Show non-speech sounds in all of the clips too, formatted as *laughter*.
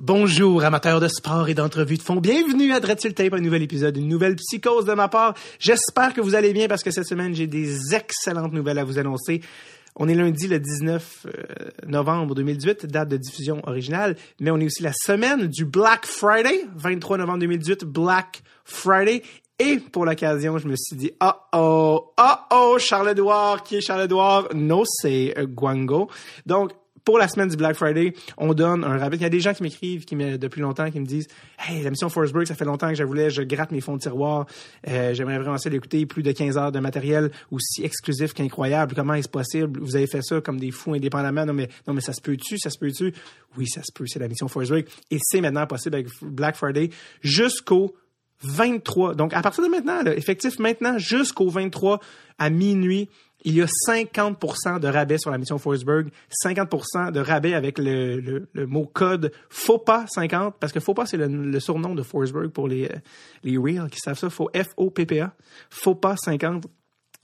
Bonjour amateurs de sport et d'entrevues de fond. Bienvenue à Dreadful Tape, un nouvel épisode, une nouvelle psychose de ma part. J'espère que vous allez bien parce que cette semaine, j'ai des excellentes nouvelles à vous annoncer. On est lundi le 19 euh, novembre 2018, date de diffusion originale, mais on est aussi la semaine du Black Friday, 23 novembre 2018, Black Friday. Et pour l'occasion, je me suis dit, oh oh, oh oh, Charles-Édouard, qui est Charles-Édouard? No, c'est Guango. Donc, pour la semaine du Black Friday, on donne un rabais. Il y a des gens qui m'écrivent qui depuis longtemps qui me disent Hey, la mission Forsberg, ça fait longtemps que je voulais, je gratte mes fonds de tiroir. Euh, j'aimerais vraiment ça l'écouter. Plus de 15 heures de matériel aussi exclusif qu'incroyable. Comment est-ce possible? Vous avez fait ça comme des fous indépendamment. Non, mais, non, mais ça se peut-tu? Ça se peut-tu? Oui, ça se peut. C'est la mission Forsberg. Et c'est maintenant possible avec Black Friday jusqu'au 23. Donc, à partir de maintenant, effectif maintenant jusqu'au 23 à minuit, il y a 50% de rabais sur la mission Forsberg, 50% de rabais avec le, mot code FOPA 50, parce que FOPA, c'est le, surnom de Forsberg pour les, les Real qui savent ça, F-O-P-P-A, FOPA 50.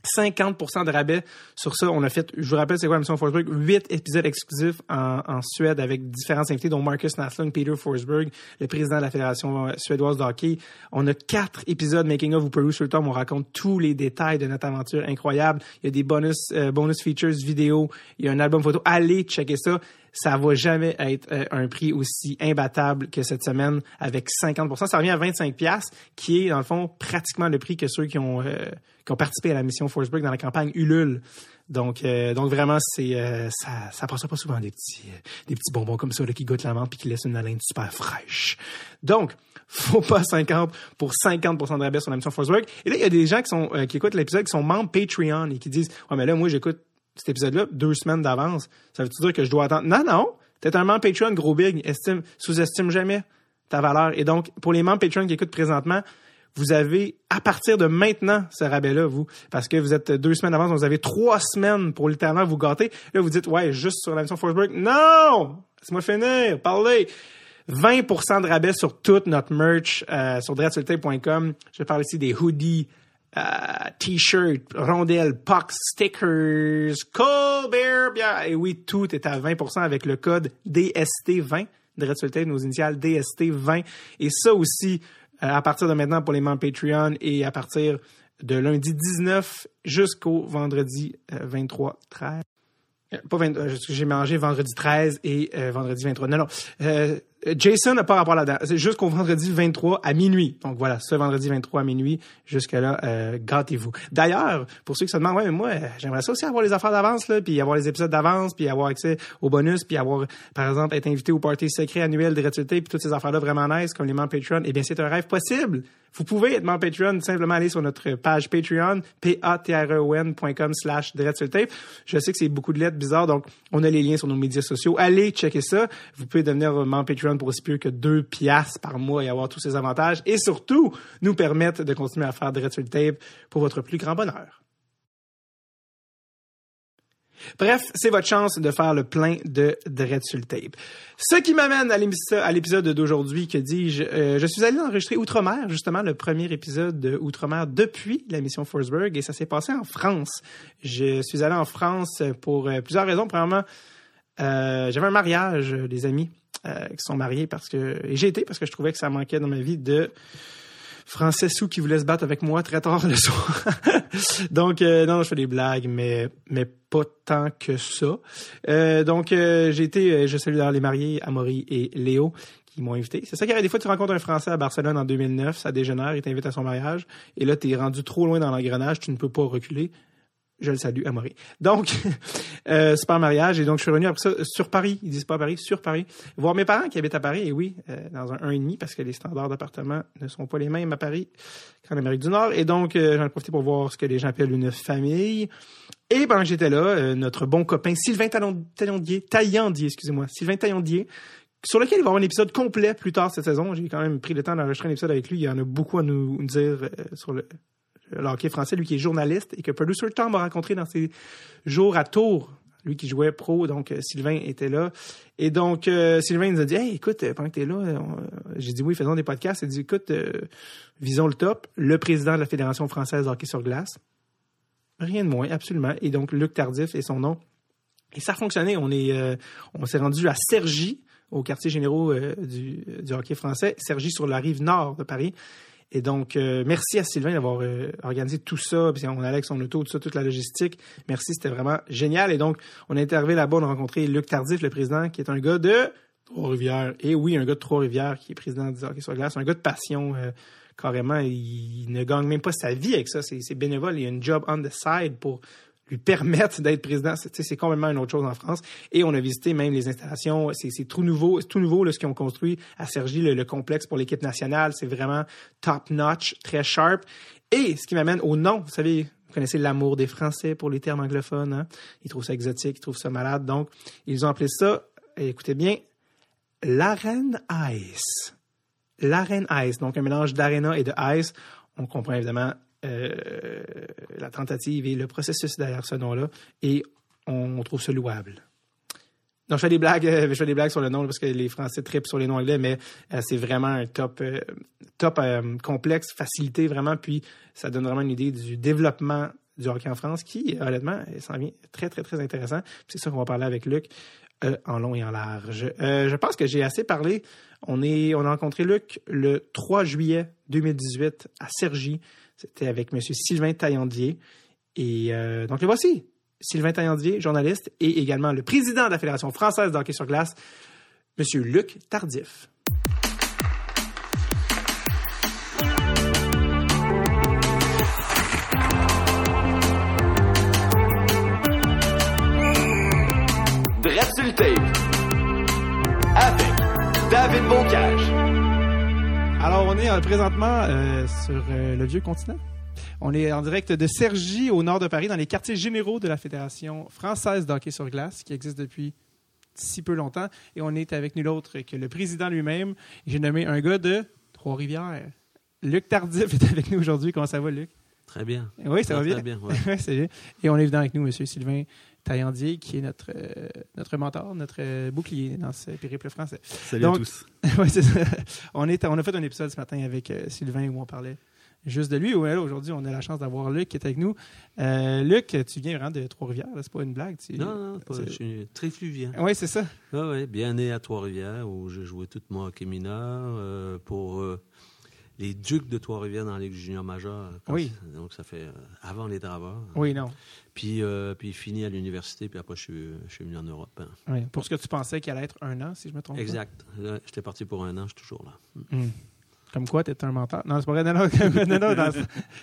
50% de rabais sur ça. On a fait, je vous rappelle, c'est quoi la mission Forsberg? Huit épisodes exclusifs en, Suède avec différents invités, dont Marcus Naslund, Peter Forsberg, le président de la Fédération suédoise de hockey. On a quatre épisodes making of vous pouvez sur le où on raconte tous les détails de notre aventure incroyable. Il y a des bonus, euh, bonus features vidéo. Il y a un album photo. Allez checker ça ça va jamais être euh, un prix aussi imbattable que cette semaine avec 50 Ça revient à 25 pièces qui est dans le fond pratiquement le prix que ceux qui ont euh, qui ont participé à la mission Forsberg dans la campagne Ulule. Donc euh, donc vraiment c'est ça ça passe pas souvent des petits des petits bonbons comme ça là, qui goûtent la menthe puis qui laissent une haleine super fraîche. Donc faut pas 50 pour 50 de rabais sur la mission Forsberg. Et là il y a des gens qui sont qui écoutent l'épisode qui sont membres Patreon et qui disent "Ouais mais là moi j'écoute cet épisode-là deux semaines d'avance. Ça veut dire que je dois attendre? Non, non. T'es un membre Patreon gros big. Estime, sous-estime jamais ta valeur. Et donc, pour les membres Patreon qui écoutent présentement, vous avez à partir de maintenant ce rabais-là, vous, parce que vous êtes deux semaines d'avance, vous avez trois semaines pour littéralement vous gâter. Là, vous dites, ouais, juste sur la mission Forsberg. Non! Laisse-moi finir. Parlez. 20% de rabais sur toute notre merch euh, sur dreadsulté.com. Je parle ici des hoodies, euh, t-shirt, rondelles, pucks, stickers, Colbert, bien, et oui, tout est à 20% avec le code DST20, de résultat nos initiales DST20. Et ça aussi, euh, à partir de maintenant pour les membres Patreon et à partir de lundi 19 jusqu'au vendredi 23 13. Euh, pas 20, j'ai mangé vendredi 13 et vendredi 23. Non, non. Jason n'a pas rapport là-dedans. C'est jusqu'au vendredi 23 à minuit. Donc voilà, ce vendredi 23 à minuit, jusqu'à là, euh, gâtez-vous. D'ailleurs, pour ceux qui se demandent, ouais, mais moi, j'aimerais ça aussi avoir les affaires d'avance, là, puis avoir les épisodes d'avance, puis avoir accès aux bonus, puis avoir, par exemple, être invité au party secret annuel de gratuité, puis toutes ces affaires-là vraiment nice, comme les membres Patreon. Eh bien, c'est un rêve possible. Vous pouvez être membre Patreon, simplement aller sur notre page Patreon, p a t r e o ncom slash Je sais que c'est beaucoup de lettres bizarres, donc on a les liens sur nos médias sociaux. Allez checker ça. Vous pouvez devenir membre Patreon pour aussi peu que deux piastres par mois et avoir tous ces avantages et surtout nous permettre de continuer à faire de Red Tape pour votre plus grand bonheur. Bref, c'est votre chance de faire le plein de Dread Tape. Ce qui m'amène à l'épisode d'aujourd'hui, que dis-je, euh, je suis allé enregistrer Outre-mer, justement, le premier épisode de Outre-mer depuis la mission Forsberg, et ça s'est passé en France. Je suis allé en France pour euh, plusieurs raisons. Premièrement, euh, j'avais un mariage, des amis euh, qui sont mariés parce que j'ai été parce que je trouvais que ça manquait dans ma vie de Français sous qui voulaient se battre avec moi très tard le *laughs* soir. donc euh, non, je fais des blagues, mais mais pas tant que ça. Euh, donc j'ai été, je salue les mariés, Amaury et Léo qui m'ont invité. C'est ça qui arrive des fois, tu rencontres un Français à Barcelone en 2009, ça dégénère, il t'invite à son mariage, et là, tu rendu trop loin dans l'engrenage, tu ne peux pas reculer. Je le salue, Amaury. Donc, *laughs* euh, super mariage. Et donc, je suis revenu après ça sur Paris. Ils disent pas Paris, sur Paris. Voir mes parents qui habitent à Paris. Et oui, euh, dans un 1,5 parce que les standards d'appartement ne sont pas les mêmes à Paris qu'en Amérique du Nord. Et donc, euh, j'en ai profité pour voir ce que les gens appellent une famille. Et pendant que j'étais là, euh, notre bon copain Sylvain excusez-moi, Sylvain Taillandier, sur lequel il va y avoir un épisode complet plus tard cette saison. J'ai quand même pris le temps d'enregistrer un épisode avec lui. Il y en a beaucoup à nous dire sur le, le hockey français, lui qui est journaliste et que Producer Tom a rencontré dans ses jours à Tours. Lui qui jouait pro, donc euh, Sylvain était là. Et donc, euh, Sylvain nous a dit, écoute, pendant que t'es là, j'ai dit oui, faisons des podcasts. Il a dit, écoute, euh, visons le top. Le président de la Fédération française de hockey sur glace. Rien de moins, absolument. Et donc, Luc Tardif est son nom. Et ça a fonctionné. On est, on s'est rendu à Sergi, au quartier généraux euh, du, du hockey français, Sergi sur la rive nord de Paris. Et donc, euh, merci à Sylvain d'avoir euh, organisé tout ça. Puis on allait avec son auto, tout ça, toute la logistique. Merci, c'était vraiment génial. Et donc, on est arrivé là-bas, on a rencontré Luc Tardif, le président, qui est un gars de Trois-Rivières. Et oui, un gars de Trois-Rivières qui est président du hockey sur glace. Un gars de passion, euh, carrément. Il, ne gagne même pas sa vie avec ça. C'est bénévole. Il a une job on the side pour lui permettre d'être président. C'est complètement une autre chose en France. Et on a visité même les installations. C'est tout nouveau, tout nouveau là, ce qu'ils ont construit à Sergi, le, complexe pour l'équipe nationale. C'est vraiment top notch, très sharp. Et ce qui m'amène au nom, vous savez, vous connaissez l'amour des Français pour les termes anglophones. Hein? Ils trouvent ça exotique, ils trouvent ça malade. Donc, ils ont appelé ça, écoutez bien, l'arène ice. L'arène ice. Donc, un mélange d'arena et de ice. On comprend évidemment euh, la tentative et le processus derrière ce nom-là, et on, trouve ça louable. Donc, je fais des blagues, euh, je fais des blagues sur le nom parce que les Français tripent sur les noms anglais, mais euh, c'est vraiment un top, top complexe, facilité vraiment, puis ça donne vraiment une idée du développement du hockey en France qui, honnêtement, s'en vient très, très, très intéressant. C'est ça qu'on va parler avec Luc en long et en large. je pense que j'ai assez parlé. On, est, on a rencontré Luc le 3 juillet 2018 à Cergy. C'était avec M. Sylvain Taillandier. Et euh, donc le voici, Sylvain Taillandier, journaliste, et également le président de la Fédération française d'hockey sur glace, M. Luc Tardif. avec David Bocage. Alors, on est euh, présentement euh, sur euh, le vieux continent. On est en direct de Cergy, au nord de Paris, dans les quartiers généraux de la Fédération française d'hockey sur glace, qui existe depuis si peu longtemps. Et on est avec nul autre que le président lui-même. J'ai nommé un gars de Trois-Rivières. Luc Tardif est avec nous aujourd'hui. Comment ça va, Luc? Très bien. Oui, ça, va bien. Très bien, *laughs* bien. Et on est venu avec nous, M. Sylvain Taillandier, qui est notre, euh, notre mentor, notre euh, bouclier dans ce périple français. Salut à tous. *laughs* on, est, on a fait un épisode ce matin avec euh, Sylvain où on parlait juste de lui. Aujourd'hui, on a la chance d'avoir Luc qui est avec nous. Luc, tu viens vraiment de Trois-Rivières, c'est pas une blague. Non, non, je suis très fluvien. Oui, c'est ça. Oui, bien né à Trois-Rivières où j'ai joué toute mon hockey mineur pour les Ducs de Trois-Rivières dans la Ligue junior majeure. Oui. Donc, ça fait euh, avant les Draveurs. Oui, non. Puis, euh, puis fini à l'université, puis après, je suis, je suis venu en Europe. Hein. Oui. Pour ce que tu pensais qu'il allait être un an, si je me trompe exact. J'étais parti pour un an, je suis toujours là. Hmm. Comme quoi, tu es un menteur. Non, c'est pas vrai. Non, non, *laughs* non, non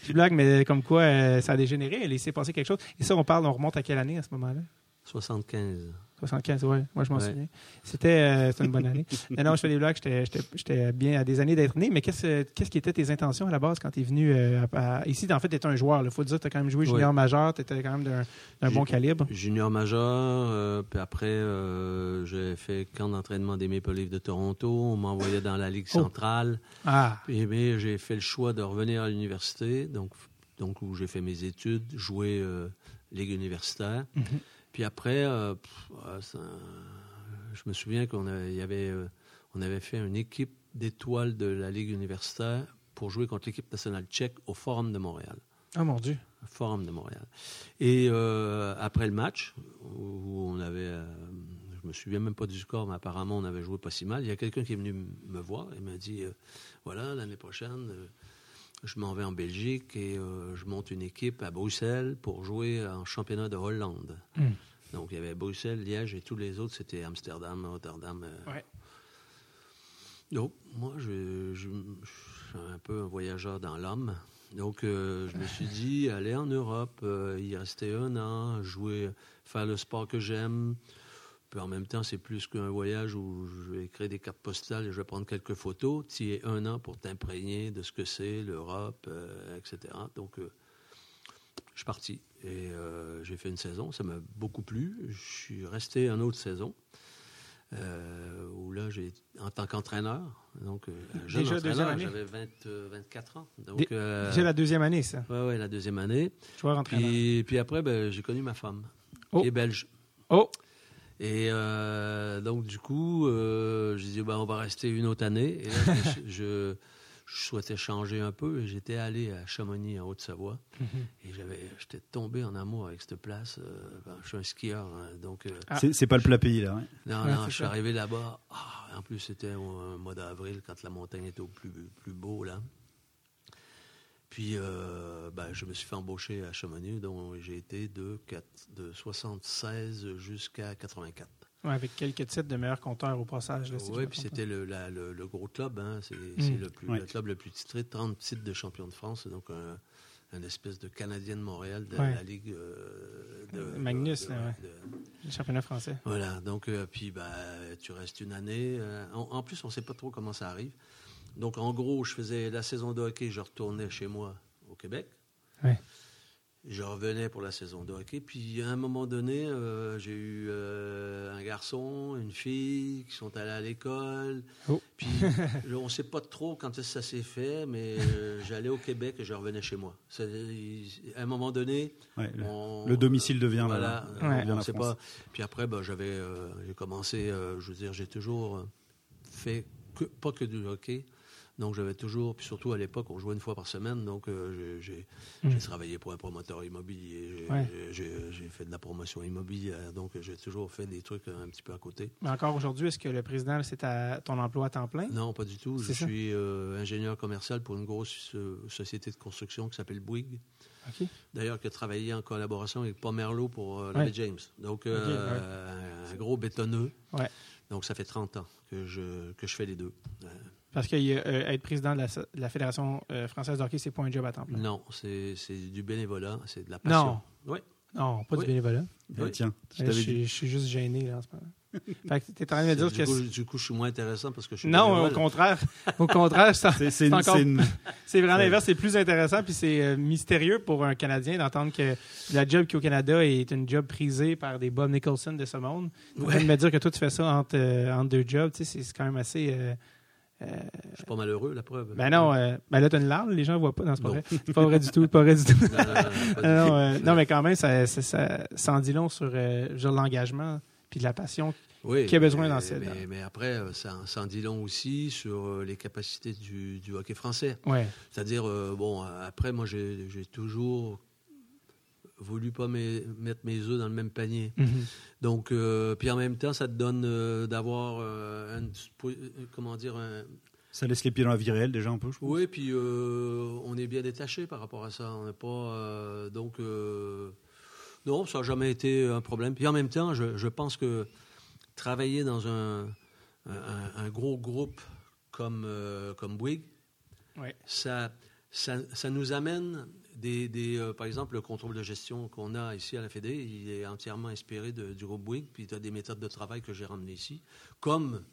je blague, mais comme quoi, euh, ça a dégénéré. Il s'est passé quelque chose. Et ça, on parle, on remonte à quelle année à ce moment-là? 75. 75, oui. Moi, je m'en souviens. C'était une bonne année. *laughs* non, non, je fais des blagues. J'étais bien à des années d'être né. Mais qu'est-ce qui étaient tes intentions à la base quand tu es venu euh, ici? En fait, tu étais un joueur. Il faut dire, tu as quand même joué junior majeur. Tu étais quand même d'un bon calibre. Junior majeur. Euh, puis après, euh, j'ai fait camp d'entraînement des Maple Leafs de Toronto. On m'envoyait dans la Ligue oh. centrale. Ah. Puis mais j'ai fait le choix de revenir à l'université. Donc, donc, où j'ai fait mes études, jouer Ligue universitaire. Mm-hmm. Puis après, euh, je me souviens qu'on avait, euh, on avait fait une équipe d'étoiles de la Ligue universitaire pour jouer contre l'équipe nationale tchèque au Forum de Montréal. Ah, mon Dieu. Forum de Montréal. Et euh, après le match, où on avait. je me souviens même pas du score, mais apparemment, on avait joué pas si mal. Il y a quelqu'un qui est venu me voir et m'a dit voilà, l'année prochaine je m'en vais en Belgique et euh, je monte une équipe à Bruxelles pour jouer en championnat de Hollande. Hmm. Donc, il y avait Bruxelles, Liège et tous les autres, c'était Amsterdam, Rotterdam. Euh. Ouais. Donc, moi, je, suis un peu un voyageur dans l'homme. Donc, euh, je me suis dit, aller en Europe, y rester un an, jouer, faire le sport que j'aime, puis en même temps, c'est plus qu'un voyage où je vais créer des cartes postales et je vais prendre quelques photos. Tu es un an pour t'imprégner de ce que c'est l'Europe, euh, etc. Donc, euh, je suis parti et euh, j'ai fait une saison. Ça m'a beaucoup plu. Je suis resté une autre saison. où là, j'ai en tant qu'entraîneur, donc jeune Déjà entraîneur, j'avais 24 ans. Donc, c'est la deuxième année, ça. Oui, oui, la deuxième année. Joueur entraîneur. Puis, puis après, ben, j'ai connu ma femme, qui est belge. Oh! Et euh, donc, du coup, euh, je dis, bah, on va rester une autre année. Et là, *laughs* je, je souhaitais changer un peu et j'étais allé à Chamonix, en Haute-Savoie. Et j'avais, j'étais tombé en amour avec cette place. Euh, ben, je suis un skieur, hein, donc. euh, Ah. C'est pas le plat pays, là. ouais. non, Ouais, non, je suis ça. arrivé là-bas. Ah, en plus, c'était au mois d'avril, quand la montagne était au plus, plus beau, là. Puis, euh, ben, je me suis fait embaucher à Chamonix, dont j'ai été de, quatre- de 76 jusqu'à 84. Ouais, avec quelques titres de meilleur compteur au passage. Oui, puis c'était le, la- le, le gros club, hein. c'est c'est le, Ouais. le club le plus titré, 30 titres de champion de France, donc un, un espèce de Canadien de Montréal de Ouais. la Ligue euh, de, Magnus, de- là. Le championnat français. voilà, donc, euh, puis bah, tu restes une année. euh, en, en plus, on ne sait pas trop comment ça arrive. Donc, en gros, je faisais la saison de hockey, je retournais chez moi au Québec. Ouais. Je revenais pour la saison de hockey. Puis, à un moment donné, euh, j'ai eu euh, un garçon, une fille qui sont allés à l'école. Oh. Puis, *laughs* on ne sait pas trop quand ça s'est fait, mais euh, j'allais au Québec et je revenais chez moi. Ça- il- à un moment donné, Ouais, le, on- le domicile devient voilà, là. Ouais. devient on la sait pas. Puis après, ben, j'avais, euh, j'ai commencé, euh, je veux dire, j'ai toujours fait que, pas que du hockey. Donc j'avais toujours, puis surtout à l'époque, on jouait une fois par semaine. Donc euh, j'ai, j'ai- travaillé pour un promoteur immobilier. J'ai, Ouais. fait de la promotion immobilière. Donc j'ai toujours fait des trucs un petit peu à côté. Mais encore aujourd'hui, est-ce que le président, c'est ton emploi à temps plein? Non, pas du tout. Je ça? suis euh, ingénieur commercial pour une grosse euh, société de construction qui s'appelle Bouygues. D'ailleurs, qui a travaillé en collaboration avec Pomerleau pour Ouais. la James. Donc, un, un gros bétonneux. Donc, ça fait 30 ans que je, que je fais les deux. Euh, Parce que euh, être président de la, de la Fédération euh, française de hockey, c'est pas un job à temps plein. non, c'est c'est du bénévolat, c'est de la passion. Non. Oui. Non, pas Oui. du bénévolat. Oui. Tiens, je Euh, suis- je suis juste gêné là, en ce moment. *laughs* fait que t'es en train de me dire du, que... coup, c'est- du coup, je suis moins intéressant parce que je suis Non, au contraire. *laughs* Au contraire, c'est encore- une- vraiment l'inverse. C'est plus intéressant puis c'est euh, mystérieux pour un Canadien d'entendre que la job qui est au Canada est une job prisée par des Bob Nicholson de ce monde. Vous Ouais. de me dire que toi, tu fais ça entre, euh, entre deux jobs, tu sais, c'est c'est quand même assez... euh, Je suis pas malheureux, la preuve. Ben non, euh, ben là, t'as une larme, les gens voient pas. Non, c'est pas Non. vrai. C'est pas vrai du tout, pas vrai du tout. *laughs* Non, euh, mais quand même, ça, ça, ça, ça en dit long sur, euh, dire, l'engagement puis la passion. Oui, Qui a besoin dans cette- Mais, mais après, euh, ça, ça en dit long aussi sur euh, les capacités du, du hockey français. Ouais. C'est-à-dire, euh, bon, euh, après, moi, j'ai toujours voulu pas mes- mettre mes œufs dans le même panier. Mhm. Donc, euh, puis en même temps, ça te donne euh, d'avoir, euh, un comment dire, un... Ça laisse les pieds dans la vie réelle déjà un peu, je trouve. Oui, puis on est bien détaché par rapport à ça. On n'est pas... donc, non, ça n'a jamais été un problème. Puis en même temps, je, je pense que travailler dans un, un- un gros groupe comme, comme Bouygues, Ouais. ça, ça, ça nous amène des, des, euh, par exemple, le contrôle de gestion qu'on a ici à la Fédé, il est entièrement inspiré de- du groupe Bouygues, puis tu as des méthodes de travail que j'ai ramenées ici, comme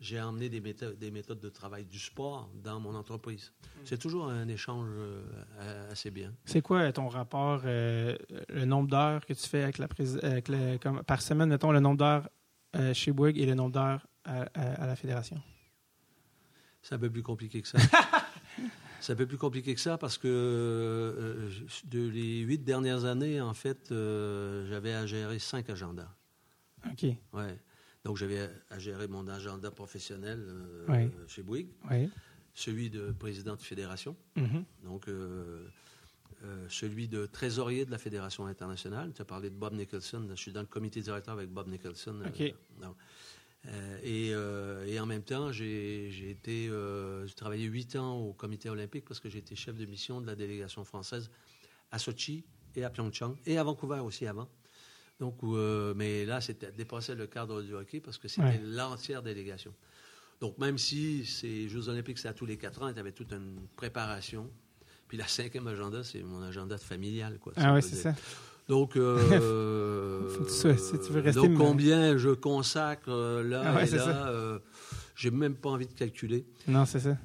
j'ai emmené des méthodes, des méthodes de travail du sport dans mon entreprise. C'est toujours un échange euh, assez bien. C'est quoi ton rapport, euh, le nombre d'heures que tu fais avec la prés- avec le, comme, par semaine, mettons, le nombre d'heures euh, chez Bouygues et le nombre d'heures à, à- à la Fédération? C'est un peu plus compliqué que ça. *laughs* C'est un peu plus compliqué que ça parce que euh, de les huit dernières années, en fait, euh, j'avais à gérer cinq agendas. OK. Ouais. Donc, j'avais à gérer mon agenda professionnel euh, chez Bouygues, Oui. celui de président de fédération, Mhm. donc celui de trésorier de la fédération internationale. Tu as parlé de Bob Nicholson. Je suis dans le comité directeur avec Bob Nicholson. OK. Euh, et, euh, et en même temps, j'ai j'ai été, euh, j'ai travaillé huit ans au comité olympique parce que j'ai été chef de mission de la délégation française à Sochi et à Pyeongchang et à Vancouver aussi avant. Donc, euh, mais là, c'était dépassé le cadre du hockey parce que c'était Ouais. l'entière délégation. Donc, même si ces Jeux olympiques, c'est à tous les quatre ans, il y avait toute une préparation. Puis la cinquième agenda, c'est mon agenda familial. Quoi, Ah oui, c'est ça. Donc, euh, *laughs* si tu veux rester donc combien je consacre euh, là Ah ouais, et là, ça. euh, j'ai même pas envie de calculer. Non, c'est ça.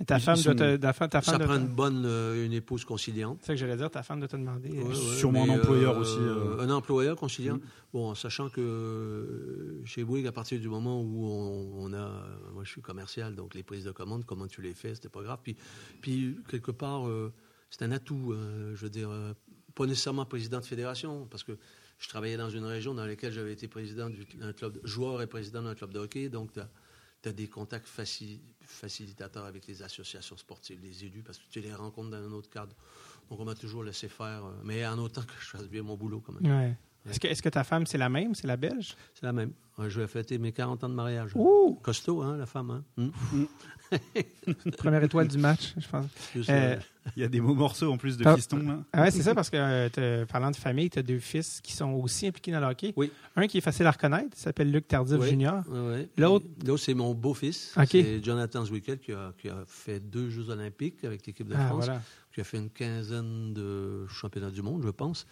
Et ta femme doit te, ta, ta Ça femme doit prend te- une bonne, euh, une épouse conciliante. C'est ça que j'allais dire, ta femme doit te demander. euh, Ouais, ouais, Sûrement un mais, employeur aussi, euh. Un employeur conciliant. Mm. Bon, en sachant que euh, chez Bouygues, à partir du moment où on, on a, euh, moi je suis commercial, donc les prises de commande, comment tu les fais, c'était pas grave. Puis, puis quelque part, euh, c'est un atout. euh, je veux dire, euh, pas nécessairement président de fédération, parce que je travaillais dans une région dans laquelle j'avais été président du- d'un club, joueur et président d'un club de hockey, donc tu as des contacts faci- facilitateurs avec les associations sportives, les élus, parce que tu les rencontres dans un autre cadre. Donc, on m'a toujours laissé faire, euh, mais en autant que je fasse bien mon boulot, quand même. Est-ce que, ta femme, c'est la même? C'est la belge? C'est la même. Ouais, je vais fêter mes 40 ans de mariage. Ouh! Costaud, hein, la femme, hein? Hum? *laughs* Première étoile du match, je pense. Euh, Il y a des mots morceaux en plus de fiston. Là. Ah ouais, c'est ça, parce que euh, parlant de famille, tu as deux fils qui sont aussi impliqués dans le hockey. Oui. Un qui est facile à reconnaître, il s'appelle Luc Tardif Oui. Junior. Ouais. L'autre- L'autre, c'est mon beau-fils. OK. C'est Jonathan Zwickel qui a, qui a fait deux Jeux olympiques avec l'équipe de Ah, France, voilà. qui a fait une quinzaine de championnats du monde, je pense,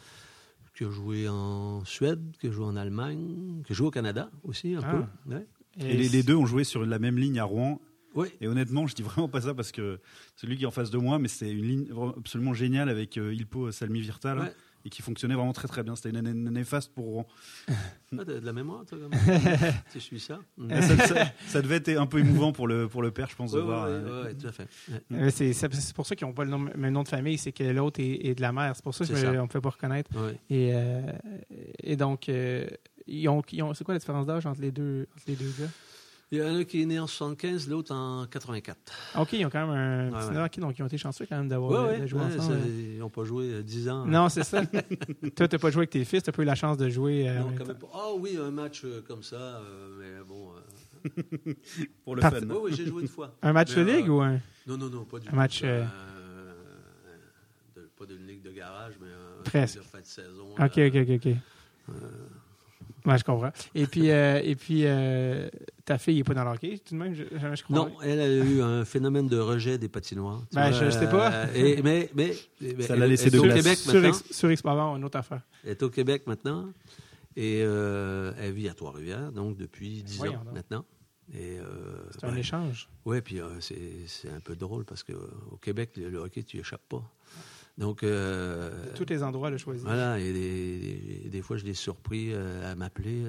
qui a joué en Suède, qui a joué en Allemagne, qui a joué au Canada aussi un Ah. peu. Ouais. Et les, les deux ont joué sur la même ligne à Rouen. Oui. Et honnêtement, je dis vraiment pas ça parce que celui qui est en face de moi, mais c'est une ligne absolument géniale avec euh, Ilpo Salmi Virta là, Ouais. Et qui fonctionnait vraiment très très bien. C'était une année néfaste pour Rouen. *laughs* Ah, de la mémoire, toi, comme Tu *laughs* suis ça? Mm. Et ça, ça- ça devait être un peu émouvant pour le, pour le père, je pense, de Oui, voir. oui, euh, oui, tout à fait. Ouais. Euh, C'est pour ça qu'ils n'ont pas le nom- même nom de famille, c'est que l'autre est, est de la mère. C'est pour ça qu'on ne peut pas reconnaître. Ouais. Et, euh, et donc, euh, ils ont, ils ont- c'est quoi la différence d'âge entre les deux, entre les deux gars? Il y en a un qui est né en 75, l'autre en 84. Ah, OK, ils ont quand même un Ouais, petit ouais. nom, OK, donc ils ont été chanceux quand même d'avoir jouer ensemble. Ils n'ont pas joué euh, 10 ans. Non, c'est ça. *laughs* Toi, tu n'as pas joué avec tes fils, tu n'as pas eu la chance de jouer. euh, Non, même quand même pas. Ah oui, un match euh, comme ça, euh, mais bon. euh, *laughs* pour le Part- fun. Oui, oui, j'ai joué une fois. Un match de Mais, euh, ligue ou un? Non, non, non, pas du Un tout. match, euh, Euh, de- pas d'une ligue de garage, mais un Presque. de fin de saison. OK, là. OK, OK, OK. Ouais, je comprends. Et puis, euh, et puis euh, ta fille n'est pas dans le hockey, tout de même, je, je, je crois. Non, elle a eu un phénomène de rejet des patinoires. Ben, vois, je sais pas. euh, et- mais, mais, Ça l'a elle- laissé de au. Québec Sur, maintenant. sur une autre affaire. Elle est au Québec maintenant. Et euh, elle vit à Trois-Rivières, donc depuis 10 Voyons ans donc. maintenant. Euh, C'est un ouais. échange. Ouais, puis euh, c'est c'est un peu drôle parce qu'au Québec, le, le hockey, tu y échappes pas. Donc, euh, Tous les endroits le choisir. voilà, et des, des- fois, je l'ai surpris euh, à m'appeler.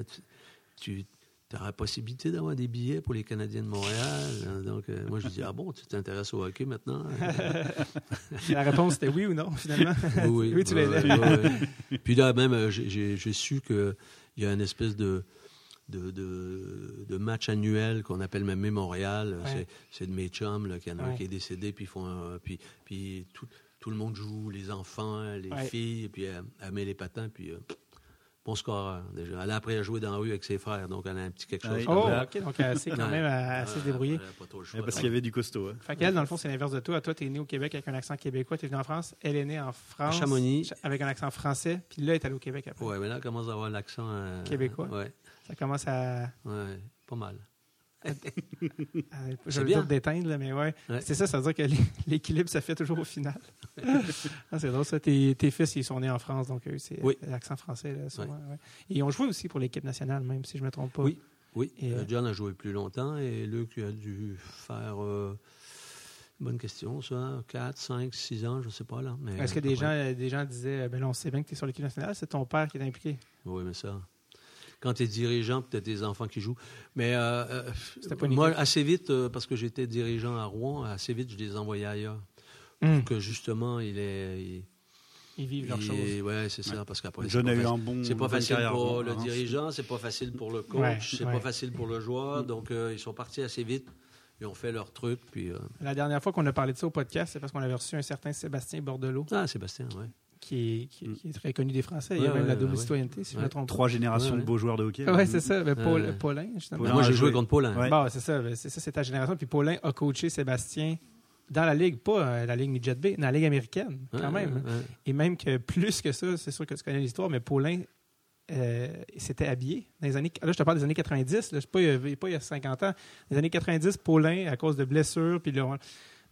Tu, tu auras la possibilité d'avoir des billets pour les Canadiens de Montréal. hein. Donc, euh, moi, je dis, ah bon, tu t'intéresses au hockey maintenant? *laughs* La réponse était oui ou non, finalement. *laughs* oui, Oui, tu ouais, l'aidais. ouais, ouais. Puis là, même, euh, j'ai- su qu'il y a une espèce de, de, de, de match annuel qu'on appelle même Mémorial. Ouais. C'est- de mes chums, là, y en a un qui est décédé, puis, ils font un- puis, puis tout, tout le monde joue, les enfants, les Ouais. filles, puis elle, elle met les patins, puis euh, bon score déjà. Elle a appris à jouer dans la rue avec ses frères, donc elle a un petit quelque chose. Ah Oh. OK, donc elle sait quand même à, à se débrouiller. elle a pas trop le Ouais, choix. parce qu'il y avait du costaud. hein. Fait qu'elle, dans le fond, c'est l'inverse de toi. Toi, tu es né au Québec avec un accent québécois, tu es venu en France. Elle est née en France. À Chamonix. Avec un accent français. Puis là, elle est allée au Québec après. Ouais, mais là, elle commence à avoir l'accent. euh, Québécois. Ouais, Ça commence à. ouais, pas mal. Je C'est vais bien. d'éteindre, là, mais ouais. Ouais. C'est ça, ça veut dire que l'é- l'équilibre, ça fait toujours au final. *laughs* Ah, c'est drôle, ça. Tes, tes fils, ils sont nés en France, donc eux, c'est Oui. l'accent français. Là, souvent, ouais. Et ils ont joué aussi pour l'équipe nationale, même si je ne me trompe pas. Oui. Oui, Et, euh, euh, John a joué plus longtemps et Luc a dû faire. euh, bonne question, ça. 4, 5, 6 ans, je ne sais pas, là. Est-ce que des gens, euh, des gens disaient, ben on sait bien que tu es sur l'équipe nationale, c'est ton père qui est impliqué? Oui, mais ça. Quand tu es dirigeant, peut-être tes enfants qui jouent. Mais euh, euh, moi, assez vite, euh, parce que j'étais dirigeant à Rouen, assez vite, je les envoyais ailleurs. Hum, Que justement, il est. Il, Ils vivent leur il- chose. Ouais, c'est ça. Parce qu'après, c'est pas un bon. C'est pas facile pour le dirigeant, c'est pas facile pour le coach, Ouais, c'est ouais. pas facile pour le joueur. Donc, euh, ils sont partis assez vite. Ils ont fait leur truc. Puis, euh, La dernière fois qu'on a parlé de ça au podcast, c'est parce qu'on avait reçu un certain Sébastien Bordelot, Ah, Sébastien, ouais. Qui est, qui, qui est très connu des Français. Il y a Ouais, même ouais, la double ouais. citoyenneté, si je me trompe pas. Trois générations Ouais, de beaux joueurs de hockey. Oui, c'est ça. Ben, Paul, Euh, Paulin, justement. Paulin moi, j'ai joué contre Paulin. Ouais. Bon, c'est ça. ben, C'est ça, c'est ta génération. Puis Paulin a coaché Sébastien dans la Ligue, pas euh, la Ligue Midget B, dans la Ligue américaine, quand Ouais, même. Et même que plus que ça, c'est sûr que tu connais l'histoire, mais Paulin euh, s'était habillé dans les années. Là, je te parle des années 90, là, c'est pas, il y a- pas il y a 50 ans. Dans les années 90, Paulin, à cause de blessures, puis là,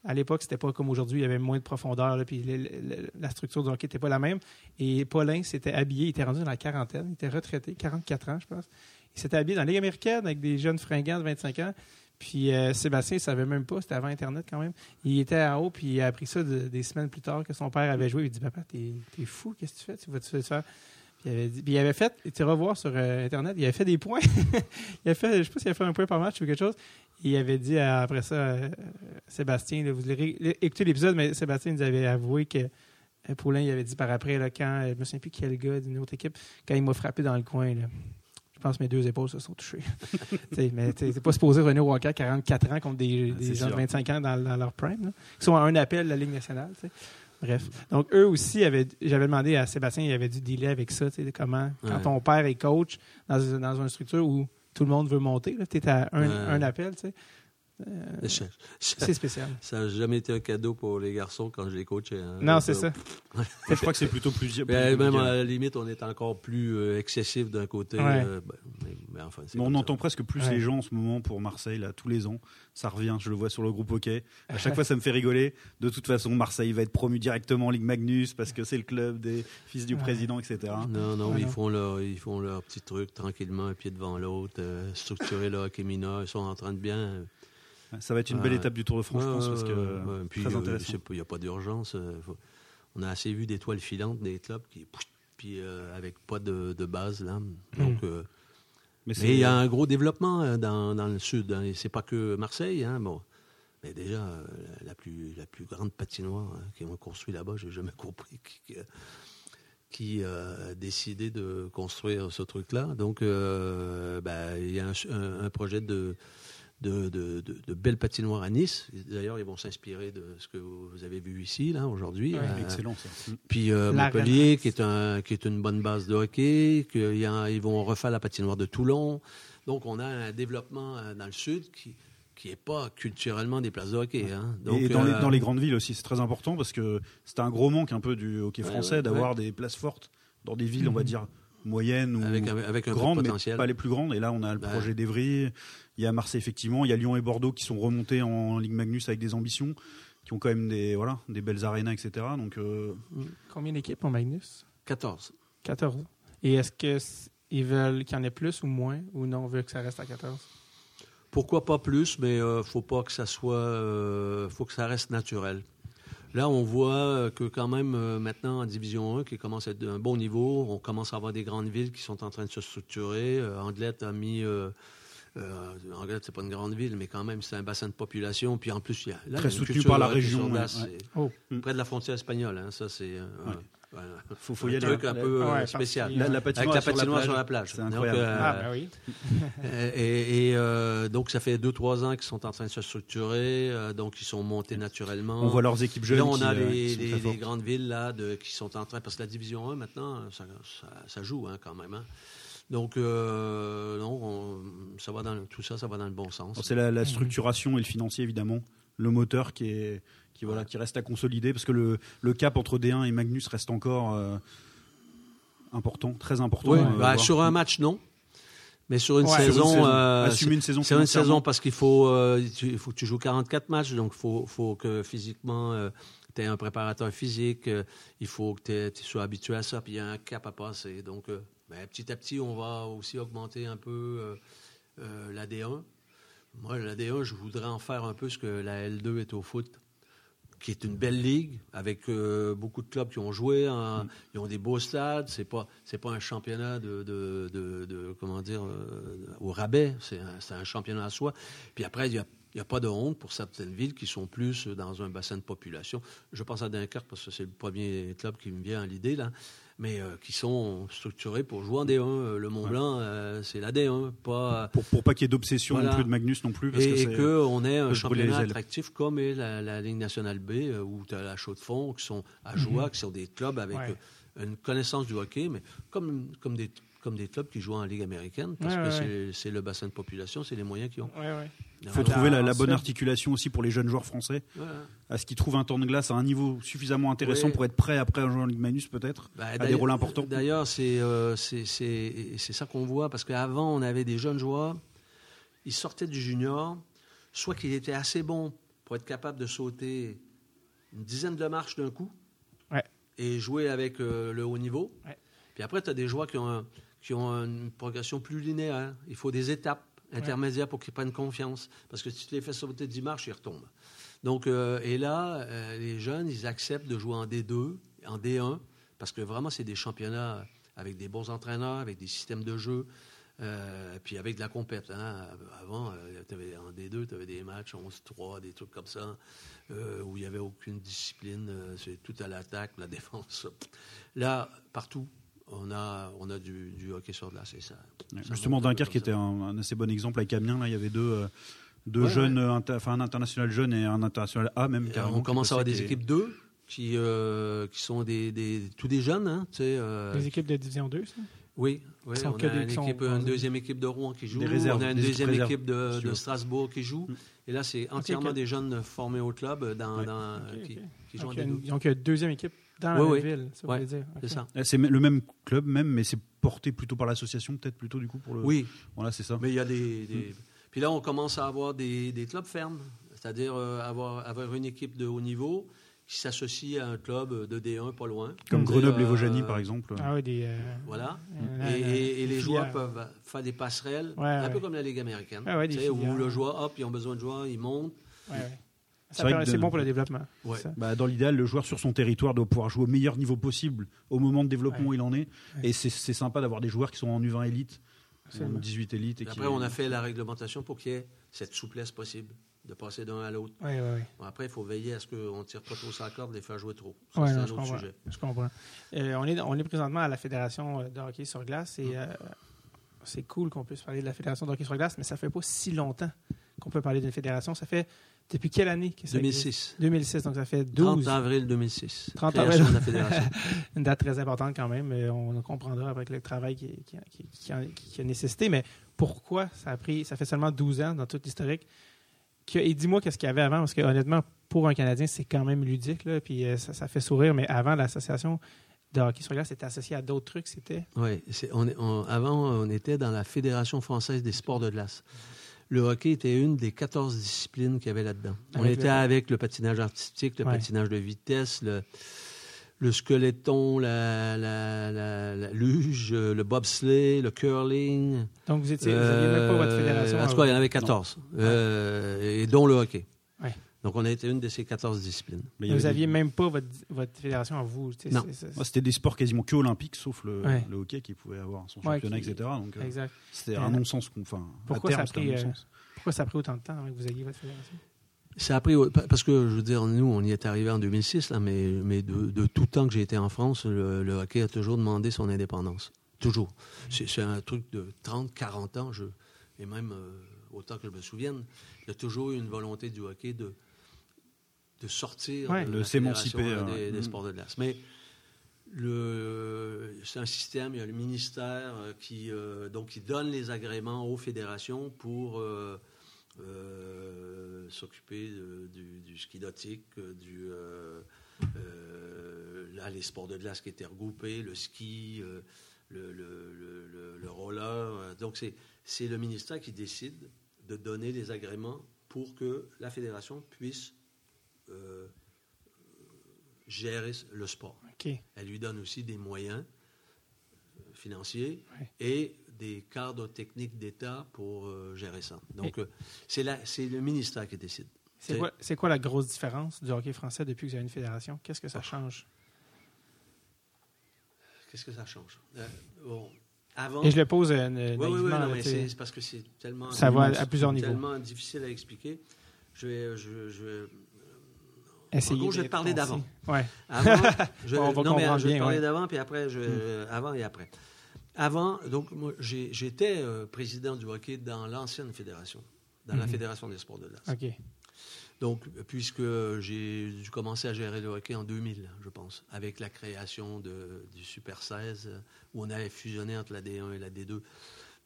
à l'époque, c'était pas comme aujourd'hui, il y avait moins de profondeur, puis la structure du hockey n'était pas la même. Et Paulin s'était habillé, il était rendu dans la quarantaine, il était retraité, 44 ans, je pense. Il s'était habillé dans la Ligue américaine avec des jeunes fringants de 25 ans. Puis euh, Sébastien, il savait même pas, c'était avant Internet quand même. Il était en haut, puis il a appris ça de- des semaines plus tard que son père avait joué. Il dit Papa, t'es es fou, qu'est-ce que tu fais? Tu vas-tu puis il, avait dit- puis il avait fait, tu iras voir sur euh, Internet, il avait fait des points. *laughs* il a fait, je sais pas s'il a fait un point par match ou quelque chose. Il avait dit euh, après ça, euh, Sébastien, là, vous allez écouter l'épisode, mais Sébastien nous avait avoué que euh, Paulin, il avait dit par après, là, quand, je me souviens plus quel gars d'une autre équipe, quand il m'a frappé dans le coin, là, Je pense que mes deux épaules se sont touchées. *laughs* T'sais, mais t'es t'es pas supposé hockey à 44 ans contre des, des c'est gens de sûr. 25 ans dans, dans leur prime. là, qui sont à un appel de la Ligue nationale. t'sais. Bref. Donc, eux aussi, avaient, j'avais demandé à Sébastien, il avait dû dealer avec ça. t'sais, Comment, quand Ouais. ton père est coach dans, dans une structure où tout le monde veut monter, tu es à un, Ouais. un appel, tu sais, Je- c'est spécial. ça n'a jamais été un cadeau pour les garçons quand je les coachais. hein. Non, c'est euh, ça. Je crois que c'est plutôt plus. plus mais même à la limite, on est encore plus euh, excessif d'un côté. Ouais. euh, ben, mais, mais enfin, c'est Mais on ça. entend presque plus Ouais. les gens en ce moment pour Marseille, là, tous les ans. Ça revient, je le vois sur le groupe hockey. À chaque *laughs* fois, ça me fait rigoler. De toute façon, Marseille va être promu directement en Ligue Magnus parce que c'est le club des fils du Ouais. président, etc. Non, non, ils. Font leur, ils font leur petit truc tranquillement, un pied devant l'autre, euh, structurer le hockey mineur. Ils sont en train de bien. Ça va être une belle étape du Tour de France, je pense, parce que. Puis, très euh, intéressant. Il n'y a pas d'urgence. euh, on a assez vu d'étoiles filantes des clubs qui. Puis euh, avec pas de, de base, là. Donc. euh, Mais il y a un gros développement dans, dans le sud. Hein. C'est pas que Marseille, hein, bon. Mais déjà, la, plus, la plus grande patinoire hein, qu'ils ont construit là-bas, j'ai jamais *laughs* compris qui, euh, a décidé de construire ce truc-là. Donc, euh, ben, il y a un, un- un projet de, de, de, de- de belles patinoires à Nice. D'ailleurs, ils vont s'inspirer de ce que vous avez vu ici, là, aujourd'hui. Ouais. Euh, excellent, ça. Mm. puis euh, Montpellier, qui est, un, qui est une bonne base de hockey, y a- ils vont refaire la patinoire de Toulon. Donc, on a un développement euh, dans le sud qui qui n'est pas culturellement des places de hockey. Hein. Donc, et dans, les, euh, dans les grandes villes aussi, c'est très important parce que c'était un gros manque un peu du hockey français ouais, d'avoir des places fortes dans des villes, on va dire, moyennes ou avec, un grandes, mais potentiel. pas les plus grandes. Et là, on a le Ouais. projet d'Evry, il y a Marseille, effectivement, il y a Lyon et Bordeaux qui sont remontés en Ligue Magnus avec des ambitions, qui ont quand même des, voilà, des belles arénas, etc. Donc, euh, Combien d'équipes en Magnus? 14. 14. Et est-ce qu'ils veulent qu'il y en ait plus ou moins, ou non, on veut que ça reste à 14 Pourquoi pas plus, mais euh, faut pas que ça soit, euh, faut que ça reste naturel. Là, on voit que quand même euh, maintenant en Division 1, qui commence à être d'un bon niveau, on commence à avoir des grandes villes qui sont en train de se structurer. Euh, Anglette a mis, euh, euh, Anglette c'est pas une grande ville, mais quand même c'est un bassin de population. Puis en plus, il y a là, Très soutenu par la région, ouais, ouais. Oh. près de la frontière espagnole. Hein, ça c'est euh, Ouais. Un- faut, faut un y aller. truc un peu euh, Ouais, spécial. La, la Avec patinoire, la sur, patinoire sur la plage, plage. C'est Donc, incroyable. euh, Ah, oui. *laughs* Euh, Et, et, euh, donc, ça fait deux, trois ans qu'ils sont en train de se structurer, euh, donc ils sont montés naturellement. on voit leurs équipes jeunes Là, on qui, a euh, les, grandes villes là, de, qui sont en train, parce que la division 1 maintenant, ça, ça, ça joue hein, quand même. hein. Donc, euh, non, on- ça va dans, tout ça, ça va dans le bon sens. C'est la, la structuration et le financier, évidemment. Le moteur qui, est, qui, voilà, qui reste à consolider parce que le, le cap entre D1 et Magnus reste encore euh, important, très important. Oui, euh, bah, sur un match, non. Mais sur une Ouais. Sur une saison, saison. euh, Assumer une saison C'est une saison parce qu'il faut, euh, tu- faut que tu joues 44 matchs, donc il faut, faut que physiquement, tu aies un préparateur physique, euh, il faut que tu sois habitué à ça, puis il y a un cap à passer. Donc, euh, ben, petit à petit, on va aussi augmenter un peu euh, euh, la D1. Moi, la D1, je voudrais en faire un peu ce que la L2 est au foot qui est une belle ligue avec euh, beaucoup de clubs qui ont joué, en- ils ont des beaux stades. C'est pas c'est pas un championnat de, de, de- de- comment dire euh, au rabais. C'est un, c'est un championnat à soi. Puis après il y a il n'y a pas de honte pour certaines villes qui sont plus dans un bassin de population. Je pense à Dunkerque parce que c'est le premier club qui me vient à l'idée là, mais euh, qui sont structurés pour jouer en D1. Euh, Le Mont Blanc, euh, c'est la D1, pas Pour, pour pas qu'il y ait d'obsession Voilà. non plus de Magnus non plus. Parce et, qu'on ait un championnat attractif comme est la, la Ligue nationale B, où tu as la Chaux de Fonds, qui sont à Joie, qui sont des clubs avec Ouais. une connaissance du hockey, mais comme, comme, des, comme des clubs qui jouent en Ligue américaine, parce Ouais, que ouais, c'est- le bassin de population, c'est les moyens qu'ils ont. Ouais, ouais. Il faut trouver la, bonne articulation aussi pour les jeunes joueurs français, voilà. à ce qu'ils trouvent un temps de glace à un niveau suffisamment intéressant pour être prêt après un joueur en Ligue Magnus peut-être, Bah, à des rôles importants. D'ailleurs, c'est euh, c'est- c'est- c'est ça qu'on voit, parce qu'avant, on avait des jeunes joueurs, ils sortaient du junior, soit qu'ils étaient assez bons pour être capables de sauter une dizaine de marches d'un coup Ouais. et jouer avec euh, le haut niveau. Ouais. Puis après, tu as des joueurs qui ont, un- qui ont une progression plus linéaire. Il faut des étapes intermédiaires pour qu'ils prennent confiance, parce que si tu les fais sauter 10 marches, ils retombent. Donc, euh, et là, euh, les jeunes, ils acceptent de jouer en D2, en D1, parce que vraiment, c'est des championnats avec des bons entraîneurs, avec des systèmes de jeu, euh, puis avec de la compète. hein. Avant, t'avais- en D2, tu avais des matchs 11-3, des trucs comme ça, où il n'y avait aucune discipline, c'est tout à l'attaque, la *laughs* défense. Là, partout, on a, on a du, du hockey sur glace. Et ça, Justement, Dunkerque était un, un assez bon exemple avec Amiens. Là, il y avait deux, euh, deux Ouais, jeunes, euh, inter- enfin un international jeune et un international A même. Carrément, on commence à avoir des équipes 2 qui, euh, qui sont des, des, tous des jeunes. Hein, euh, Les équipes de Division 2, ça? oui, oui on a des- une, équipe, deuxième équipe de Rouen qui joue. Des réserves, on a une des deuxième réserves, équipe de, de. Strasbourg qui joue. Mm. Et là, c'est entièrement des jeunes formés au club dans, Ouais. dans- qui, qui jouent en Donc, il y a D2. une- donc, il y a une deuxième équipe dans la Oui, même oui. ville, ça Ouais, dire. Ça. Eh, C'est le même club même, mais c'est porté plutôt par l'association peut-être plutôt du coup pour le. Oui, Voilà, c'est ça. mais il y a des, des- Puis là, on commence à avoir des, des clubs fermes, c'est-à-dire euh, avoir, avoir une équipe de haut niveau qui s'associe à un club de D1 pas loin. Comme Grenoble et euh, Vaujany par exemple. Ah oui, des. euh, Voilà. euh, Et, et- et les joueurs peuvent faire des passerelles, Ouais, un ouais. peu comme la Ligue américaine. Ouais, sais, où le joueur, hop, ils ont besoin de joueurs, ils montent. C'est bon pour le développement. Ouais. Bah, dans l'idéal, le joueur sur son territoire doit pouvoir jouer au meilleur niveau possible au moment de développement Ouais. où il en est. Ouais. Et c'est sympa d'avoir des joueurs qui sont en U20 élite, en Absolument. 18 élite. Et Et après, on a fait la réglementation pour qu'il y ait cette souplesse possible de passer d'un à l'autre. Oui, oui, oui. Bon, après, il faut veiller à ce qu'on ne tire pas trop sa corde, les faire jouer trop. C'est un je autre comprends. sujet. Je comprends. Euh, on, est, on est présentement à la Fédération de hockey sur glace et euh, c'est cool qu'on puisse parler de la Fédération de hockey sur glace, mais ça fait pas si longtemps qu'on peut parler d'une fédération. Ça fait depuis quelle année que ça existe? 2006. 2006, donc ça fait 30 12. avril 2006. 30 création avril. de la fédération. *laughs* Une date très importante quand même. mais on comprendra avec le travail qui, qui, qui- qui a, nécessité. Mais pourquoi ça a pris, ça fait seulement 12 ans dans toute l'historique. que- Et dis-moi qu'est-ce qu'il y avait avant, parce que honnêtement, pour un Canadien, c'est quand même ludique, là, puis euh, ça, ça fait sourire. Mais avant, l'association de hockey sur glace était associée à d'autres trucs. C'était? Oui, on on- avant, on était dans la Fédération française des sports de glace. Le hockey était une des 14 disciplines qu'il y avait là-dedans. On Avec était le- avec le patinage artistique, le Ouais. patinage de vitesse, le, le squeletton, la, la, la- la luge, euh, le bobsleigh, le curling. donc vous étiez, vous aviez même pas votre Euh, fédération. En tout cas, il y en avait 14, euh, et dont le hockey. Donc, on a été une de ces 14 disciplines. Mais vous avait des- aviez même pas votre, votre fédération à vous. tu sais, Non. c'est- c'est- Moi, C'était des sports quasiment que olympiques, sauf le, Ouais. le hockey qui pouvait avoir son Ouais, championnat, qui- etc. Donc euh, Exact. c'était Euh, un non-sens. qu'on- Enfin, pourquoi terme, ça un pris, euh, non-sens. Pourquoi ça a pris autant de temps avant que vous ayez votre fédération? Ça a pris, parce que je veux dire, nous, on y est arrivé en 2006, là, mais, mais de, de tout temps que j'ai été en France, le, le hockey a toujours demandé son indépendance. Toujours. C'est c'est un truc de 30, 40 ans, je, et même euh, autant que je me souvienne, il y a toujours eu une volonté du hockey de, de sortir Ouais. de s'émanciper, euh, ouais. des, Mm. sports de glace. Mais c'est un système, il y a le ministère euh, qui, euh, donc, qui donne les agréments aux fédérations pour euh, euh, s'occuper du, du ski nautique, du, euh, euh, là, les sports de glace qui étaient regroupés, le ski, euh, le, le- le- le- le roller. Donc, c'est, c'est le ministère qui décide de donner les agréments pour que la fédération puisse euh, gérer le sport. Elle lui donne aussi des moyens euh, financiers Ouais. et des cadres techniques d'État pour euh, gérer ça. Donc, euh, c'est le ministère qui décide. C'est quoi, la grosse différence du hockey français depuis que vous avez une fédération? Qu'est-ce que ça change? Qu'est-ce que ça change? Euh, bon, avant... Et je le pose Oui, oui, oui, non, mais c'est parce que c'est tellement... Ça va à plusieurs niveaux. tellement difficile à expliquer. Je vais... Je, je vais- Essayer En gros, je vais te parler d'avant. Ouais. Avant, je, *laughs* On va non, mais je vais te parler ouais. d'avant, puis après, je, avant et après. Avant, donc, moi, j'étais euh, président du hockey dans l'ancienne fédération, dans la Mhm. Fédération des sports de glace. OK. Donc, puisque j'ai dû commencer à gérer le hockey en 2000, je pense, avec la création de, du Super 16, euh, où on avait fusionné entre la D1 et la D2.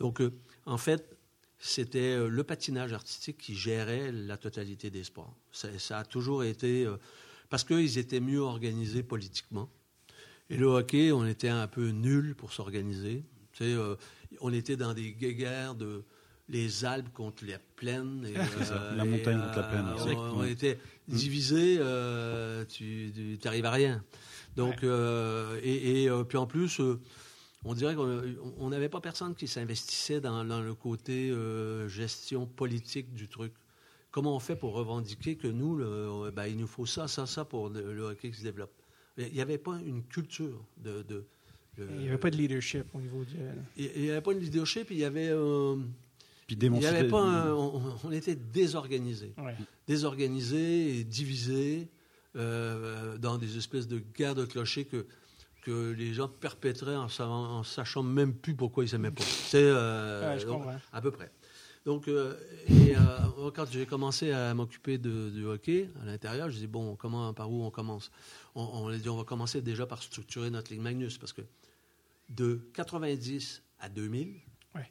Donc, euh, en fait, c'était euh, le patinage artistique qui gérait la totalité des sports. Ça, ça a toujours été... euh, parce qu'ils étaient mieux organisés politiquement. Et le hockey, on était un peu nuls pour s'organiser. Tu sais, euh, on était dans des guéguerres de les Alpes contre les plaines. Et, *laughs* euh, la et, montagne contre la plaine, on- était divisés, euh, tu n'arrives à rien. Donc, et, et, puis en plus, on dirait qu'on on n'avait pas personne qui s'investissait dans, dans le côté euh, gestion politique du truc. Comment on fait pour revendiquer que nous, le- ben, il nous faut ça, ça, ça pour le, le hockey qui se développe? Il n'y avait pas une culture de. de- de- Il n'y avait pas de leadership au niveau du. il n'y avait pas de leadership, il y avait. euh, Puis il y avait pas un- on, on était désorganisés Ouais. désorganisés et divisés euh, dans des espèces de guerres de clochers que que les gens perpétraient en, sa- en sachant même plus pourquoi ils s'aimaient pas. C'est euh, Ouais, à peu près. Donc, euh, et, euh, quand j'ai commencé à m'occuper de, du hockey à l'intérieur, je dis bon, comment, par où on commence? On, on a dit on va commencer déjà par structurer notre Ligue Magnus parce que de 90 à 2000, Ouais.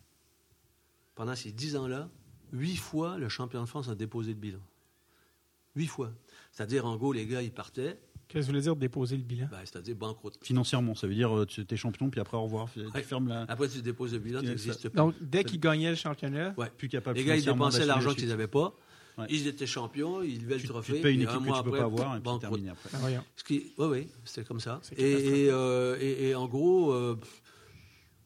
pendant ces 10 ans-là, huit fois le champion de France a déposé le bilan. Huit fois. C'est-à-dire, en gros, les gars, ils partaient, Qu'est-ce que vous voulez dire de déposer le bilan? ben, c'est-à-dire banqueroute. Financièrement, ça veut dire euh, tu es champion, puis après au revoir. Tu Ouais. fermes la. Après, tu déposes le bilan, tu n'existes plus. Donc, dès qu'ils gagnaient le championnat, Ouais. Plus capable. Les gars, ils dépensaient l'argent la qu'ils n'avaient pas. Ouais. Ils étaient champions, ils levaient Tu, le tu trophée. te payes une équipe que mois tu peux après, pas avoir, et puis terminé après. voyons. Ce qui, oui, oui, c'était comme ça. Et, et, euh, et- et en gros, euh,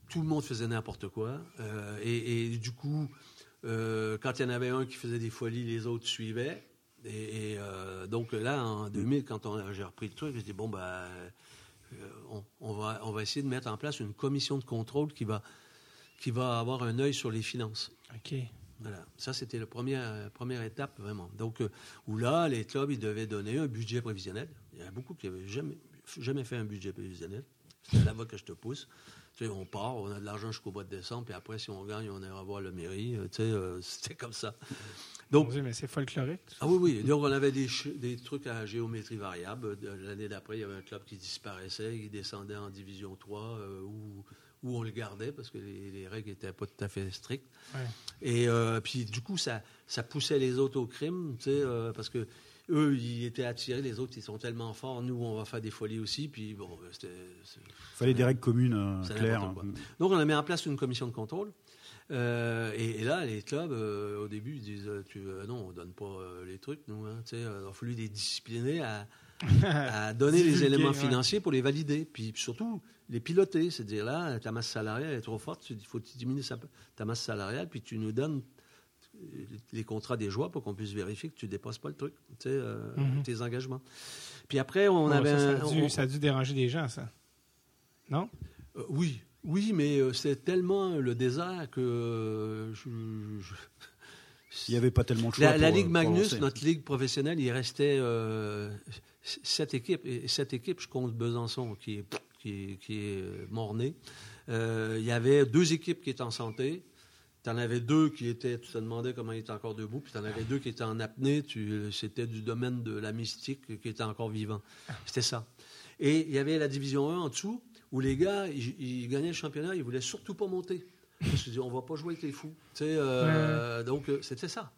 tout le monde faisait n'importe quoi. Euh, et, et du coup, euh, quand il y en avait un qui faisait des folies, les autres suivaient. Et, et, euh, donc là, en 2000, quand j'ai repris le truc, j'ai dit bon, ben, euh, on, on va, on va essayer de mettre en place une commission de contrôle qui va, qui va avoir un œil sur les finances. OK. Voilà. Ça, c'était la première, première étape, vraiment. Donc, euh, où là, les clubs, ils devaient donner un budget prévisionnel. Il y en a beaucoup qui n'avaient jamais, jamais fait un budget prévisionnel. C'est là-bas que je te pousse. Sais, on part, on a de l'argent jusqu'au mois de décembre, puis après, si on gagne, on ira voir la mairie. Euh, Tu sais, euh, *laughs* c'était comme ça. Donc, Dieu, mais c'est folklorique. ah oui, oui. Donc, on avait des, des trucs à géométrie variable. L'année d'après, il y avait un club qui disparaissait, qui descendait en division 3, euh, où, où on le gardait parce que les, les règles n'étaient pas tout à fait strictes. Ouais. Et euh, puis, du coup, ça, ça poussait les autres au crime, tu sais, parce que eux, ils étaient attirés, les autres, ils sont tellement forts, nous, on va faire des folies aussi. Puis, bon, c'était. c'est- fallait des règles communes euh, claires. Donc, on a mis en place une commission de contrôle. Euh, et, et là, les clubs, euh, au début, ils disent euh, tu, euh, non, on donne pas euh, les trucs, nous. Hein, euh, il a fallu les discipliner à, *laughs* à donner les éléments ouais. financiers pour les valider. Puis surtout, les piloter. C'est-à-dire là, ta masse salariale est trop forte, il faut que tu diminues sa- ta masse salariale, puis tu nous donnes euh, les contrats des joueurs pour qu'on puisse vérifier que tu ne dépasses pas le truc, tu sais, euh, Mhm. tes engagements. Puis après, on avait ça, a dû, on- ça a dû déranger des gens, ça. Non? euh, oui, oui, mais euh, c'est tellement le désert que euh, je- je- Il n'y avait pas tellement de choix. la, la pour, euh, Ligue Magnus, lancer. notre ligue professionnelle, il restait euh, sept équipes. Et sept équipes, je compte Besançon, qui est, qui est, qui est mort-né. Il y avait deux équipes qui étaient en santé. Tu en avais deux qui étaient, tu te demandais comment ils étaient encore debout, puis tu en avais deux qui étaient en apnée, tu- c'était du domaine de la mystique qui était encore vivant. C'était ça. Et il y avait la division 1 en dessous, où les gars, ils, ils gagnaient le championnat, ils voulaient surtout pas monter. Parce qu'ils disaient, on va pas jouer avec les fous. Euh, Donc, euh, c'était ça.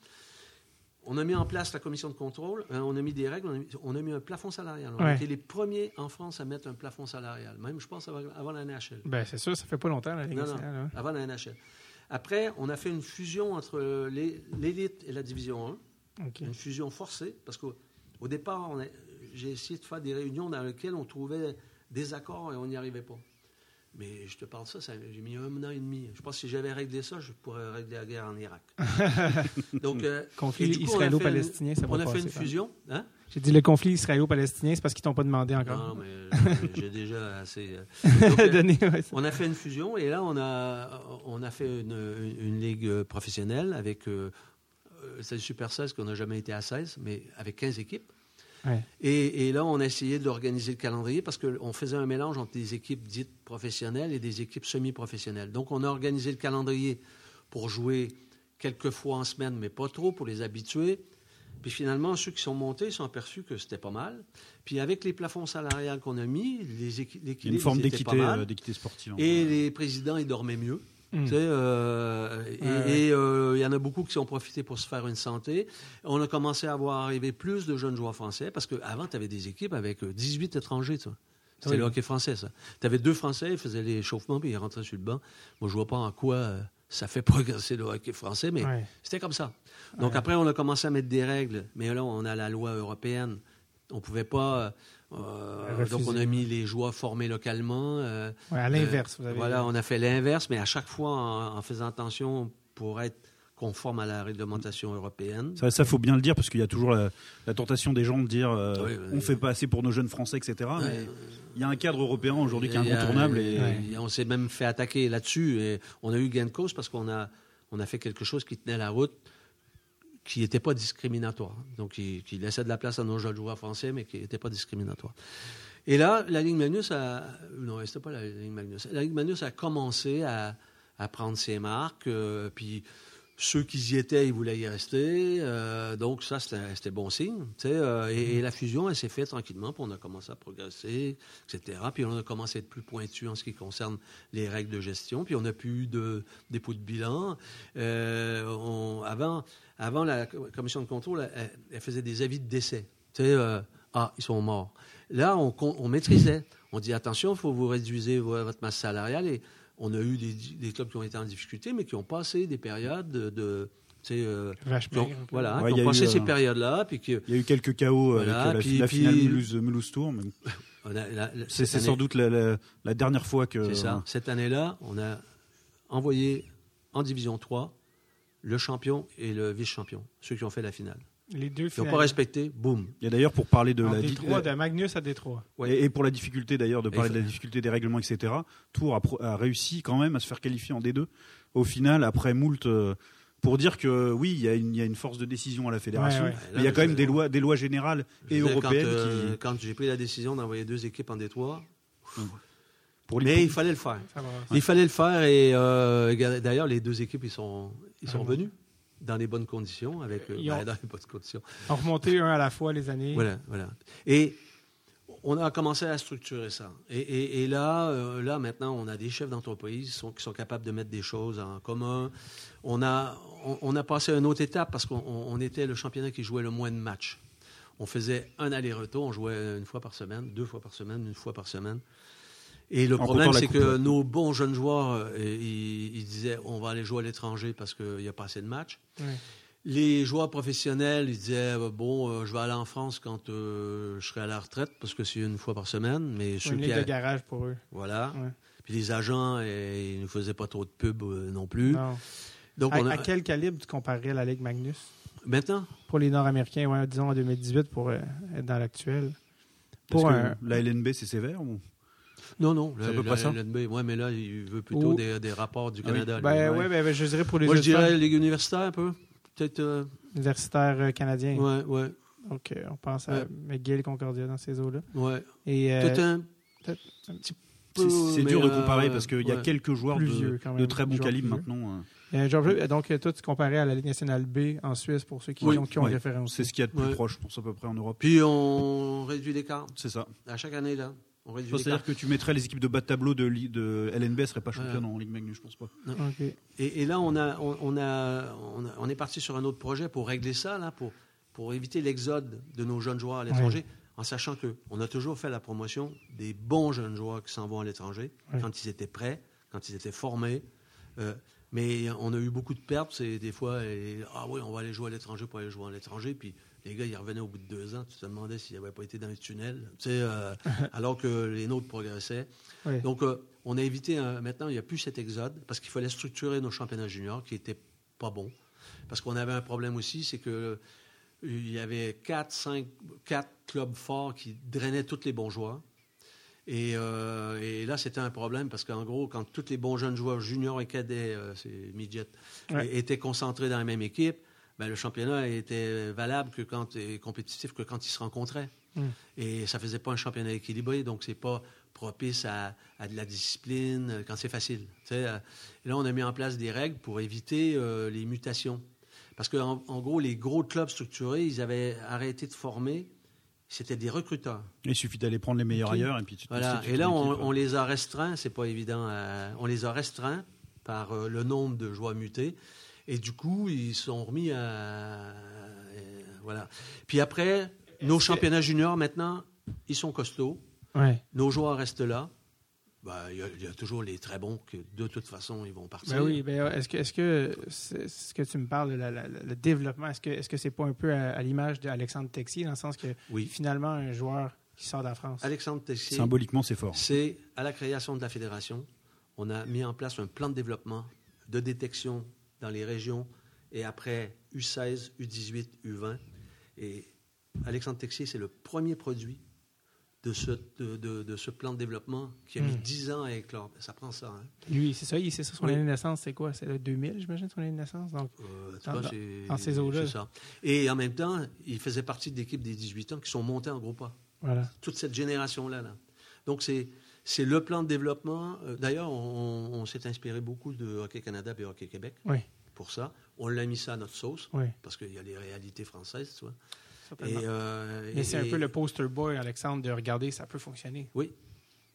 On a mis en place la commission de contrôle, hein, on a mis des règles, on a mis, on a mis un plafond salarial. On a Ouais. été les premiers en France à mettre un plafond salarial, même, je pense, avant, avant la NHL. Ben, c'est sûr, ça fait pas longtemps, la Ligue Non, non, nationale. hein. avant la NHL. Après, on a fait une fusion entre l'élite et la division 1 OK. une fusion forcée, parce qu'au au départ, j'ai essayé de faire des réunions dans lesquelles on trouvait des accords et on n'y arrivait pas. Mais je te parle de ça, ça j'ai mis un an et demi. Je pense que si j'avais réglé ça, je pourrais régler la guerre en Irak. *laughs* Donc, euh, Conflit du coup, on a fait israélo-palestinien, ça une- On a fait une ça. fusion. Hein? J'ai dit le conflit israélo-palestinien, c'est parce qu'ils t'ont pas demandé encore. non, mais *laughs* j'ai déjà assez. euh, donc, *laughs* euh, Donné, ouais, on a fait une fusion et là, on a, on a fait une, une- une ligue euh, professionnelle avec. Euh, euh, c'est le Super 16 qu'on n'a jamais été à 16, mais avec 15 équipes. Ouais. Et, et là, on a essayé d'organiser le calendrier parce qu'on faisait un mélange entre des équipes dites professionnelles et des équipes semi-professionnelles. Donc, on a organisé le calendrier pour jouer quelques fois en semaine, mais pas trop, pour les habituer. Puis finalement, ceux qui sont montés ils sont aperçus que c'était pas mal. Puis avec les plafonds salariales qu'on a mis, les l'équilibre une forme ils étaient d'équité pas mal. euh, d'équité sportive. Et les présidents, ils dormaient mieux. Mm. Tu sais, euh, et Ouais, et, euh, il y en a beaucoup qui ont profité pour se faire une santé. On a commencé à voir arriver plus de jeunes joueurs français parce qu'avant, tu avais des équipes avec euh, 18 étrangers. C'était Oui. le hockey français, ça. Tu avais deux Français, ils faisaient les chauffements puis ils rentraient sur le banc. Moi, je vois pas en quoi euh, ça fait progresser *laughs* le hockey français, mais Ouais. c'était comme ça. Donc après, on a commencé à mettre des règles, mais là, on a la loi européenne. On pouvait pas. euh, Refuser. donc, on a mis les joueurs formés localement. euh, Ouais, à l'inverse, avez voilà, on a fait l'inverse, mais à chaque fois en, en faisant attention pour être conforme à la réglementation européenne. Ça, ça, faut bien le dire parce qu'il y a toujours la, la tentation des gens de dire euh, Oui, oui. on fait pas assez pour nos jeunes Français, etc. Mais il y a un cadre européen aujourd'hui qui est y a- incontournable. Et, On s'est même fait attaquer là-dessus et on a eu gain de cause parce qu'on a, on a fait quelque chose qui tenait la route, qui n'était pas discriminatoire. Donc, qui, laissait de la place à nos jeunes joueurs français, mais qui n'était pas discriminatoire. Et là, la Ligue Magnus a. Non, c'était pas la Ligue Magnus. La Ligue Magnus a commencé à, à prendre ses marques. euh, puis ceux qui y étaient, ils voulaient y rester. euh, donc, ça, c'était bon signe. euh, et, et la fusion, elle s'est faite tranquillement. Puis on a commencé à progresser, etc. Puis on a commencé à être plus pointu en ce qui concerne les règles de gestion. Puis on n'a plus eu de dépôt de bilan. Euh, avant, avant, la commission de contrôle, elle, faisait des avis de décès. Euh, ah, ils sont morts. Là, on, maîtrisait. On dit attention, il faut vous réduire vo- votre masse salariale. On a eu des, des clubs qui ont été en difficulté, mais qui ont passé des périodes de. de tu sais, euh, voilà, Ouais, qui il y ont a passé eu, ces euh, périodes-là. Il y a eu quelques chaos Voilà, avec la, puis- la puis- finale Mulhouse, Mulhouse Tour. mais *laughs* on a- la- la- C'est cette c'est année- sans doute la, la- la dernière fois que. C'est ça. Cette année-là, on a envoyé en Division 3 le champion et le vice-champion, ceux qui ont fait la finale. Les deux Ils n'ont pas respecté, boum. Il y a d'ailleurs pour parler de En la Détroit, de Magnus à Détroit. Ouais. Et, et pour la difficulté d'ailleurs de Et parler de la difficulté des règlements, etc. Tours a, réussi quand même à se faire qualifier en D2. Au final, après moult, euh, pour dire que oui, il y, a une- il y a une force de décision à la fédération, Ouais, ouais. mais il y a quand même des lois, des lois générales et européennes Quand, euh, qui, quand j'ai pris la décision d'envoyer deux équipes en Détroit, pour les mais il fallait le faire. Il fallait le faire et euh, d'ailleurs, les deux équipes, ils sont, ils sont Ah bon. Dans les bonnes conditions. Avec, euh, ben, dans les bonnes conditions. *laughs* On remontait un à la fois les années. Voilà, voilà. Et on a commencé à structurer ça. Et, et- et là, euh, là, maintenant, on a des chefs d'entreprise qui sont, qui sont capables de mettre des choses en commun. On a, on, on a passé à une autre étape parce qu'on on- on était le championnat qui jouait le moins de matchs. On faisait un aller-retour, on jouait une fois par semaine, deux fois par semaine, une fois par semaine. Et le En problème, c'est que nos bons jeunes joueurs, euh, ils, ils disaient on va aller jouer à l'étranger parce qu'il n'y a pas assez de matchs. Ouais. Les joueurs professionnels, ils disaient euh, bon, euh, je vais aller en France quand euh, je serai à la retraite parce que c'est une fois par semaine. Mais Une de garage pour eux. voilà. Ouais. Puis les agents, ils ne faisaient pas trop de pub euh, non plus. Non. Donc À, on a à quel calibre tu comparerais la Ligue Magnus? Maintenant? Pour les Nord-Américains, ouais, disons en 2018 pour euh, être dans l'actuel. Pour que un. la LNB c'est sévère ou- Non, non. C'est à le- peu près ça? ouais, mais là, il veut plutôt Ou- des, des rapports du Ah oui. Canada. lui. Ben, ouais. ouais, ben, ben, je dirais pour les Moi, je dirais Ligue universitaire un peu. Peut-être. euh, universitaires euh, canadiens. ouais, ouais, Donc, euh, on pense à Ouais. McGill, Concordia dans ces eaux-là. Et euh, Peut-être un petit C'est peu. c'est mais, dur de euh, comparer parce qu'il y a quelques joueurs Plus de, très bon calibre plus maintenant. euh. euh, Georges, donc, euh, toi, tu comparais à la Ligue nationale B en Suisse pour ceux qui Oui, ont, qui ont ouais. référence. C'est ce qu'il y a de plus Ouais. proche, je pense à peu près en Europe. Puis on réduit l'écart. C'est ça. À chaque année, là. C'est-à-dire que tu mettrais les équipes de bas de tableau de, de LNB, elles seraient pas championnes Ouais. en Ligue Magnus, je pense pas. Et, et là, on, a, on, on a, on, a- on est parti sur un autre projet pour régler ça, là, pour, pour éviter l'exode de nos jeunes joueurs à l'étranger, en sachant qu'on a toujours fait la promotion des bons jeunes joueurs qui s'en vont à l'étranger, Oui. quand ils étaient prêts, quand ils étaient formés. Euh, mais on a eu beaucoup de pertes. C'est des fois, et, ah oui, on va aller jouer à l'étranger pour aller jouer à l'étranger. Puis les gars, ils revenaient au bout de deux ans. Tu te demandais s'ils n'avaient pas été dans les tunnels, tu sais, euh, *laughs* alors que les nôtres progressaient. Oui. Donc, euh, on a évité, maintenant, il n'y a plus cet exode parce qu'il fallait structurer nos championnats juniors qui n'étaient pas bons. Parce qu'on avait un problème aussi, c'est que euh, il y avait quatre, cinq, quatre clubs forts qui drainaient tous les bons joueurs. Et, euh, et là, c'était un problème parce qu'en gros, quand tous les bons jeunes joueurs juniors et cadets, euh, c'est midget, Ouais. étaient concentrés dans la même équipe, ben, le championnat était valable que quand, et compétitif que quand ils se rencontraient. Mm. Et ça faisait pas un championnat équilibré, donc c'est pas propice à, à de la discipline euh, quand c'est facile. Sais, euh, et là, on a mis en place des règles pour éviter euh, les mutations. Parce qu'en en gros, les gros clubs structurés, ils avaient arrêté de former. C'était des recruteurs. Il suffit d'aller prendre les meilleurs ailleurs et puis tu te Voilà. Et là, on, les a restreints, c'est pas évident. à- on les a restreints par euh, le nombre de joueurs mutés. Et du coup, ils sont remis à. euh, voilà. Puis après, nos championnats juniors, maintenant, ils sont costauds. Ouais. Nos joueurs restent là. Ben, Il y, a- il y a toujours les très bons que, de toute façon, ils vont partir. Ben oui, ben, est-ce que, est-ce que ce que tu me parles, la- la- la- le développement, est-ce que est-ce que c'est pas un peu à, à l'image d'Alexandre Texier, dans le sens que Oui. finalement, un joueur qui sort de la France? Alexandre Tessier, Symboliquement, c'est fort. c'est à la création de la fédération, on a mis en place un plan de développement, de détection dans les régions, et après U16, U18, U20. Et Alexandre Texier, c'est le premier produit de ce, de, de- de ce plan de développement qui a mis Hmm. 10 ans à éclore. Ça prend ça. Hein? Lui, c'est ça, c'est ça son Oui. année de naissance, c'est quoi? C'est le 2000, j'imagine, son année de naissance? Euh, Dans- cas, dans- c'est- dans ces eaux-là. c'est ça. Et en même temps, il faisait partie de l'équipe des 18 ans qui sont montés en groupe A. Voilà. toute cette génération-là. Là. Donc, c'est, c'est le plan de développement. Euh, D'ailleurs, on, on s'est inspiré beaucoup de Hockey Canada et Hockey Québec Oui, pour ça. On l'a mis ça à notre sauce, oui. parce qu'il y a les réalités françaises, tu vois. Et, euh, Mais c'est un peu le poster boy, Alexandre, de regarder, ça peut fonctionner. Oui.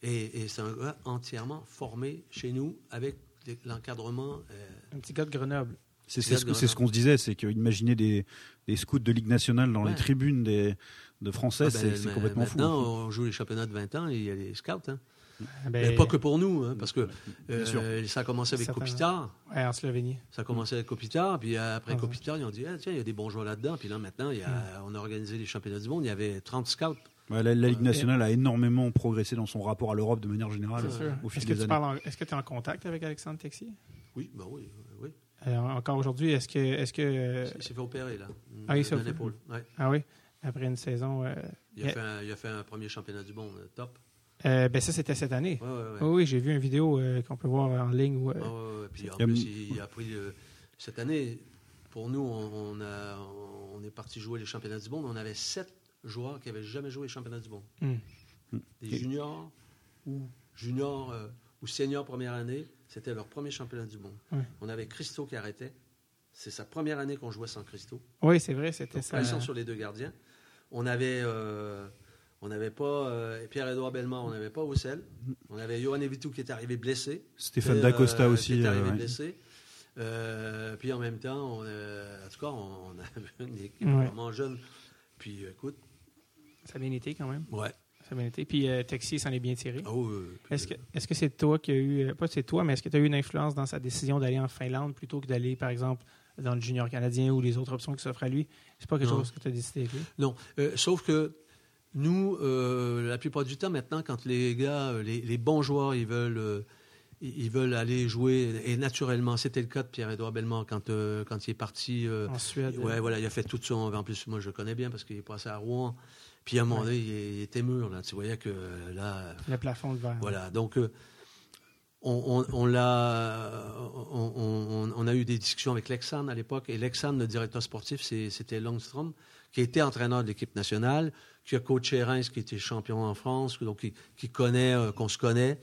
Et, et c'est un gars entièrement formé chez nous avec l'encadrement. euh, Un petit gars de Grenoble. C'est ce, qu'on se disait, c'est qu'imaginer des, des scouts de Ligue nationale dans Ouais. les tribunes des, de Français, ah ben, c'est ma- complètement fou. Maintenant, on joue les championnats de 20 ans et il y a les scouts. Hein. Ah, Mais ben, pas que pour nous, hein, parce que euh, ça a commencé avec. Kopitar. ouais, en Slovénie. Ça a commencé avec Kopitar, puis après Ah, Kopitar, ils ont dit ah, tiens, il y a des bons joueurs là-dedans. Puis là, maintenant, il y a- Hmm. on a organisé les championnats du monde. Il y avait 30 scouts. Ouais, la, la Ligue nationale a énormément progressé dans son rapport à l'Europe de manière générale C'est sûr. au fil Est-ce que des tu années. parles en- Est-ce que tu es en contact avec Alexandre Texier? Oui, ben oui, oui. Euh, encore aujourd'hui, est-ce que. Est-ce que euh, Il s'est fait opérer, là. Ah, il s'est. Ouais. ah oui, après une saison. euh, Il, a Mais- fait un, il a fait un premier championnat du monde, top. Euh, ben ça, c'était cette année. Ouais, ouais, ouais. Oui, oui, j'ai vu une vidéo euh, qu'on peut voir en ligne. Où, euh, ouais. Puis en plus, il, a pris cette année. Pour nous, on, on a, on est parti jouer les championnats du monde. On avait sept joueurs qui n'avaient jamais joué les championnats du monde. hmm. Des juniors ou juniors euh, ou seniors première année, c'était leur premier championnat du monde. Ouais. On avait Christo qui arrêtait. C'est sa première année qu'on jouait sans Christo. Oui, c'est vrai, c'était ça. pression sur les deux gardiens. On avait, euh, on n'avait pas euh, Pierre-Édouard Bellemare, on n'avait pas Roussel. On avait Johan Evitou qui est arrivé blessé. Stéphane Dacosta euh, aussi. Qui est euh, arrivé ouais. blessé. Euh, puis en même temps, on, euh, en tout cas, on, on avait *laughs* une équipe Ouais. vraiment jeune. Puis écoute, Ça a bien été quand même. ouais. Ça a bien été. Puis euh, Texier s'en est bien tiré. Oh, euh, puis, Est-ce que est-ce que c'est toi qui a eu, euh, pas c'est toi, mais est-ce que tu as eu une influence dans sa décision d'aller en Finlande plutôt que d'aller, par exemple, dans le junior canadien ou les autres options qui s'offrent à lui? C'est pas quelque Non. chose que tu as décidé avec lui? Non, euh, sauf que nous, euh, la plupart du temps maintenant, quand les gars, euh, les, les bons joueurs, ils veulent, euh, ils veulent aller jouer, et naturellement, c'était le cas de Pierre-Édouard Bellemare quand, euh, quand il est parti. En Suède. ouais, voilà, il a fait tout son. En plus, moi, je le connais bien parce qu'il est passé à Rouen. Puis à un moment donné, il, il était mûr, là. Tu voyais que là. Le plafond de verre. Voilà, donc on, on- on a eu des discussions avec Lexan à l'époque, et Lexan, le directeur sportif, c'était Longstrom, qui était entraîneur de l'équipe nationale, qui a coaché Reims, qui était champion en France, donc qui, qui connaît, euh, qu'on se connaît,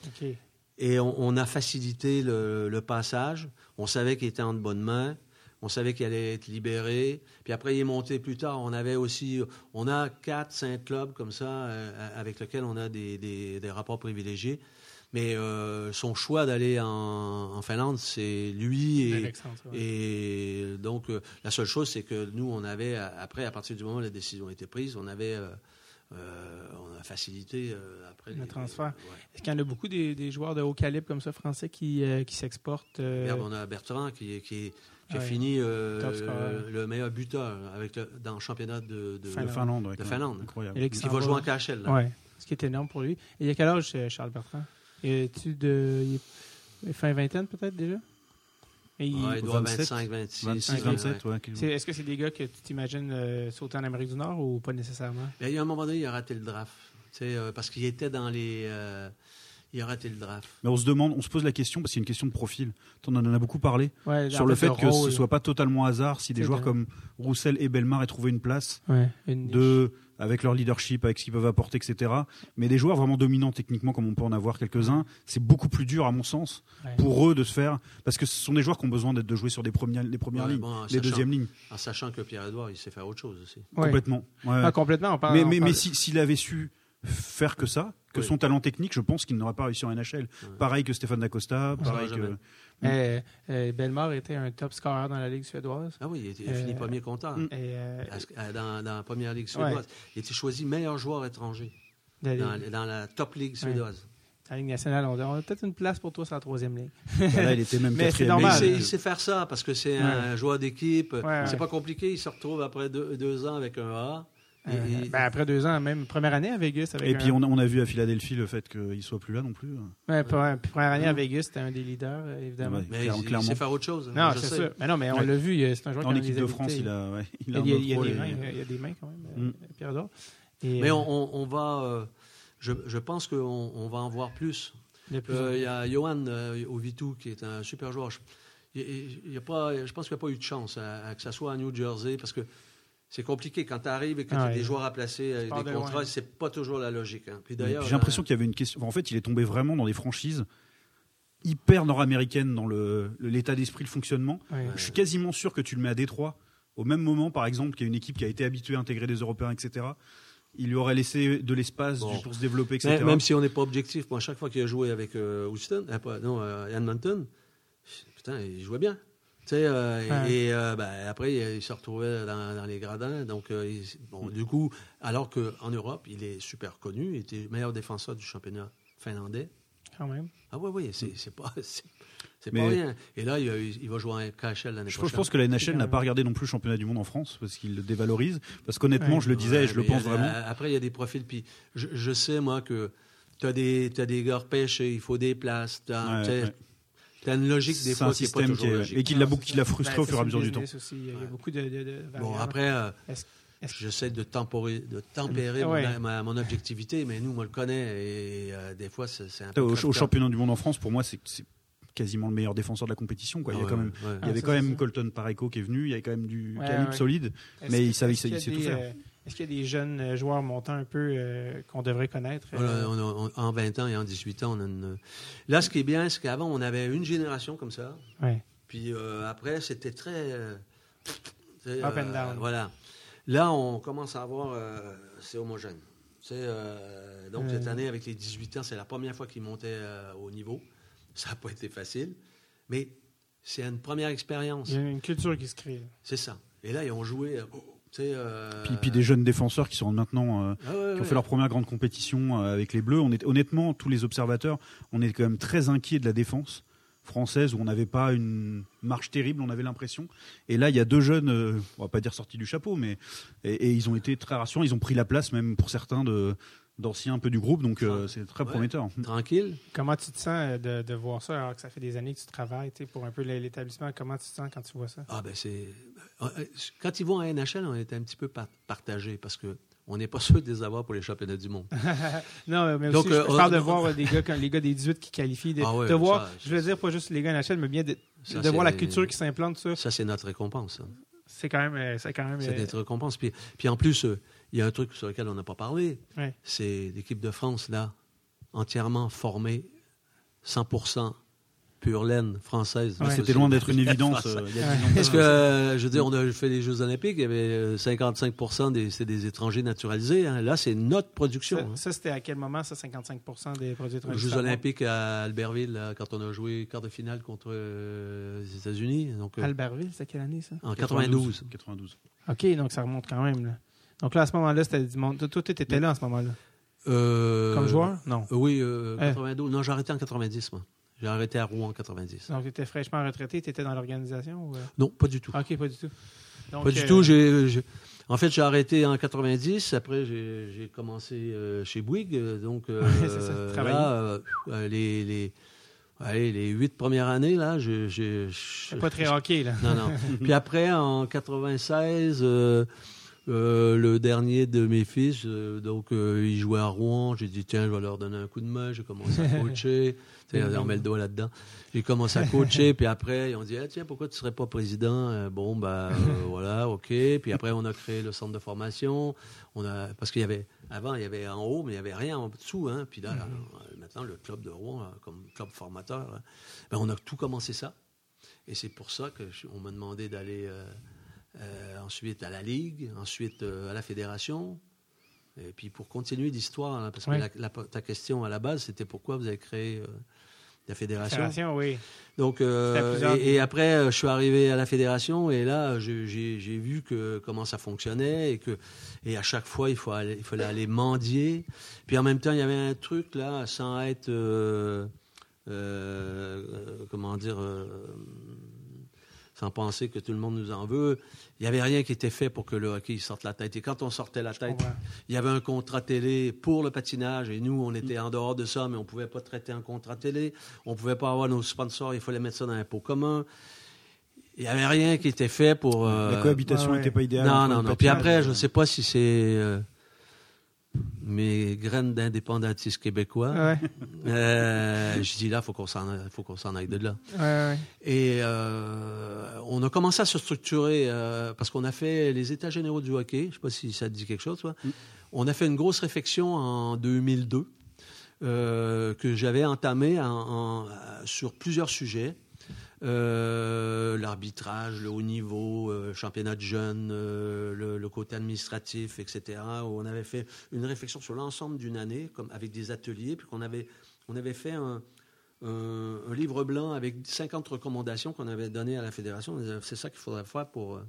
et on, on a facilité le, le passage. On savait qu'il était en de bonnes mains. On savait qu'il allait être libéré. Puis après, il est monté plus tard. On avait aussi, on a quatre, cinq clubs comme ça euh, avec lesquels on a des, des- des rapports privilégiés. Mais euh, son choix d'aller en, en Finlande, c'est lui et, Alexandre, ouais. et donc euh, la seule chose, c'est que nous, on avait à- après, à partir du moment où la décision a été prise, on avait, euh, euh, on a facilité euh, après Le les- transfert. ouais. Est-ce qu'il y en a beaucoup des, des joueurs de haut calibre comme ça, français, qui, euh, qui s'exportent? euh, on a Bertrand qui, qui, est- qui a Ouais. fini euh, le meilleur buteur avec le- dans le championnat de, de- De Finlande. De Finlande. Incroyable. Qui va jouer en KHL. là. Ouais. Ce qui est énorme pour lui. Et il y a quel âge, euh, Charles Bertrand? Es-tu de. il fin vingtaine, peut-être, déjà? Et il- Ouais, il doit 27, 25, 26. 26, ouais, 27, ouais. Est-ce que c'est des gars que tu t'imagines euh, sauter en Amérique du Nord ou pas nécessairement? Y a un moment donné, il a raté le draft. Tu sais, euh, parce qu'il était dans les. euh, il a raté le draft. Mais on se demande, on se pose la question, parce que c'est une question de profil. On en a beaucoup parlé. Ouais, sur le fait que rôle. ce soit pas totalement hasard si des joueurs comme Roussel et Belmar aient trouvé une place Ouais, une niche. de avec leur leadership, avec ce qu'ils peuvent apporter, etc. Mais des joueurs vraiment dominants techniquement, comme on peut en avoir quelques-uns, c'est beaucoup plus dur, à mon sens, Ouais. pour eux de se faire, parce que ce sont des joueurs qui ont besoin d'être de jouer sur des premières, les premières Ouais, lignes, bon, les sachant- deuxièmes lignes, En sachant que Pierre-Edouard, il sait faire autre chose aussi. Ouais. complètement. Ouais. Ah, complètement. On parle, mais mais, mais si- s'il avait su faire que ça, que Oui. son talent technique, je pense qu'il n'aurait pas réussi en NHL. Pareil que Stéphane Dacosta, pareil que. Jamais. Euh, euh, Bellemare était un top scorer dans la Ligue suédoise. Ah oui, il, était- il a Euh, fini premier compteur. mm. Euh, À- Dans, dans la première ligue Ouais. suédoise. Il était choisi meilleur joueur étranger la dans, Ligue- dans la top ligue suédoise. la Ligue nationale, on, on a peut-être une place pour toi sur la troisième ligne. Là, il était même *laughs* Mais c'est quatrième normal. Mais il sait, il sait faire ça parce que c'est Ouais. un joueur d'équipe. Ouais, c'est ouais. pas compliqué. Il se retrouve après deux, deux ans avec un A. Et- Euh, et- ben, après deux ans, même première année à Vegas. Avec Et un- puis on a, on a vu à Philadelphie le fait qu'il soit plus là non plus. Ouais, première année à Vegas, c'était un des leaders, euh, évidemment. Ouais. mais Clairement, il, sait faire autre chose. Non, je c'est sûr. Mais non, mais on Ouais. l'a vu, il- c'est un joueur En qui a équipe de. France, il a, ouais, il y a a, un il y a- autre il y a rôle des mains, il y a des mains quand même, euh, Mm. Pierre. Et, Mais euh, on, va. euh, je, je pense qu'on on va en voir plus. Euh. Il y a Johan euh, Ovitu qui est un super joueur. Je, y a pas, je pense qu'il n'y a pas eu de chance à, à que ça soit à New Jersey parce que c'est compliqué quand tu arrives et que tu Ah as ouais. des joueurs à placer, euh, des contrats, c'est pas toujours la logique. hein. Puis d'ailleurs, J'ai l'impression euh, qu'il y avait une question. enfin, en fait, il est tombé vraiment dans des franchises hyper nord-américaines dans le- l'état d'esprit, le fonctionnement. Ouais. Je suis quasiment sûr que tu le mets à Détroit, au même moment, par exemple, qu'il y a une équipe qui a été habituée à intégrer des Européens, etc. Il lui aurait laissé de l'espace Bon. pour se développer, etc. même, même si on n'est pas objectif, moi, chaque fois qu'il a joué avec euh, Houston, euh, pas- non, euh, Edmonton, putain, il jouait bien. Tu sais, euh, et- Ouais. et euh, ben, après, il se retrouvait dans, dans les gradins. Donc, euh, il- bon, du coup, alors qu'en Europe, il est super connu, il était meilleur défenseur du championnat finlandais. Quand même. Ah oui, oui, *laughs* c'est pas, Mais- pas rien. Et là, il, va jouer en KHL l'année Je, je prochaine. pense que la NHL n'a pas regardé non plus le championnat du monde en France parce qu'il le dévalorise. Parce qu'honnêtement, Ouais. je le disais et je le pense a- vraiment. Après, il y a des profils. Puis je, je sais, moi, que tu as des, t'as des gars repêchés, il faut des places. Tu as, Ouais. une logique des C'est fois un qui n'est pas toujours qui est- logique. et qui l'a beaucoup- qui l'a frustré Ben, au fur et à mesure du temps. business aussi. Il y a Ouais. beaucoup de, de, de Bon, après, euh, j'essaie de, temporer, de tempérer Ah mon- ouais. ma, mon objectivité, mais nous, on le connaît. Et euh, des fois, c'est, un peu. Au, championnat du monde en France, pour moi, c'est quasiment le meilleur défenseur de la compétition. Quoi. Il y a Ouais, quand même, ouais. il y Ah, avait quand même. Colton Pareco qui est venu. Il y avait quand même du calibre solide. Mais il savait- il sait tout faire. Est-ce qu'il y a des jeunes euh, joueurs montants un peu euh, qu'on devrait connaître? Euh, on a- on- en 20 ans et en 18 ans, on a une... Là, ce qui est bien, c'est qu'avant, on avait une génération comme ça. ouais. Puis euh, après, c'était très. Up and down. Voilà. Là, on commence à avoir. c'est homogène. Donc, cette année, avec les 18 ans, c'est la première fois qu'ils montaient au niveau. Ça n'a pas été facile. Mais c'est une première expérience. Il y a une culture qui se crée. C'est ça. Et là, ils ont joué. Euh, Puis, puis des jeunes défenseurs qui sont maintenant. euh, ah ouais, qui ont ouais. fait leur première grande compétition euh, avec les Bleus. On est, honnêtement, tous les observateurs, on est quand même très inquiets de la défense française où on n'avait pas une marche terrible, on avait l'impression. Et là, il y a deux jeunes, euh, on va pas dire sortis du chapeau, mais et, et ils ont été très rassurants. Ils ont pris la place même pour certains de d'anciens un peu du groupe, donc euh, c'est très Ouais. prometteur. Tranquille. Comment tu te sens euh, de, de voir ça alors que ça fait des années que tu travailles tu sais, pour un peu l'établissement? Comment tu te sens quand tu vois ça? Ah ben c'est euh, euh, quand ils vont à NHL, on est un petit peu par- partagé parce que on n'est pas *laughs* sûr de les avoir pour les championnats du monde. *laughs* Non, mais aussi, Donc, je, euh, je parle de voir euh, *laughs* des gars, les gars des 18 qui qualifient, de, Ah ouais, de voir, ça, je veux dire, pas juste les gars NHL, mais bien de, Ça, de voir la culture qui s'implante, ça. Ça c'est notre récompense. ça. C'est quand même, c'est quand même. C'est euh, notre récompense. Puis, puis en plus, euh, il y a un truc sur lequel on n'a pas parlé. Ouais. C'est l'équipe de France là, entièrement formée, 100% pure laine française. Ouais. C'était loin d'être une évidence euh, il y a 10 ans. Parce que, euh, je veux dire, on a fait les Jeux Olympiques, il y avait euh, 55% des, c'est des étrangers naturalisés. hein. Là, c'est notre production. ça, hein. ça, c'était à quel moment, ça, 55% des produits étrangers? Jeux Ça remonte- Olympiques à Albertville, là, quand on a joué quart de finale contre euh, les États-Unis. Donc, euh, Albertville, c'est quelle année, ça? en 92. 92. OK, donc ça remonte quand même. Là. Donc là, à ce moment-là, c'était du monde. Toi, toi, tu étais là à ce moment-là? Euh, Comme joueur? Non. euh, Oui, euh, Eh. 92. Non, j'ai arrêté en 90, moi. J'ai arrêté à Rouen en 90. Donc, tu étais fraîchement retraité, tu étais dans l'organisation? Ou... Non, pas du tout. OK, pas du tout. Donc, pas du tout. En fait, j'ai arrêté en 90. Après, j'ai, commencé chez Bouygues. Donc, *laughs* ça, là, les, les, allez, les huit premières années, là, j'ai- C'est pas très hockey, là. Non, non. *laughs* Puis après, en 96, euh, euh, le dernier de mes fils, euh, donc euh, il jouait à Rouen. J'ai dit, tiens, je vais leur donner un coup de main. J'ai commencé à *laughs* coacher. on met le doigt là-dedans. J'ai commencé à coacher. puis après, ils ont dit, ah, tiens, pourquoi tu serais pas président? Euh, Bon, bah *laughs* voilà, OK. Puis après, on a créé le centre de formation. On a, parce qu'il y avait, avant, il y avait en haut, mais il n'y avait rien en dessous. Hein. Puis là, là, maintenant, le club de Rouen, là, comme club formateur, là, ben, on a tout commencé ça. Et c'est pour ça que je- on m'a demandé d'aller euh, ensuite à la Ligue, ensuite euh, à la Fédération. Et puis pour continuer l'histoire, hein, parce que Ouais. la- la- ta question à la base, c'était pourquoi vous avez créé euh, la Fédération? Fédération, oui. Donc, et, et après, je suis arrivé à la fédération et là, j'ai vu que comment ça fonctionnait et que et à chaque fois, il, faut aller- il fallait aller mendier. Puis en même temps, il y avait un truc là, sans être comment dire, sans penser que tout le monde nous en veut. Il n'y avait rien qui était fait pour que le hockey sorte la tête. Et quand on sortait la tête, il y avait un contrat télé pour le patinage et nous, on était en dehors de ça, mais on ne pouvait pas traiter un contrat télé. On ne pouvait pas avoir nos sponsors, il fallait mettre ça dans un pot commun. Il n'y avait rien qui était fait pour. euh, La cohabitation n'était ouais. pas idéale. non, non, non. Puis patinage après, et- je ne sais pas si c'est. euh, mes graines d'indépendantisme québécois. Ouais, Euh, je dis là, faut qu'on s'en, faut qu'on s'en aille de là. ouais, ouais. Et euh, on a commencé à se structurer euh, parce qu'on a fait les États généraux du hockey. Je sais pas si ça te dit quelque chose, toi. On a fait une grosse réflexion en 2002 euh, que j'avais entamée en- en- sur plusieurs sujets. Euh, l'arbitrage, le haut niveau, euh, championnat de jeunes, euh, le, le côté administratif, etc. Où on avait fait une réflexion sur l'ensemble d'une année, comme avec des ateliers, puis qu'on avait, on avait fait un, un- un livre blanc avec 50 recommandations qu'on avait données à la fédération. C'est ça qu'il faudrait faire pour, euh,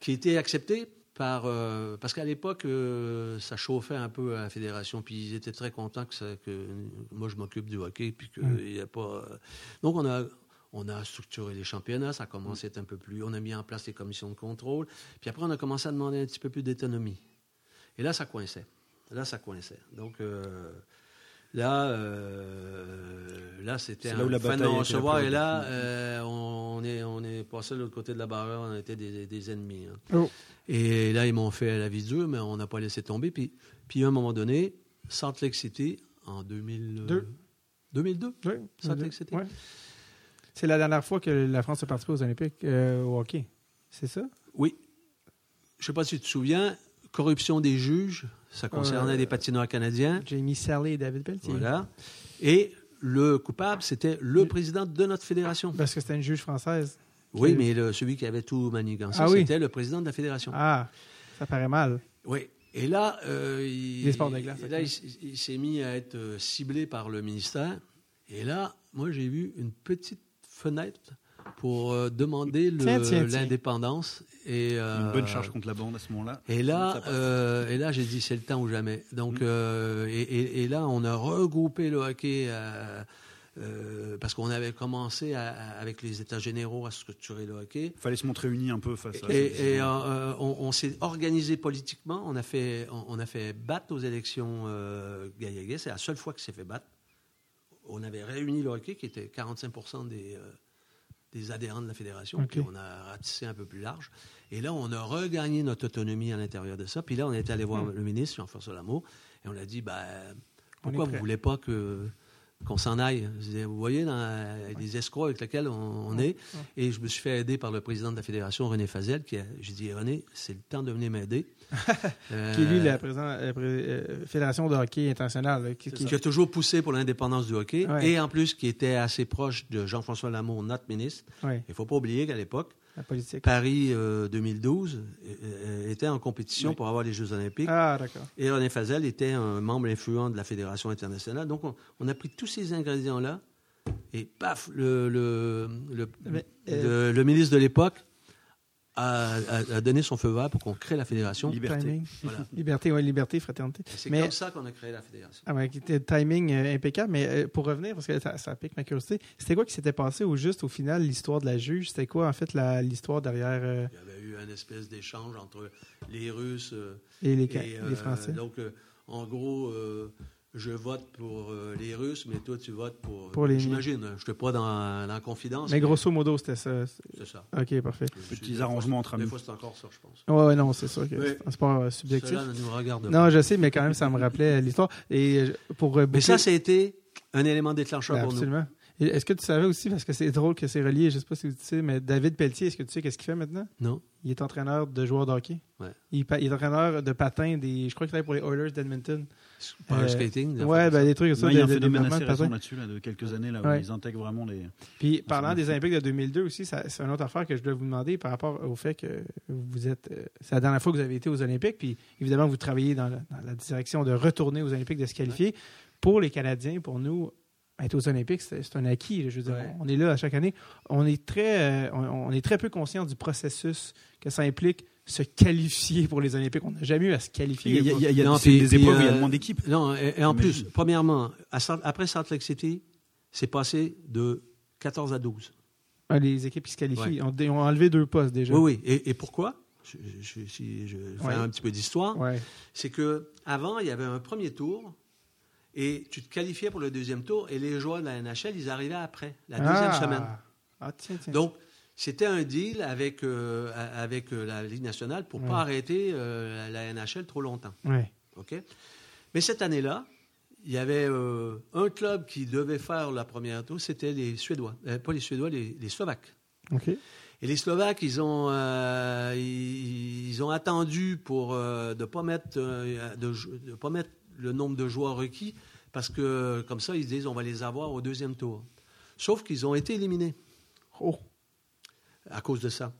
qui était accepté par, euh, parce qu'à l'époque, euh, ça chauffait un peu à la fédération, puis ils étaient très contents que, ça- que moi je m'occupe du hockey, puis qu'il Mm. n'y a pas. euh, Donc on a, on a structuré les championnats, ça a commencé à être un peu plus. On a mis en place les commissions de contrôle, puis après on a commencé à demander un petit peu plus d'autonomie. Et là, ça coinçait. Là, ça coinçait. Donc euh, là, euh, là, c'était un là où la fin de recevoir. Et là, euh, on est, on est passé de l'autre côté de la barrière, on était des, des ennemis. hein. Oh. Et là, ils m'ont fait la vie dure, mais on n'a pas laissé tomber. Puis, puis à un moment donné, Salt Lake City, en 2000, Deux. 2002, Oui, Salt Lake City. Ouais. C'est la dernière fois que la France a participé aux Olympiques euh, au hockey. C'est ça? Oui. Je ne sais pas si tu te souviens, corruption des juges, ça concernait Euh, des patineurs canadiens. Jamie Sally et David Pelletier. Voilà. Et le coupable, c'était le président de notre fédération. Parce que c'était une juge française. Oui, mais le- celui qui avait tout manigancé, Ah oui. c'était le président de la fédération. Ah, ça paraît mal. Oui. Et là, euh, il, Des sports de glace, et là, ok. il, s'est mis à être ciblé par le ministère. Et là, moi, j'ai vu une petite fenêtre pour euh, demander l'indépendance. Et, euh, Une bonne charge contre la bande à ce moment-là. Et là, euh, et là, j'ai dit c'est le temps ou jamais. Donc, Mm. euh, et, et- et là, on a regroupé le hockey parce qu'on avait commencé à- à- avec les États généraux à structurer le hockey. fallait se montrer unis un peu face à. Et, et, on, on s'est organisé politiquement. On a fait, on, on a fait battre aux élections euh. C'est la seule fois qu'il s'est fait battre. On avait réuni le hockey, qui était 45 des, euh, des adhérents de la fédération. Ok. Puis on a ratissé un peu plus large. Et là, on a regagné notre autonomie à l'intérieur de ça. Puis là, on est allé voir le ministre, Jean-François Lamour, et on l'a dit, On pourquoi vous prêt. voulez pas que qu'on s'en aille. Vous voyez, dans les escrocs avec lesquels on, on est. Et je me suis fait aider par le président de la fédération, René Fazel, qui a, j'ai dit, René, c'est le temps de venir m'aider. *laughs* Euh, Qui est lui la président- la pré- euh, Fédération de hockey internationale. là, qui- qui- qui a toujours poussé pour l'indépendance du hockey, Ouais. et en plus qui était assez proche de Jean-François Lamour, notre ministre. ouais, Il ne faut pas oublier qu'à l'époque. Paris euh, 2012 euh, euh, était en compétition Oui. pour avoir les Jeux olympiques. Ah, d'accord. Et René Fazel était un membre influent de la Fédération internationale. Donc, on, on a pris tous ces ingrédients-là et paf, le, le, le, Mais, euh, le- le ministre de l'époque a, a- a donné son feu vert pour qu'on crée la fédération. Liberté. Voilà. *laughs* Liberté, oui, liberté, fraternité. C'est Mais- comme ça qu'on a créé la fédération. Ah, était timing euh, impeccable. Mais euh, pour revenir, parce que ça, ça pique ma curiosité, c'était quoi qui s'était passé au juste, au final, l'histoire de la juge? C'était quoi, en fait, la- l'histoire derrière euh, Il y avait eu un espèce d'échange entre les Russes euh, et les, et, les Français? Donc, euh, en gros, euh, je vote pour euh, les Russes, mais toi, tu votes pour. Pour les- J'imagine. Je ne suis pas dans, dans la confidence. Mais grosso modo, c'était ça. C'est ça. OK, parfait. Petits Des fois, arrangements entre Des amis. fois, c'est encore ça, je pense. Ouais, ouais, non, c'est sûr que c'est un sport euh, subjectif. Cela ne nous regarde pas. Non, je sais, mais quand même, ça me rappelait l'histoire. Et euh, pour Mais ça, ça a été un élément déclencheur Ben, pour nous. absolument. Est-ce que tu savais aussi, parce que c'est drôle que c'est relié, je sais pas si tu sais, mais David Pelletier, est-ce que tu sais qu'est-ce qu'il fait maintenant? Non? Il est entraîneur de joueurs de hockey. Ouais. Il, est entraîneur de patins, des, je crois qu'il travaille pour les Oilers d'Edmonton. Power Euh, skating? des Ouais, ben, des trucs comme ça. Il y a un phénomène assez récent là-dessus, là, de quelques années, là, où Ouais. ils intègrent vraiment les. Puis, parlant des Olympiques de 2002 aussi, c'est une autre affaire que je dois vous demander par rapport au fait que vous êtes. euh, c'est la dernière fois que vous avez été aux Olympiques, puis évidemment, vous travaillez dans la, dans la direction de retourner aux Olympiques, de se qualifier. Pour les Canadiens, pour nous, être aux Olympiques, c'est un acquis. Je veux dire, Ouais. on est là à chaque année. On est très, euh, on, on est très peu conscient du processus que ça implique se qualifier pour les Olympiques. On n'a jamais eu à se qualifier. Il y a, il y a- il y a Non, puis- des épreuves où il y a euh, moins d'équipes. Non, et, et en plus, premièrement, à après Salt Lake City, c'est passé de 14 à 12. Ah, les équipes qui se qualifient Ouais. ont, enlevé deux postes déjà. Oui, oui. Et, et pourquoi? Je, je- si je fais Ouais. un petit peu d'histoire. Ouais. C'est que avant, il y avait un premier tour et tu te qualifiais pour le deuxième tour et les joueurs de la NHL, ils arrivaient après, la deuxième Ah. semaine. Ah, tiens, tiens. Donc, c'était un deal avec, euh, avec euh, la Ligue nationale pour ne Ouais. pas arrêter euh, la NHL trop longtemps. Ouais. Mais cette année-là, il y avait euh, un club qui devait faire la première tour, c'était les Suédois. Pas les Suédois, les, les Slovaques. Et les Slovaques, ils ont, ils, ils ont attendu pour de pas mettre de, pas mettre le nombre de joueurs requis parce que comme ça ils se disent on va les avoir au deuxième tour. Sauf qu'ils ont été éliminés Oh. À cause de ça.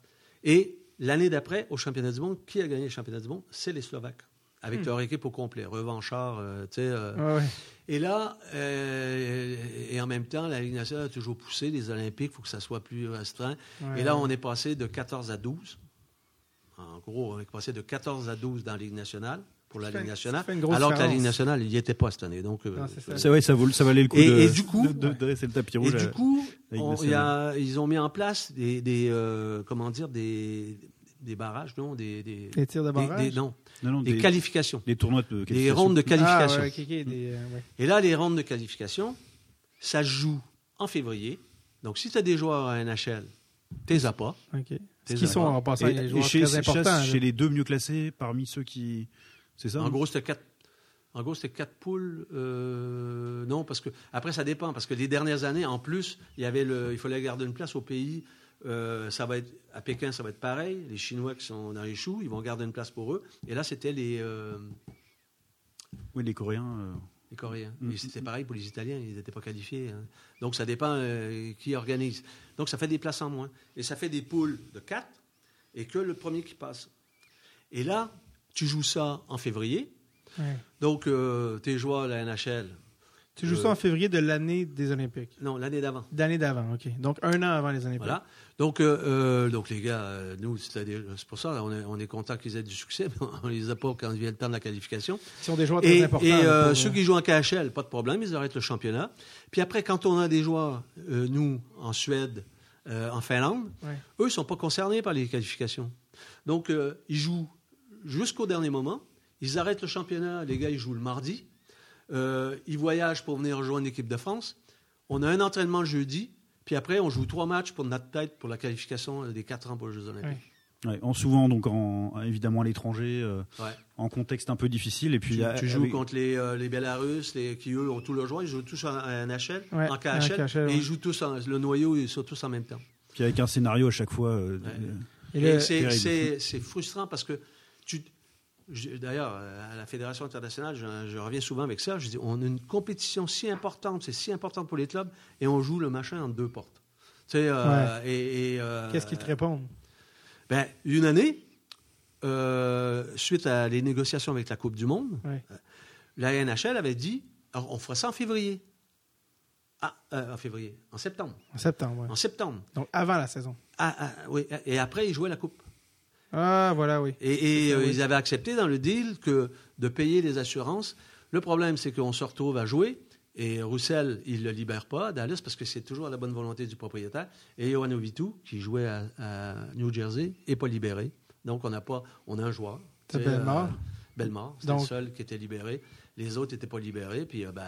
Et l'année d'après, au championnat du monde, qui a gagné le championnat du monde? C'est les Slovaques, avec leur équipe au complet, revanchard, euh, tu sais. euh, Ouais, ouais. et là, euh, et en même temps, la Ligue nationale a toujours poussé les Olympiques, il faut que ça soit plus restreint. Ouais. Et là, on est passé de 14 à 12. En gros, on est passé de 14 à 12 dans la Ligue nationale, pour la Ligue nationale, alors que la. Ligue nationale, il n'y était pas cette année. Donc, euh, Non, c'est vrai, ça, vaut- ça valait le coup Et- de, et du coup- de, de- dresser le tapis et rouge. du à- coup, on- y a- ils ont mis en place des, des, euh, comment dire, des, des barrages, non, des, des, Les tirs de des- barrage. des- non, non, non, des, des, qualifications, des tournois de des qualification. rondes de qualification. Ah, ouais, ok, ok, des, euh, ouais. Et là, les rondes de qualification, ça se joue en février. Donc, si tu as des joueurs à NHL, tu les as pas. OK. Ce Des qui sont en passant Et, des et joueurs chez, très chez- importants. chez là. les deux mieux classés parmi ceux qui. C'est ça En non gros, c'était quatre. En gros, c'était quatre poules. euh, non, parce que après, ça dépend. Parce que les dernières années, en plus, il y avait le, il fallait garder une place au pays. Euh, ça va être à Pékin, ça va être pareil. Les Chinois qui sont dans les choux, ils vont garder une place pour eux. Et là, c'était les, euh, Oui, les Coréens. les Coréens. Mm. Et c'était pareil pour les Italiens, ils n'étaient pas qualifiés. hein. Donc, ça dépend euh, qui organise. Donc, ça fait des places en moins. Et ça fait des poules de quatre et que le premier qui passe. Et là, tu joues ça en février. Ouais. Donc, euh, tes joueurs à la NHL, Tu joues ça en février de l'année des Olympiques. non, l'année d'avant. D'année d'avant, OK. Donc, un an avant les Olympiques. Voilà. Donc, euh, euh, donc les gars, euh, nous, c'est pour ça, on est, on est content qu'ils aient du succès, mais *laughs* on les a pas quand il vient le temps de la qualification. Ils sont des joueurs très Et, importants. et, euh, pour, ceux euh, qui jouent en KHL, pas de problème, ils arrêtent le championnat. Puis après, quand on a des joueurs, euh, nous, en Suède, euh, en Finlande, Ouais. eux, ils sont pas concernés par les qualifications. Donc, euh, ils jouent jusqu'au dernier moment. Ils arrêtent le championnat. Les gars, ils jouent le mardi. Euh, ils voyagent pour venir rejoindre l'équipe de France. On a un entraînement le jeudi. Puis après, on joue trois matchs pour notre tête pour la qualification des quatre ans pour les Jeux Olympiques. Ouais. ouais, en souvent, donc, en, évidemment, à l'étranger, euh, Ouais. en contexte un peu difficile. Et puis, Tu, tu joues avec- contre les, euh, les Bélarusses, les, qui eux ont tous leurs joueurs. Ils jouent tous en, en Ouais, en en KHL. Et ils jouent tous en- le noyau, ils sont tous en même temps. puis avec un scénario à chaque fois. euh, euh, le- c'est frustrant parce que tu. D'ailleurs, euh, à la Fédération internationale, je, je reviens souvent avec ça. Je dis, on a une compétition si importante, c'est si important pour les clubs, et on joue le machin entre deux portes. Tu sais, euh, et, et, euh, Qu'est-ce qu'ils te répondent? ben, une année, euh, suite à les négociations avec la Coupe du Monde, Ouais. la NHL avait dit, alors, on fera ça en février. Ah, en février, en septembre. En septembre, ouais. En septembre. Donc, avant la saison. Ah, ah, oui, et après, ils jouaient la Coupe. Ah, voilà, oui. Et, euh, oui. ils avaient accepté dans le deal que de payer les assurances. Le problème, c'est qu'on se retrouve à jouer. Et Roussel, il ne le libère pas, Dallas, parce que c'est toujours à la bonne volonté du propriétaire. Et Johan Ovitu, qui jouait à, à New Jersey, n'est pas libéré. Donc, on n'a pas, on a un joueur. C'est Bellemare. euh, Bellemare, c'était le seul qui était libéré. Les autres n'étaient pas libérés. Puis, euh, ben,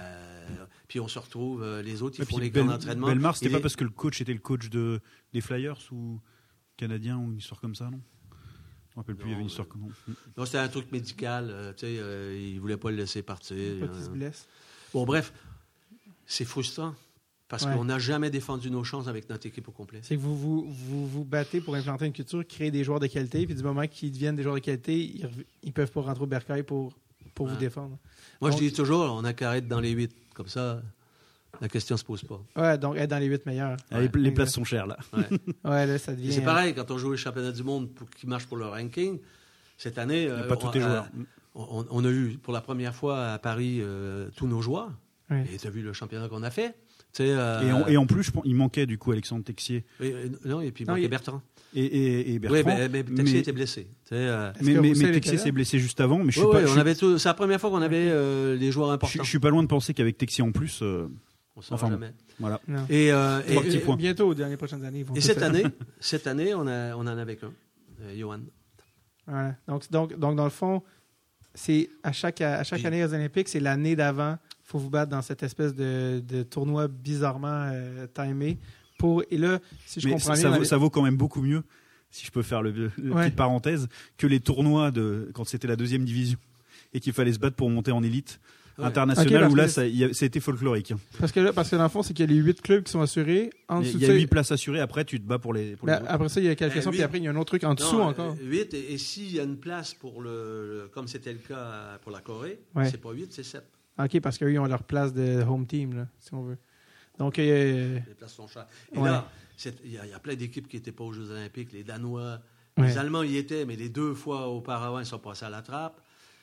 puis on se retrouve, euh, les autres, ils font les Bel- camps d'entraînement. Belmar, c'était Il pas est- parce que le coach était le coach de, des Flyers ou Canadien ou une histoire comme ça, non? Je me rappelle plus, il y avait une Non, histoire comme ça. Non, c'était un truc médical. euh, tu sais, euh, ils ne voulaient pas le laisser partir. Pas qu'ils euh, se blessent. Bon, bref, c'est frustrant parce Ouais. qu'on n'a jamais défendu nos chances avec notre équipe au complet. C'est que vous vous, vous vous battez pour implanter une culture, créer des joueurs de qualité, puis du moment qu'ils deviennent des joueurs de qualité, ils, ils peuvent pas rentrer au bercail pour, pour vous défendre. Moi, Donc- je dis toujours, on a qu'à être dans les huit. Comme ça, la question se pose pas. Ouais, donc être dans les huit meilleurs. Ah, les- les places sont chères, là. Ouais. *laughs* Ouais, là, ça Et devient. c'est pareil, quand on joue les championnats du monde pour, qui marchent pour le ranking, cette année, Il euh, pas tous on, les euh, joueurs. on, on a eu pour la première fois à Paris euh, tous nos joueurs. Ouais. Et tu as vu le championnat qu'on a fait. Euh, Et, en, et en plus, je pense, il manquait du coup Alexandre Texier et- et- non, et puis Non, manquait il- Bertrand. et, et, et Bertrand. Oui, mais, mais Texier mais, était blessé. Euh, mais, Texier s'est blessé juste avant. Mais je suis pas, je on avait tout- c'est la première fois qu'on avait euh, les joueurs je, importants. je suis pas loin de penser qu'avec Texier en plus, euh, on saura enfin jamais. voilà. Non. Et, euh, et- Trois petits et- points. Bientôt, dans les prochaines années. ils vont Et cette année, *laughs* cette année, on, a, on en avait qu'un, euh, Johan. Voilà. Donc, donc, donc, dans le fond, c'est à chaque, à chaque Puis- année aux Olympiques, c'est l'année d'avant. Il faut vous battre dans cette espèce de, de tournoi bizarrement euh, timé. Pour, et là, si je Mais comprends ça, bien. ça dans vaut, les- ça vaut quand même beaucoup mieux, si je peux faire le, le Ouais. petite parenthèse, que les tournois de quand c'était la deuxième division. et qu'il fallait se battre pour monter en élite Ouais. internationale Ok, parce où là que- ça, il y a- ça a été folklorique. Parce que, là, parce que dans le fond, c'est qu'il y a les huit clubs qui sont assurés. En Il y a ça, huit places assurées. Après, tu te bats pour les. Pour les ben, après ça, il y a qualification, Ben, puis huit. après, il y a un autre truc en dessous Non, encore. 8, et, et s'il y a une place pour le, le- comme c'était le cas pour la Corée, Ouais. c'est pas 8, c'est 7. OK, parce qu'eux, ils ont leur place de home team, là, si on veut. Donc, euh, Les places sont chères. Et Ouais. là, c'est- il y, a- il y a plein d'équipes qui n'étaient pas aux Jeux Olympiques. Les Danois, Ouais. les Allemands y étaient, mais les deux fois auparavant, ils sont passés à la trappe.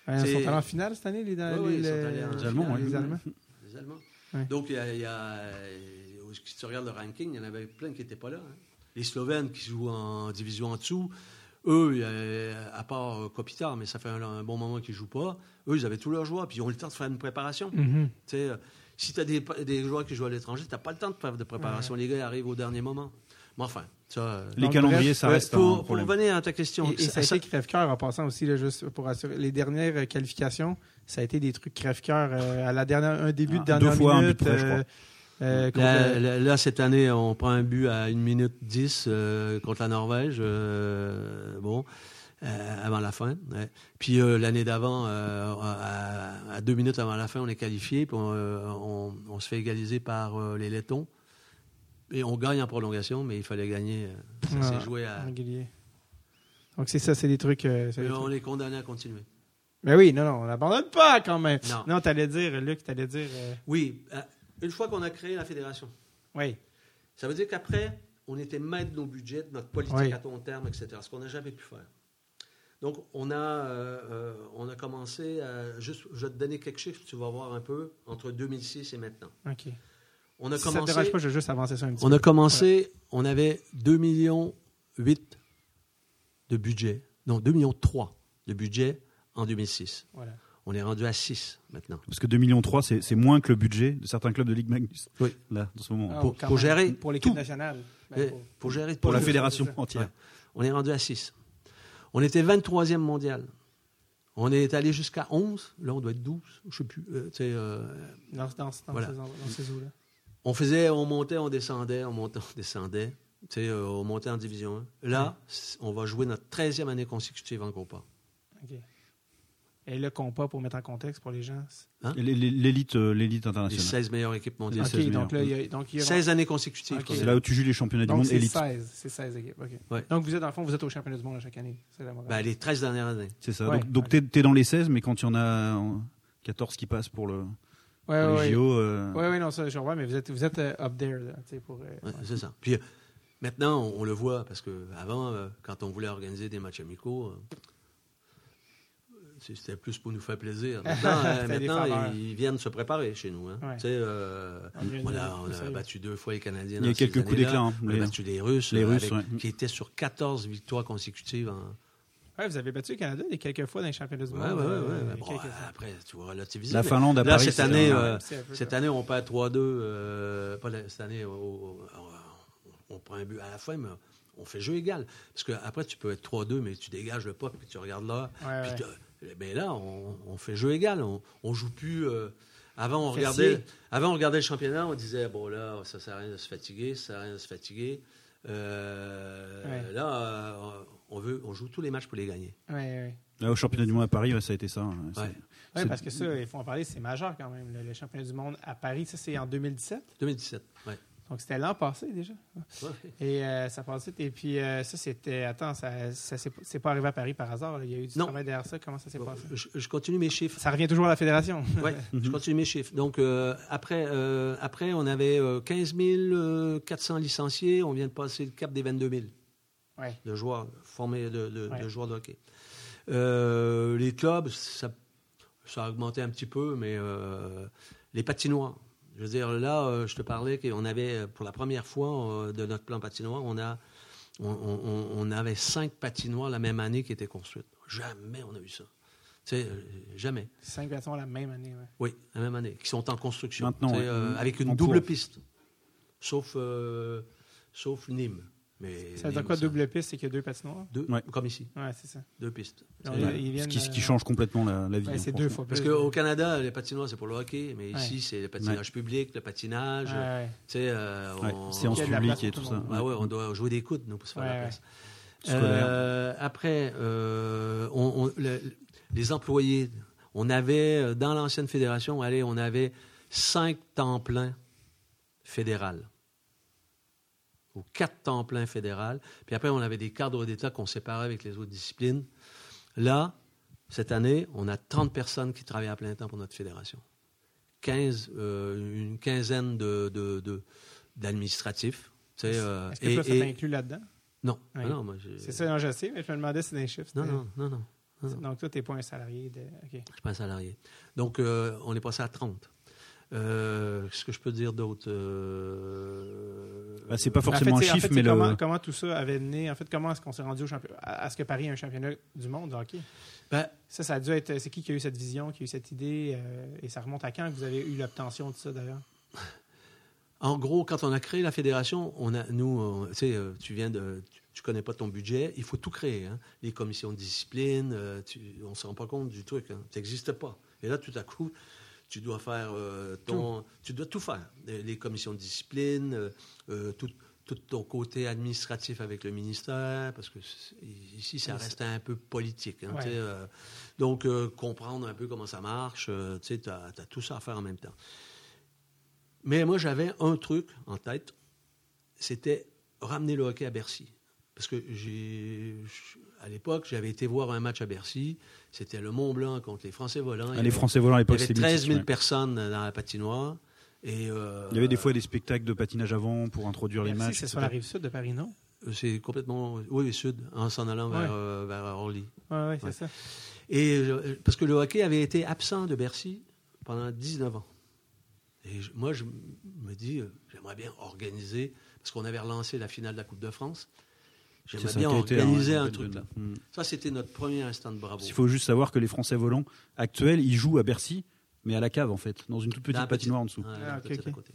Ils sont allés en finale cette année, les, Ouais, les, Allemands, finale. ouais. les Allemands. Les Allemands. Ouais. Donc, il y a, il y a, euh, si tu regardes le ranking, il y en avait plein qui n'étaient pas là. hein. Les Slovènes qui jouent en division en dessous, eux, à part euh, Kopitar, mais ça fait un, un bon moment qu'ils ne jouent pas, eux, ils avaient tous leurs joueurs, puis ils ont eu le temps de faire une préparation. Sais, euh, si tu as des, des joueurs qui jouent à l'étranger, tu n'as pas le temps de faire de préparation. Les gars arrivent au dernier moment. Mais enfin, ça. euh, les Donc, calendriers, bref, ça reste pour, un pour problème. revenir à ta question, Et, et ça a ça- été crève-cœur en passant aussi, là, juste pour assurer. Les dernières qualifications, ça a été des trucs crève-cœur euh, à la dernière, un début de Ah, dernière deux fois un but minute. près, je crois. euh, Là, le- là- là, cette année, on prend un but à 1 minute 10 euh, contre la Norvège. euh, bon, euh, avant la fin. ouais. Puis euh, l'année d'avant, euh, à, à deux minutes avant la fin, on est qualifié. Puis on, euh, on- on se fait égaliser par euh, les Lettons. Et on gagne en prolongation, mais il fallait gagner. euh, Ça Ah, s'est joué à. régulier. Donc c'est ça, c'est des trucs. euh, des trucs. on est condamné à continuer. Mais oui, non, non, on n'abandonne pas quand même. Non. Non, t'allais dire, Luc, t'allais dire. euh, Oui, une fois qu'on a créé la fédération, oui. ça veut dire qu'après, on était maître de nos budgets, de notre politique Oui. à long terme, etc. Ce qu'on n'a jamais pu faire. Donc, on a, euh, on a commencé à. Juste, je vais te donner quelques chiffres, tu vas voir un peu, entre 2006 et maintenant. OK. On a Si ça te commencé. dérange pas, je vais juste avancer ça un petit on peu. a commencé, on avait 2 millions 8 de budget. Non, 2 millions 3 de budget en 2006. Voilà. On est rendu à 6 maintenant. Parce que 2 millions 3, c'est c'est moins que le budget de certains clubs de Ligue Magnus. Oui. Là, en ce moment. Ah, Pour- pour gérer Pour l'équipe tout. nationale. Ben, Et pour- pour gérer pour la oui, fédération ça. entière. Ouais. On est rendu à 6. On était 23e mondial. On est allé jusqu'à 11. Là, on doit être 12. Je ne sais plus. Euh, euh, Dans, dans, dans Voilà. ces, dans ces eaux-là. On faisait, on montait, on descendait, on montait, on descendait. Tu sais, euh, on montait en division 1. Là, on va jouer notre 13e année consécutive en Copa. OK. Et le compas, pour mettre en contexte pour les gens. l- L'élite euh, l'élite Les internationale. 16 meilleures équipes mondiales. Les OK, 16 donc là, il y a. Donc, il y a 16 années consécutives. Ok. qu'on C'est est là où tu joues les championnats du donc, monde c'est élite. 16. C'est 16 équipes. OK. Ouais. Donc, vous êtes, dans le fond, vous êtes au championnat du monde à chaque année. C'est la. Ben, les 13 dernières années. C'est ça. Ouais. Donc, donc t'es es dans les 16, mais quand il y en a euh, 14 qui passent pour, le, ouais, pour ouais, les ouais. JO. euh, Oui, oui, non, ça, je vois, mais vous êtes, vous êtes euh, up there, là, pour... euh, Ouais, C'est ça. Puis euh, maintenant, on, on le voit, parce que avant, euh, quand on voulait organiser des matchs amicaux, euh, c'était plus pour nous faire plaisir. *laughs* Maintenant, euh, maintenant, ils viennent se préparer chez nous. hein. Ouais. Tu sais, euh, On a, on a sérieux. battu deux fois les Canadiens. Il y a quelques coups d'éclat, hein, On a battu les Russes, les euh, Russes, avec- ouais. qui étaient sur 14 victoires consécutives. en- Ouais, vous avez battu le Canada des quelques fois dans les championnats du monde. ouais, ouais. euh, ouais. Bon, après, tu vois, relativiser. La Finlande à là, Paris. cette année, euh, Cette année, on perd 3-2. euh, pas la- cette année, on, on prend un but à la fin, mais on fait jeu égal. Parce qu'après, tu peux être 3-2, mais tu dégages le pas, puis tu regardes là. Ouais, puis ouais. mais là, on, on fait jeu égal. On, on joue plus. euh, avant, on Fessier. regardait, avant, on regardait le championnat, on disait bon, là, ça sert à rien de se fatiguer, ça sert à rien de se fatiguer. Euh, Ouais. Là, euh, on, veut, on joue tous les matchs pour les gagner. Ouais, ouais. Là, au championnat du monde à Paris, ouais, ça a été ça. hein. C'est- parce que ça, il faut en parler, c'est majeur quand même. Le, le championnat du monde à Paris, ça, c'est en 2017. 2017. Ouais. Donc, c'était l'an passé déjà. Ouais. Et euh, ça passe vite. Et puis, euh, ça, c'était. Attends, ça, ça s'est- c'est pas arrivé à Paris par hasard. là. Il y a eu du Non. travail derrière ça. Comment ça s'est Bon, passé? je, je continue mes chiffres. Ça revient toujours à la fédération. *laughs* Oui, je continue mes chiffres. Donc, euh, après, euh, après, on avait euh, 15 400 licenciés. On vient de passer le cap des 22 000 Ouais. de joueurs formés de, de- Ouais. de joueurs de hockey. Euh, les clubs, ça, ça a augmenté un petit peu, mais euh, les patinoires. Je veux dire, là, euh, je te parlais qu'on avait, pour la première fois euh, de notre plan patinoire, on, a, on, on- on avait cinq patinoires la même année qui étaient construites. Jamais on a eu ça. Tu sais, euh, jamais. Cinq bâtiments la même année. Ouais. Oui, la même année, qui sont en construction. Euh, avec une double piste. Sauf, euh, sauf Nîmes. Mais Ça veut dire quoi, ça- double piste? C'est qu'il y a deux patinoires? Deux, Ouais. comme ici, Ouais, c'est ça. deux pistes. Donc, C'est- ils- Ouais. ils ce, qui, ce qui euh, change complètement la, la vie. Ouais, hein, c'est deux fois Parce qu'au Canada, les patinoires, c'est pour le hockey, mais Ouais. ici, c'est le patinage public, le patinage. Euh, Ouais, on, séance publique et tout ça. Ah ouais, on doit jouer des coudes, nous, pour se faire Ouais, la place. Euh, après, euh, on- on- le- les employés, On avait, dans l'ancienne fédération, allez, on avait cinq temps pleins fédéral ou quatre temps pleins fédéral. Puis après, on avait des cadres d'État qu'on séparait avec les autres disciplines. Là, cette année, on a 30 personnes qui travaillent à plein temps pour notre fédération. 15, euh, une quinzaine de, de- de- d'administratifs. sais, euh, Est-ce que toi, ça t'inclut là-dedans? Non, Oui. Ah non, C'est ça, non, je sais, mais je me demandais si c'est des chiffres. Non, non, non, non. non. Donc, toi, tu n'es pas un salarié de. Je suis pas un salarié. Donc, euh, on est passé à 30. Euh, Qu'est-ce que je peux dire d'autre? Euh, Bah, c'est pas En fait, forcément tu sais, un en chiffre, fait, mais comment, le. comment tout ça avait né? En fait, comment est-ce qu'on s'est rendu au championnat? À, ce que Paris ait un championnat du monde de hockey? Ben, Ça, ça a dû être. C'est qui qui a eu cette vision, qui a eu cette idée? euh, et ça remonte à quand que vous avez eu l'obtention de ça, d'ailleurs? *laughs* En gros, quand on a créé la fédération, on a, nous, on- tu sais, euh, tu viens de, tu, tu connais pas ton budget, il faut tout créer. hein. Les commissions de discipline, euh, tu- on se rend pas compte du truc, hein. ça n'existe pas. Et là, tout à coup, tu dois faire euh, ton, tu dois tout faire. Les, commissions de discipline, euh, euh, tout, tout ton côté administratif avec le ministère, parce que ici, ça reste un peu politique. hein, Ouais. euh, donc, euh, comprendre un peu comment ça marche, euh, tu as, tout ça à faire en même temps. Mais moi, j'avais un truc en tête, c'était ramener le hockey à Bercy. Parce que j'ai, à l'époque, j'avais été voir un match à Bercy. C'était le Mont Blanc contre les Français volants. Ah, les Français volants à Il y l'époque, avait c'était 13 mythique, 000 ouais. personnes dans la patinoire. Et, euh, Il y avait des fois des spectacles de patinage avant pour introduire les matchs. c'est sur la rive sud de Paris, non? C'est complètement. Oui, sud, en s'en allant vers, Ouais. euh, vers Orly. Oui, oui, c'est Ouais. ça. Et euh, parce que le hockey avait été absent de Bercy pendant 19 ans. Et je- moi, je me dis, euh, j'aimerais bien organiser, parce qu'on avait relancé la finale de la Coupe de France. J'aimerais ça bien été, organiser hein, un truc de- là. Mm. Ça, c'était notre premier instant de bravo. Il faut juste savoir que les Français volants actuels, ils jouent à Bercy, mais à la cave en fait, dans une toute petite patinoire en dessous. Ah, à côté.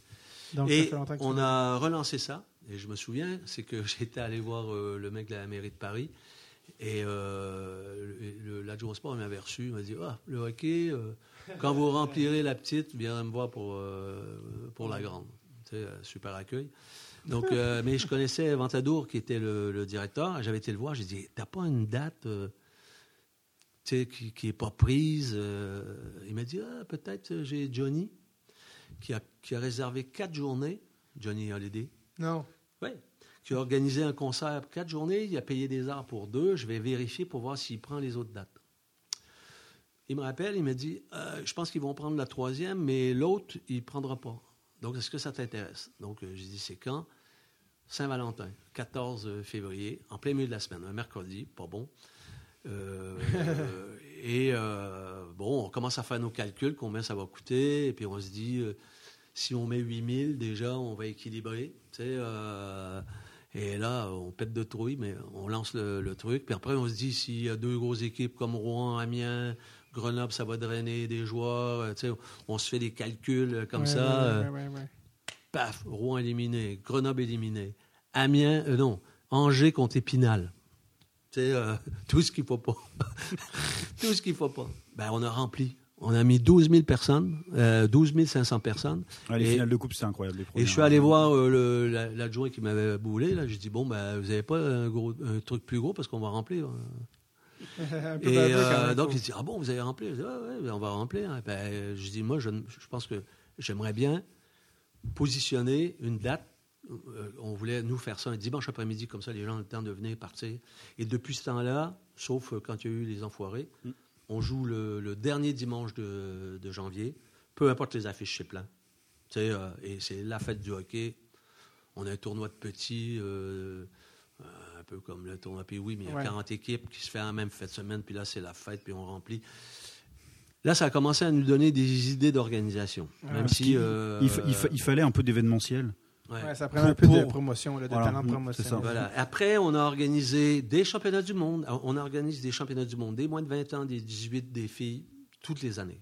Donc, Et on a relancé ça. Et je me souviens, c'est que *laughs* j'étais allé voir euh, le mec de la mairie de Paris. Et euh, l'adjoint au sport m'avait reçu. Il m'a dit Ah, le hockey, euh, quand vous remplirez la petite, viendrez me voir pour, euh, pour la grande. Tu sais, super accueil. Donc, euh, mais je connaissais Ventadour, qui était le, le directeur. J'avais été le voir. J'ai dit T'as pas une date euh, qui, qui est pas prise euh, Il m'a dit Ah, peut-être j'ai Johnny qui a, qui a réservé quatre journées, Johnny Holiday, Non. oui, qui a organisé un concert pour quatre journées, il a payé des heures pour deux, je vais vérifier pour voir s'il prend les autres dates. Il me rappelle, il me dit, je pense qu'ils vont prendre la troisième, mais l'autre, il ne prendra pas. Donc, est-ce que ça t'intéresse? Donc, euh, j'ai dit, c'est quand? Saint-Valentin, 14 février, en plein milieu de la semaine, un mercredi, pas bon. Euh, euh, *laughs* et euh, bon, on commence à faire nos calculs, combien ça va coûter, et puis on se dit, euh, si on met 8000, déjà, on va équilibrer. Tu sais, euh, et là, on pète de trouille, mais on lance le, le truc. Puis après, on se dit, s'il y a deux grosses équipes comme Rouen, Amiens, Grenoble, ça va drainer des joueurs. euh, tu sais, on se fait des calculs euh, comme Ouais, ça. ouais, euh, ouais, ouais, ouais. paf, Rouen éliminé, Grenoble éliminé, Amiens, euh, non, Angers contre Épinal. Tu sais, euh, *laughs* tout ce qu'il faut pas. *laughs* tout ce qu'il faut pas. Ben, on a rempli. On a mis 12 000 personnes, euh, 12 500 personnes. Ah, les Et- finales de coupe, c'était incroyable. les Et je suis allé voir euh, la- l'adjoint qui m'avait boulé. Là, j'ai dit bon, ben, vous n'avez pas un, gros, un truc plus gros parce qu'on va remplir. *laughs* Et euh, donc, il dit Ah bon, vous avez rempli Je dis Ah ouais, on va remplir. Ben, je dis Moi, je, je pense que j'aimerais bien positionner une date. Euh, on voulait nous faire ça un dimanche après-midi, comme ça les gens ont le temps de venir partir. Et depuis ce temps-là, sauf euh, quand il y a eu les enfoirés, Mm. on joue le, le dernier dimanche de, de janvier, peu importe les affiches. Tu sais, euh, et c'est la fête du hockey. On a un tournoi de petits, peu comme le tournoi puis oui, mais il y a Ouais. 40 équipes qui se fait en même fête semaine, puis là c'est la fête, puis on remplit. Là, ça a commencé à nous donner des idées d'organisation. Ouais. Même si. euh, il, fa- il fa- il fallait un peu d'événementiel. ouais. Ouais, ça prend un peu Pour- de promotion, là, de Voilà, talent de promotion. Voilà. Après, on a organisé des championnats du monde. On organise des championnats du monde, des moins de 20 ans, des 18, des filles, toutes les années.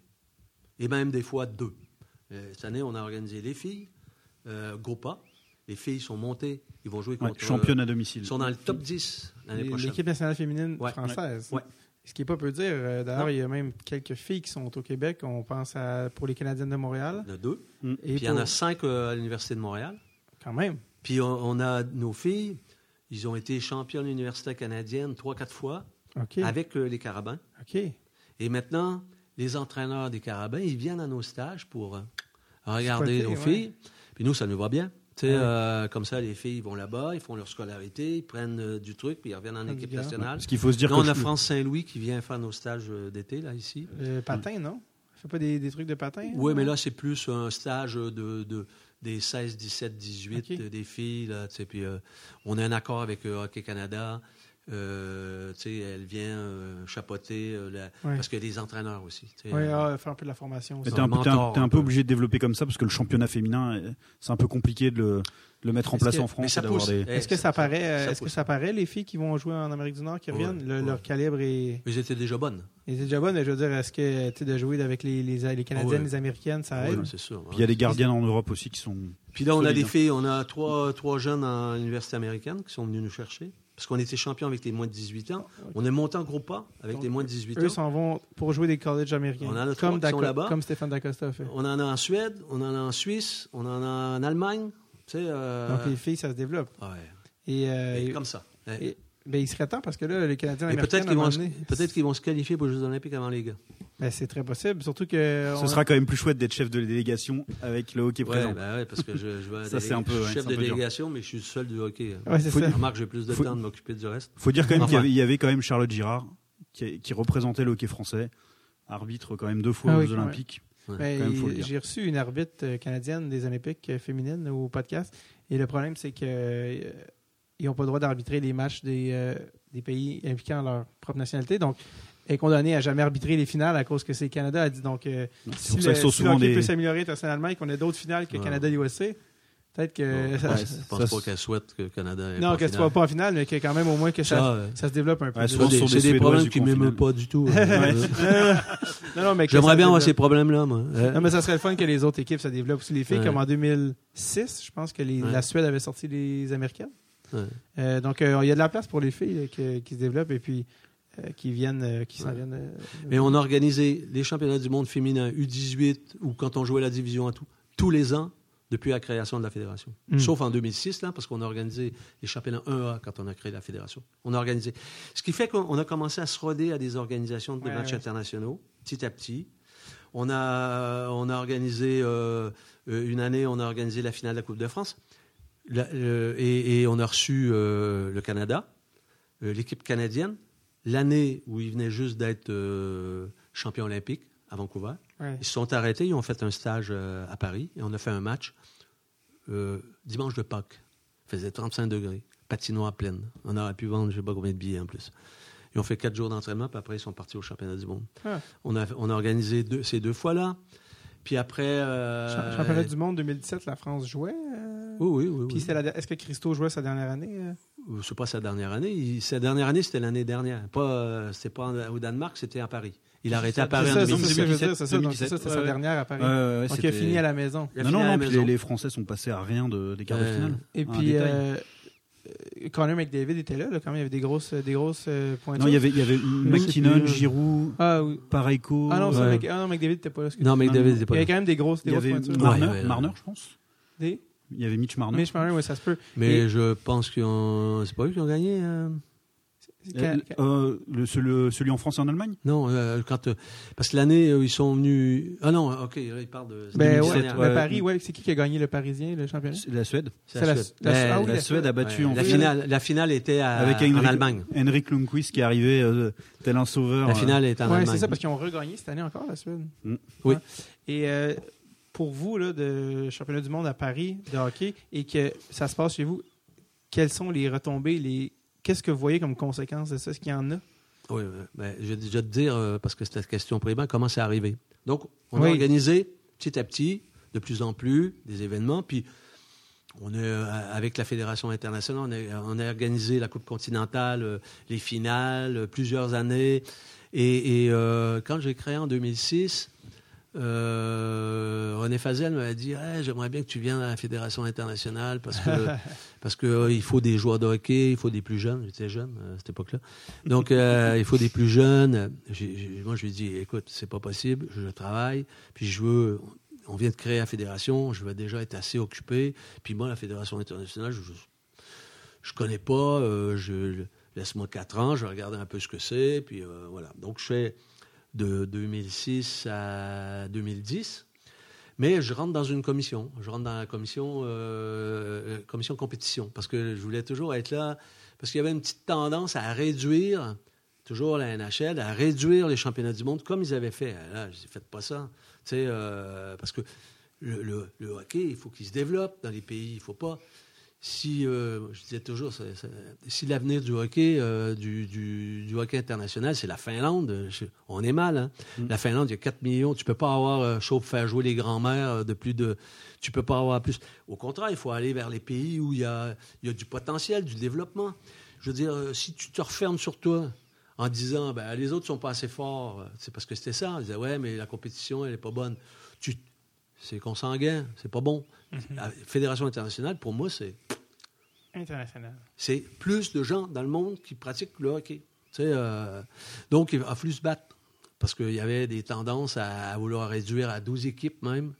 Et même des fois deux. Euh, cette année, on a organisé les filles, euh, Gopa. Les filles sont montées. Ils vont jouer Ouais, contre. championne à domicile. Ils sont dans le top 10 l'année prochaine. L'équipe nationale féminine Ouais. française. Ouais. Ce qui n'est pas peu dire. euh, D'ailleurs, Non. il y a même quelques filles qui sont au Québec. On pense à, pour les Canadiennes de Montréal. Il y en a deux. Mm. Et Puis il y en a cinq euh, à l'Université de Montréal. Quand même. Puis on, on a nos filles. Ils ont été championnes universitaires canadiennes trois, quatre fois OK. avec euh, les Carabins. OK. Et maintenant, les entraîneurs des Carabins, ils viennent à nos stages pour euh, regarder nos ouais. filles. Puis nous, ça nous va bien. Tu sais, Ouais. euh, comme ça, les filles vont là-bas, ils font leur scolarité, ils prennent euh, du truc, puis ils reviennent en Ah, équipe nationale. Parce qu'il faut se dire Là, on a je- France Saint-Louis qui vient faire nos stages euh, d'été, là, ici. Patin, non? Fait pas des, des trucs de patin? Oui, mais là, c'est plus un stage de, de- des 16, 17, 18 Ok. euh, des filles. Là, puis, euh, on a un accord avec euh, Hockey Canada. Euh, tu sais, elle vient euh, chapeauter, euh, la- Ouais. parce qu'il y a des entraîneurs aussi. tu Oui, euh, ah, faire un peu de la formation aussi. t'es un, peu- mentor, t'es un- t'es un un peu peu. obligé de développer comme ça parce que le championnat féminin, euh, c'est un peu compliqué de le, de le mettre en place que- en France. Eh, Est-ce que ça, paraît, euh, est-ce que ça paraît, les filles qui vont jouer en Amérique du Nord, qui Ouais, reviennent? Le- ouais. Leur calibre est... Mais j'étais déjà bonne. est déjà bon, mais je veux dire, est-ce que tu sais, de jouer avec les, les, les Canadiennes, Ah ouais. les Américaines, ça Oui, aide? c'est sûr. Puis il y a des gardiennes en Europe aussi qui sont. Puis là, on a des hein. filles, on a trois, trois jeunes en université américaine qui sont venus nous chercher. Parce qu'on était champion avec les moins de 18 ans. On est monté en groupe pas avec Donc, les moins de 18 Eux ans. s'en vont pour jouer des colleges américains. On en a trois comme, là-bas. comme Stéphane Dacosta a fait. On en a en Suède, on en a en Suisse, on en a en Allemagne. Tu sais, euh, Donc les filles, ça se développe. ouais. Et, euh, Et et- comme ça. Et- ben, il serait temps parce que là, les Canadiens américains, peut-être qu'ils vont, se- peut-être qu'ils vont se qualifier pour les Jeux Olympiques avant les gars. ben, c'est très possible. Surtout que. Ce on- sera quand même plus chouette d'être chef de délégation avec le hockey Ouais, présent. ben ouais, parce que je, je vais *laughs* Ça, c'est un peu- je suis ouais, chef de dur. délégation, mais je suis seul du hockey. Ouais, c'est Faut ça. dire- Remarque, j'ai plus de Faut- temps de m'occuper du reste. Faut dire quand même qu'il y Enfin. avait, il y avait quand même Charlotte Girard qui, qui représentait le hockey français, arbitre quand même deux fois Ah aux oui, Olympiques. Ben. J'ai reçu une arbitre euh, canadienne des Olympiques euh, féminines au podcast. Et le problème, c'est que euh, ils n'ont pas le droit d'arbitrer les matchs des, euh, des pays impliquant leur propre nationalité. Donc, elle est condamnée à jamais arbitrer les finales à cause que c'est le Canada. Elle dit donc, euh, C'est si pour ça le, si le des. peut s'améliorer internationalement et qu'on a d'autres finales que Ouais. Canada-USA, peut-être que je ça- pense, ouais, je pense ça, pas qu'elle souhaite que le Canada ait non, pas que tu finale. sois pas en finale, mais que quand même au moins que ça, Ça, euh, ça se développe un peu. Ouais, c'est des, problèmes qui m'aiment finale. pas du tout. *laughs* que J'aimerais bien avoir ces problèmes-là, moi. Euh, Non, mais ça serait le fun que les autres équipes se développent aussi. Les filles, Ouais. comme en 2006, je pense que Ouais. la Suède avait sorti les Américaines. Ouais. Euh, donc, euh, il y a de la place pour les filles là, que- qui se développent et puis euh, qui viennent, euh, qui s'en Ouais. viennent. euh, Mais on a organisé les championnats du monde féminin U18 ou quand on jouait la division à tout, tous les ans depuis la création de la fédération. Mm. Sauf en 2006, là, parce qu'on a organisé les championnats 1A quand on a créé la fédération. On a organisé. Ce qui fait qu'on a commencé à se roder à des organisations de Ouais, matchs internationaux, petit à petit. On a, on a organisé, euh, euh, une année, on a organisé la finale de la Coupe de France. La- euh, et, et on a reçu euh, le Canada, euh, l'équipe canadienne, l'année où ils venaient juste d'être champions olympiques à Vancouver. ouais. Ils se sont arrêtés, ils ont fait un stage à Paris et on a fait un match dimanche de Pâques. Il faisait 35 degrés, patinoire pleine. On aurait pu vendre je ne sais pas combien de billets en plus. Ils ont fait quatre jours d'entraînement, puis après ils sont partis au championnat du monde. Ah. On, a, on a organisé deux- ces deux fois-là. Puis après. Cha- Championnat du monde 2017, la France jouait. Euh, Oui, oui, oui. Puis oui. c'est la- est-ce que Christo jouait sa dernière année euh? Euh, C'est pas sa dernière année. Il- sa dernière année, c'était l'année dernière. Pas, euh, c'était pas en- au Danemark, c'était à Paris. Il a arrêté à Paris C'est en ça, c'est ça 2017. ce que je veux dire, c'est ça. Donc, 2017. c'est sa dernière à Paris. Ouais, ouais, donc, il a fini à la maison. Il a Non, non, non, puis les, les Français sont passés à rien de, des quarts de Euh, finale. Et puis, euh, euh, Connor McDavid était là, là, quand même. Il y avait des grosses, des grosses euh, pointures. Non, il y avait, il y avait McKinnon, euh, Giroud, Ah, oui. Pareco. Ah non, ça. Mc- ah non, McDavid n'était pas là. Non, mais Non, David non. n'était Il pas y avait là. quand même des grosses, des grosses pointures. Marner, Ouais, ouais, ouais. Marner, je pense. Des... Il y avait Mitch Marner. Mitch Marner, oui, ça se peut. Mais Et- je pense ont. C'est pas eux qui ont gagné euh, Euh, euh, le- celui, celui en France et en Allemagne? Non, euh, quand. euh, parce que l'année où ils sont venus. Ah non, ok, là, ils parlent de. Ben 2017, ouais, le. Paris, ouais, c'est qui qui a gagné le Parisien, le championnat? C'est La Suède. C'est la la- Suède. la- ah oui, la Suède a battu Ouais, en la finale. la finale était à, avec en Henrik, Allemagne. Henrik Lundqvist qui est arrivé euh, tel un sauveur. La finale était en Ouais, Allemagne. c'est ça, parce qu'ils ont regagné cette année encore, la Suède. Mm. Oui. Ouais. Et euh, pour vous, là, de championnat du monde à Paris de hockey, et que ça se passe chez vous, quelles sont les retombées, les qu'est-ce que vous voyez comme conséquence de ça? Est-ce qu'il y en a? Oui, oui. Ben, je vais déjà te dire, euh, parce que c'était la question primaire, comment c'est arrivé. Donc, on Oui. a organisé petit à petit, de plus en plus, des événements. Puis, on est, euh, avec la Fédération internationale, on a, on a organisé la Coupe continentale, euh, les finales, euh, plusieurs années. Et, et, euh, quand j'ai créé en 2006, euh, René Fazel m'a dit Hey, J'aimerais bien que tu viennes à la Fédération internationale parce que *laughs* parce que euh, il faut des joueurs de hockey, il faut des plus jeunes. J'étais jeune euh, à cette époque-là. Donc, euh, il faut des plus jeunes. Moi, je lui ai dit Écoute, c'est pas possible, je travaille, puis je veux. On vient de créer la fédération, je vais déjà être assez occupé. Puis moi, la Fédération internationale, je, je connais pas. je, laisse-moi quatre ans, je vais regarder un peu ce que c'est. Puis voilà. Donc, je fais. De 2006 à 2010. Mais je rentre dans une commission. Je rentre dans la commission, euh, commission compétition parce que je voulais toujours être là. Parce qu'il y avait une petite tendance à réduire, toujours la NHL, à réduire les championnats du monde comme ils avaient fait. Là, je dis, faites pas ça. Euh, parce que le, le- le hockey, il faut qu'il se développe dans les pays. Il faut pas. Si, euh, je disais toujours, si l'avenir du hockey, euh, du, du- du hockey international, c'est la Finlande, je- on est mal. Hein? La Finlande, il y a 4 millions. Tu peux pas avoir euh, chaud pour faire jouer les grands-mères euh, de plus de. Tu peux pas avoir plus. Au contraire, il faut aller vers les pays où il y a, il y a du potentiel, du développement. Je veux dire, si tu te refermes sur toi en disant, ben, les autres sont pas assez forts, c'est parce que c'était ça. On disait, ouais, mais la compétition, elle est pas bonne. Tu, c'est consanguin, c'est pas bon. La Fédération internationale, pour moi, c'est International. c'est plus de gens dans le monde qui pratiquent le hockey. Euh, donc, il a fallu se battre parce qu'il y avait des tendances à, à vouloir réduire à 12 équipes même.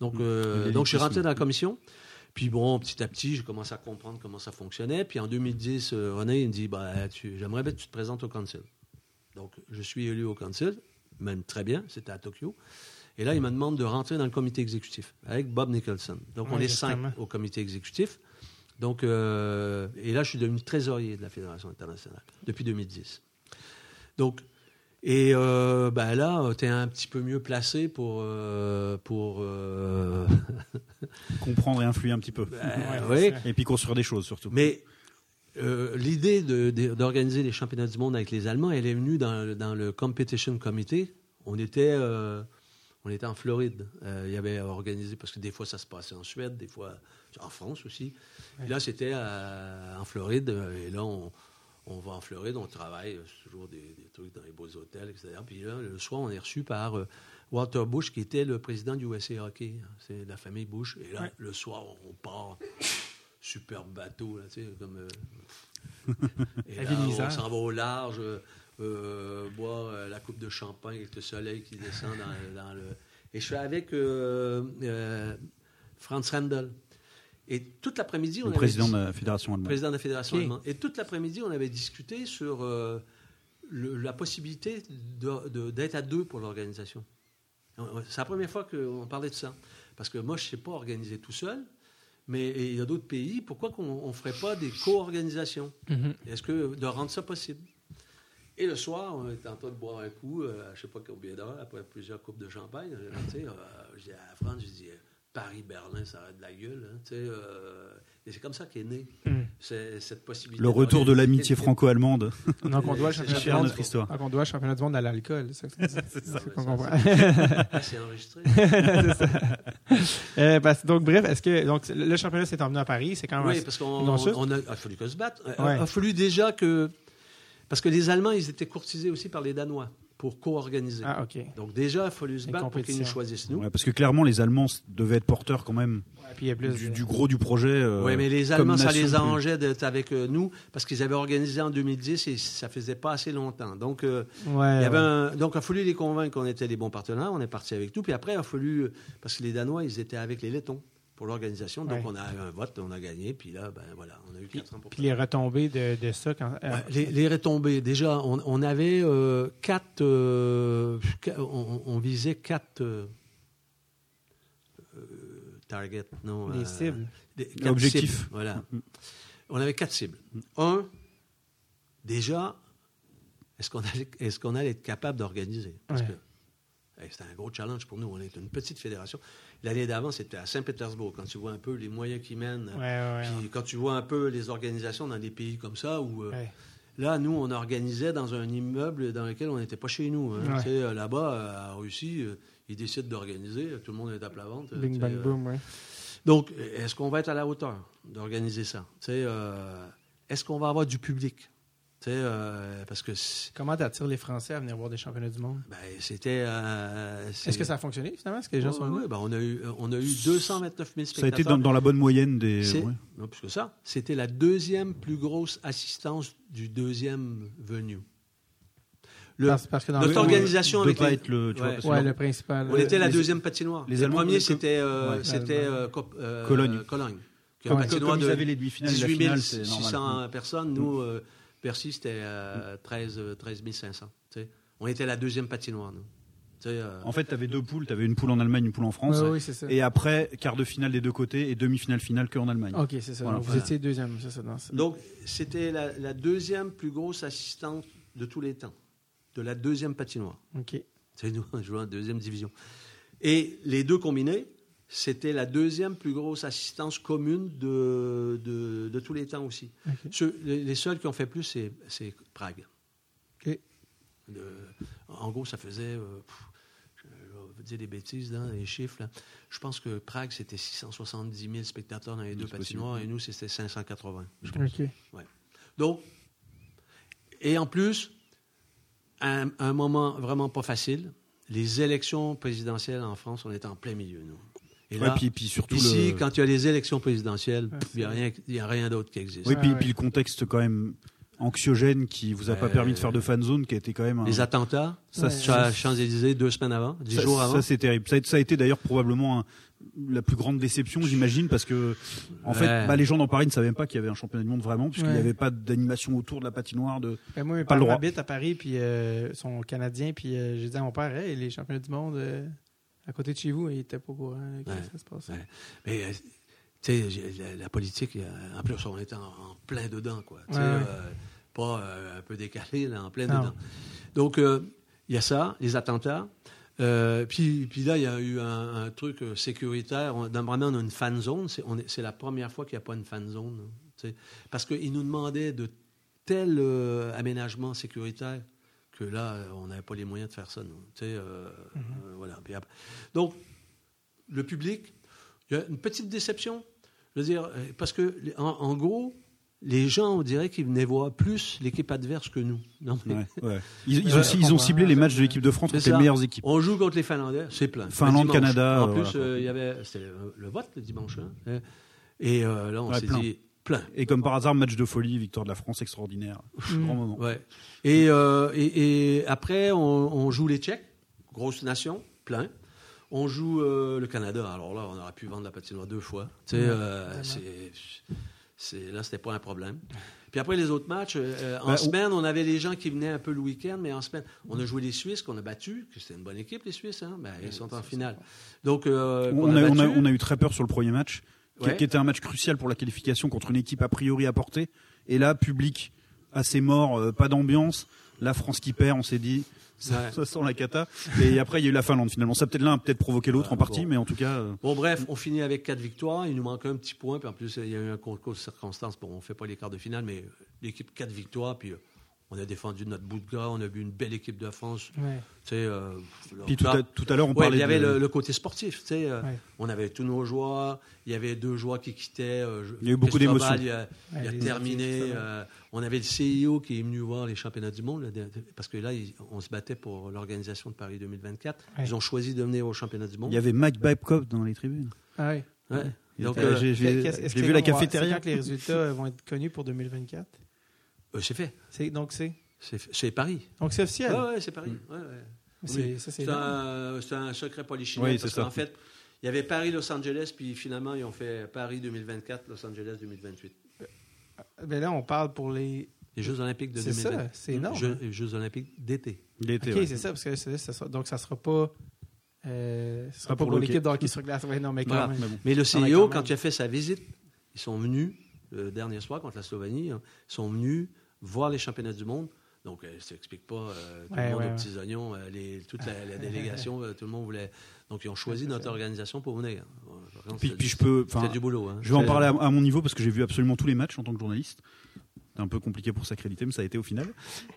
Donc, euh, L'élitisme. donc je suis rentré dans la commission. Puis bon, petit à petit, j'ai commencé à comprendre comment ça fonctionnait. Puis en 2010, euh, René, il me dit, bah, j'aimerais bien que tu te présentes au council. Donc, je suis élu au council, même très bien, c'était à Tokyo. Et là, il me demande de rentrer dans le comité exécutif avec Bob Nicholson. Donc, on est cinq au comité exécutif. Donc, euh, et là, je suis devenu trésorier de la Fédération internationale depuis 2010. Donc, et euh, ben là, tu es un petit peu mieux placé pour. euh, pour euh, *laughs* Comprendre et influer un petit peu. ben, Ouais, oui. c'est Et puis construire des choses surtout. Mais euh, l'idée de- de- d'organiser les championnats du monde avec les Allemands, elle est venue dans, le- dans le Competition Committee. On était, euh, on était en Floride. Euh, il y avait organisé, parce que des fois ça se passait en Suède, des fois en France aussi. Et là, c'était en Floride. euh, Et là, on, on va en Floride, on travaille, euh, c'est toujours des, des trucs dans les beaux hôtels, etc. Puis là, le soir, on est reçu par euh, Walter Bush, qui était le président du USA Hockey. C'est la famille Bush. Et là, Ouais. le soir, on part superbe bateau, là, tu sais, comme. euh, *laughs* et là, on s'en va au large, euh, boire euh, la coupe de champagne avec le soleil qui descend dans, dans le. Et je suis avec euh, euh, Franz Rendel. Et toute l'après-midi, on Le avait président dis- de la Fédération allemande. président de la Fédération Ok. allemande. Et toute l'après-midi, on avait discuté sur euh, le- la possibilité de- de- d'être à deux pour l'organisation. C'est la première fois qu'on parlait de ça. Parce que moi, je ne sais pas organiser tout seul, mais il y a d'autres pays. Pourquoi qu'on ne ferait pas des co-organisations? Mhm. Est-ce que de rendre ça possible? Et le soir, on était en train de boire un coup, euh, je ne sais pas combien d'heures, après plusieurs coupes de champagne. euh, tu sais, euh, je dis à France, je dis euh, Paris-Berlin, ça a de la gueule. hein, tu sais, euh, et c'est comme ça qu'est né Mhm. c'est- cette possibilité. Le retour de l'amitié franco-allemande. Donc, on doit *laughs* championnat notre histoire. Donc, on doit championnat du monde à l'alcool. C'est ça *laughs* qu'on comprend. *laughs* Ah, c'est enregistré. C'est ça. Euh, parce- donc, bref, est-ce que donc, le championnat s'est emmené à Paris? C'est quand même Oui, parce qu'on a, a fallu qu'on se batte. Il Ouais. a fallu déjà que. Parce que les Allemands, ils étaient courtisés aussi par les Danois pour co-organiser. Ah, OK. Donc déjà, il a fallu se Une battre pour qu'ils nous choisissent, nous. Ouais, parce que clairement, les Allemands devaient être porteurs quand même Ouais, puis il y a plus du, de- du gros du projet. euh, Oui, mais les Allemands, ça les arrangeait d'être avec euh, nous parce qu'ils avaient organisé en 2010 et ça faisait pas assez longtemps. Donc, euh, Ouais, il y avait ouais. un- donc, il a fallu les convaincre qu'on était les bons partenaires. On est parti avec tout. Puis après, il a fallu. Parce que les Danois, ils étaient avec les Lettons pour l'organisation. Donc, Ouais. on a eu un vote, on a gagné. Puis là, ben voilà, on a eu 4 ans pour Puis les retombées de, de ça quand. euh, Ouais, les, les retombées, déjà, on, on avait euh, quatre. euh, qu- on, on visait quatre. euh, targets, non. les euh, cibles. des- quatre Objectifs. cibles, voilà. On avait quatre cibles. Un, déjà, est-ce qu'on allait, est qu'on allait être capable d'organiser? Parce Ouais. que hey, c'était un gros challenge pour nous. On est une petite fédération. L'année d'avant, c'était à Saint-Pétersbourg, quand tu vois un peu les moyens qui mènent. Ouais, ouais, Puis quand tu vois un peu les organisations dans des pays comme ça, où euh, là, nous, on organisait dans un immeuble dans lequel on n'était pas chez nous. hein. Ouais. Tu sais, euh, Là-bas, euh, en Russie, ils décident d'organiser, tout le monde est à plat ventre. Bing, bang, boom, ouais. Donc, est-ce qu'on va être à la hauteur d'organiser ça? Tu sais, euh, est-ce qu'on va avoir du public? Tu sais, euh, parce que Comment t'attires les Français à venir voir des championnats du monde? ben, c'était... euh, c'est- Est-ce que ça a fonctionné finalement? Est-ce que les gens sont venus? ben, on, a eu, on a eu 229 000 Ça a spectateurs. été dans, dans la bonne moyenne des. C'est- ouais. Non, plus que ça. C'était la deuxième plus grosse assistance du deuxième venu. Le, Parce, parce que dans notre le- organisation de avec pas les- être le. Tu Ouais. vois, le principal. on était la les- deuxième patinoire. les le premier, c'était euh, Ouais. c'était euh, Cop- euh, Cologne. Cologne. Un comme, patinoire comme ils de avaient les demi-finales et la 18 finale, c'est 600 normal. personnes. Nous, Bercy, c'était euh, 13, euh, 13 500. tu sais. On était la deuxième patinoire, nous. Euh, En fait, tu avais deux poules. Tu avais une poule en Allemagne, une poule en France. Ouais, oui, c'est ça. Et après, quart de finale des deux côtés et demi-finale finale que en Allemagne. Ok, c'est ça. Voilà, Donc, vous voilà. étiez deuxième, ça. Donc, c'était la, la deuxième plus grosse assistante de tous les temps, de la deuxième patinoire. Ok. C'est nous, on jouait en deuxième division. Et les deux combinés, c'était la deuxième plus grosse assistance commune de, de, de tous les temps aussi. Ceux- les, les seuls qui ont fait plus, c'est, c'est Prague. En gros, ça faisait, euh, pff, je, je vais vous dire des bêtises, dans les chiffres. là. Je pense que Prague, c'était 670 000 spectateurs dans les deux c'est patinoires et nous, c'était 580. Ok. Donc, et en plus, un, un moment vraiment pas facile, les élections présidentielles en France, on est en plein milieu, nous. Et Ouais, là, puis, puis surtout ici, le... quand il y a les élections présidentielles, Ouais, il n'y a rien, d'autre qui existe. Oui, Ouais, puis, ouais. puis le contexte quand même anxiogène qui vous a pas Ouais. permis de faire de fan zone, qui a été quand même. un- Les attentats, Ça, Ouais. la Champs-Élysées, deux semaines avant, dix ça, jours avant. ça, c'est terrible. Ça, a- ça a été d'ailleurs probablement un- la plus grande déception, j'imagine, parce que en fait, Ouais. bah, les gens dans Paris ne savaient même pas qu'il y avait un championnat du monde vraiment, puisqu'il n'y Ouais. avait pas d'animation autour de la patinoire. De... Ben, moi, mes Pas le parents habitent à Paris, puis euh, ils sont canadiens, puis euh, j'ai dit à mon père, hey, les championnats du monde euh, à côté de chez vous, il était pas au courant que Ouais. ça se passe. Ouais. Mais, euh, tu sais, la, la politique, euh, en plus, on était en, en plein dedans, quoi. Ouais, euh, pas euh, un peu décalé, là, en plein Non. dedans. Donc, il y a ça, les attentats. Puis, puis là, il y a eu un, un truc sécuritaire. On, dans on a une fan zone. C'est, la première fois qu'il n'y a pas une fan zone. hein, parce qu'ils nous demandaient de tels aménagements sécuritaires que là, euh, on n'avait pas les moyens de faire ça. nous. Tu sais, euh, euh, voilà. Après- donc, le public, il y a une petite déception. Je veux dire, euh, parce que, en, en gros, les gens, on dirait qu'ils venaient voir plus l'équipe adverse que nous. *laughs* Non, mais Ouais, ouais. *laughs* Ils, ils Ouais, ont, ils ciblé les matchs de l'équipe de France C'est contre les meilleures équipes. On joue contre les Finlandais, c'est plein. Finlande. Canada, En plus, voilà, euh, il y avait, c'était le, vote le dimanche. hein. Et euh, là, on Ouais, s'est plein. dit plein. Et comme par hasard, match de folie, victoire de la France extraordinaire. Mm. Grand moment. Ouais. Et, euh, et, et après, on, on joue les Tchèques, grosse nation, plein. On joue euh, le Canada. Alors là, on aurait pu vendre la patinoire deux fois. Tu sais, Ouais, euh, c'est, là, c'était pas un problème. Puis après les autres matchs, euh, en Ben, on- semaine, on avait les gens qui venaient un peu le week-end, mais en semaine, on a joué les Suisses qu'on a battus, que c'était une bonne équipe, les Suisses. Hein? Ben, ils sont en finale. Donc, euh, On a, on, a, battu. on a eu très peur sur le premier match, Ouais. qui était un match crucial pour la qualification contre une équipe a priori à portée. Et là, public assez mort, euh, pas d'ambiance. La France qui perd, on s'est dit, ça, Ouais. ça sent la cata. Et après, il y a eu la Finlande finalement. Ça peut-être l'un a peut-être provoqué l'autre Ouais, en partie, bon. mais en tout cas, euh, Bon, bref, on finit avec quatre victoires. Il nous manque un petit point. Puis en plus, il y a eu un concours de circonstances. Bon, on ne fait pas les quarts de finale, mais l'équipe, quatre victoires. Puis euh, on a défendu notre bout de gras. On a vu une belle équipe de France. Ouais. Tu sais, euh, puis tout à, tout à l'heure, on Ouais, parlait il y avait de- le, le côté sportif. Tu sais, euh, Ouais. On avait tous nos joueurs. Il y avait deux joueurs qui quittaient. euh, Il y a eu beaucoup d'émotions. Il a, il a terminé. euh, on avait le CIO qui est venu voir les championnats du monde. là, de- de- parce que là, ils- on se battait pour l'organisation de Paris 2024. Ouais. Ils ont choisi de venir aux championnats du monde. il y avait Mike Babcock dans les tribunes. Ah ouais. Ouais. Il Donc, euh, j'ai- vu la cafétéria. Que les résultats vont être connus pour 2024? Euh, c'est fait. C'est, donc, c'est, C'est c'est Paris. donc c'est officiel. Ouais, ouais, c'est Paris. Mm. Ouais, ouais. C'est- Oui. ça, c'est C'est un, c'est un secret polichinelle. Oui, parce c'est ça. qu'en fait, il y avait Paris-Los Angeles, puis finalement, ils ont fait Paris 2024, Los Angeles 2028. Ben là, on parle pour les. Les Jeux Olympiques de C'est 2020. ça, c'est énorme, Jeux, hein. les Jeux Olympiques d'été. L'été, Ok, ouais. c'est ça, parce que c'est- ça sera- donc ça sera pas. Euh, ce sera Ah, pas pour pour l'équipe hockey. de hockey sur glace. Ouais, non, mais quand Voilà. même. Mais bon. Mais le mais CIO, quand il a fait sa visite, ils sont venus, le dernier soir contre la Slovénie, hein, ils sont venus voir les championnats du monde. Donc, euh, ça n'explique pas euh, tout Ouais, le monde ouais, aux ouais. petits oignons, euh, les- toute la, la *laughs* délégation, euh, tout le monde voulait. Donc, ils ont choisi notre organisation pour venir. Par Puis, du- je peux, c'est du boulot. hein. je vais en parler à, à mon niveau parce que j'ai vu absolument tous les matchs en tant que journaliste. C'est un peu compliqué pour s'accréditer, mais ça a été au final.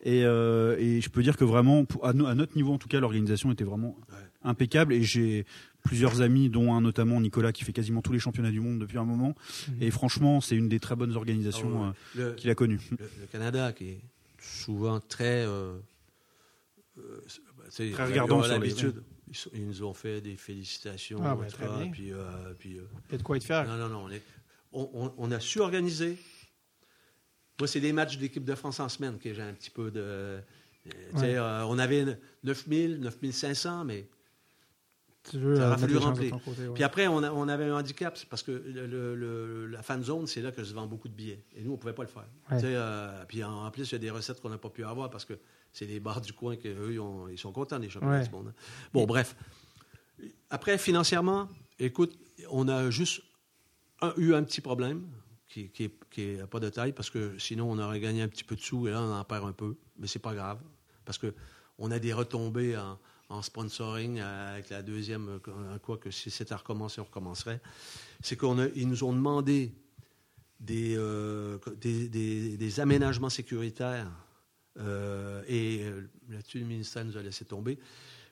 Et, euh, et je peux dire que vraiment, à, no- à notre niveau en tout cas, l'organisation était vraiment Ouais. impeccable. Et j'ai plusieurs amis, dont un notamment Nicolas, qui fait quasiment tous les championnats du monde depuis un moment. Mhm. Et franchement, c'est une des très bonnes Ah organisations ouais. euh, qu'il a connues. le, le Canada, qui est souvent très. euh, euh, bah, Très regardant sur l'habitude. Ils, nous ont fait des félicitations. Ah, tout très bien. Puis, euh, puis, euh, Il y a de quoi être fier. non, non, non. On, est- on- on- on a su organiser. Moi, c'est des matchs de l'équipe de France en semaine que j'ai un petit peu de. euh, Ouais. euh, on avait 9000, 9500, mais tu veux Ça euh, aura fallu remplir. ton côté, ouais. Puis après, on, a- on avait un handicap, parce que le- le- le- la fan zone, c'est là que se vend beaucoup de billets. Et nous, on ne pouvait pas le faire. Ouais. Euh, puis en, en plus, il y a des recettes qu'on n'a pas pu avoir parce que c'est les bars du coin qu'eux, ils, ont- ils sont contents des championnats du monde. hein. Bon, bref. Après, financièrement, écoute, on a juste un- eu un petit problème qui, qui, qui est pas de taille parce que sinon, on aurait gagné un petit peu de sous et là, on en perd un peu. Mais c'est pas grave parce que on a des retombées en, sponsoring avec la deuxième, euh, quoi que si c'était à recommencer, on recommencerait. C'est qu'ils nous ont demandé des, euh, des, aménagements sécuritaires euh, et là-dessus, le ministère nous a laissé tomber.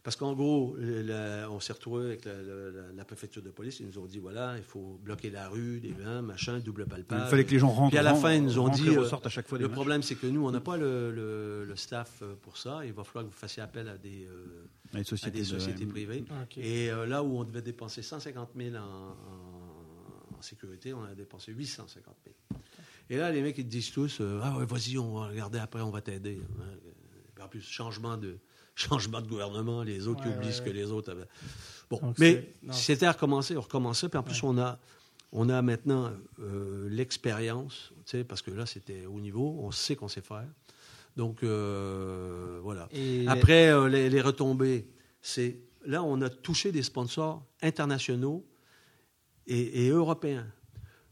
Parce qu'en gros, le- on s'est retrouvé avec la, la- la- la préfecture de police. Ils nous ont dit voilà, il faut bloquer la rue, des hein, machin, double palpable. Il fallait que les gens rentrent. Puis à la fin, ils nous ont dit euh, à chaque fois des le matchs. problème, c'est que nous, on n'a pas le, le- le staff euh, pour ça. Il va falloir que vous fassiez appel à des, euh, sociétés, des de- sociétés privées. Et euh, là où on devait dépenser 150 000 en, en- en sécurité, on a dépensé 850 000. Et là, les mecs, ils te disent tous euh, Ah ouais, vas-y, on va regarder après, on va t'aider. En plus, changement de, *laughs* changement de gouvernement, les autres qui oublient ouais, ce que les autres avaient. Bon, Donc, mais si c'était à recommencer, on recommençait. Puis en plus, on, a, on a maintenant euh, l'expérience, parce que là, c'était au niveau, on sait qu'on sait faire. Donc, euh, voilà. Et Après, euh, les, les retombées, c'est là, on a touché des sponsors internationaux et, et européens.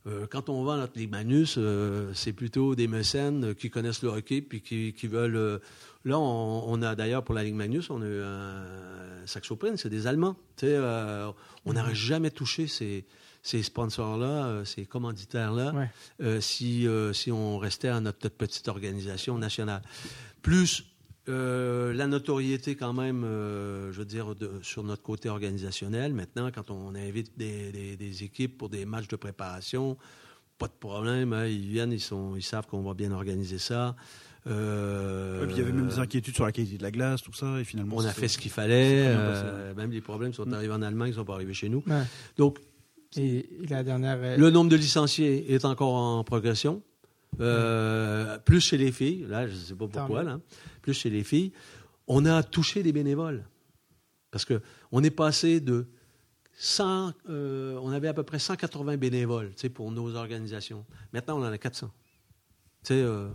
Euh, quand on vend notre Ligue Magnus, euh, c'est plutôt des mécènes qui connaissent le hockey puis qui, qui veulent. euh, là, on, on a d'ailleurs pour la Ligue Magnus, on a eu un Saxo-Print, c'est des Allemands. Euh, on n'aurait jamais touché ces, ces sponsors-là, euh, ces commanditaires-là, Ouais. euh, si, euh, si on restait à notre, notre petite organisation nationale. Plus euh, la notoriété quand même, euh, je veux dire, de- sur notre côté organisationnel. Maintenant, quand on invite des, des- des équipes pour des matchs de préparation, pas de problème. hein, ils viennent, ils, sont, ils savent qu'on va bien organiser ça. Euh, Ouais, puis il y avait même des inquiétudes sur la qualité de la glace, tout ça, et finalement. on a fait ce qu'il fallait. euh, même les problèmes sont arrivés en Allemagne, ils ne sont pas arrivés chez nous. Ouais. Donc, Et, la dernière. le nombre de licenciés est encore en progression. Euh, Plus chez les filles, là, je ne sais pas pourquoi, là, plus chez les filles. On a touché des bénévoles. Parce que on est passé de 100, euh, on avait à peu près 180 bénévoles tu sais, pour nos organisations. Maintenant, on en a 400. Tu sais, euh,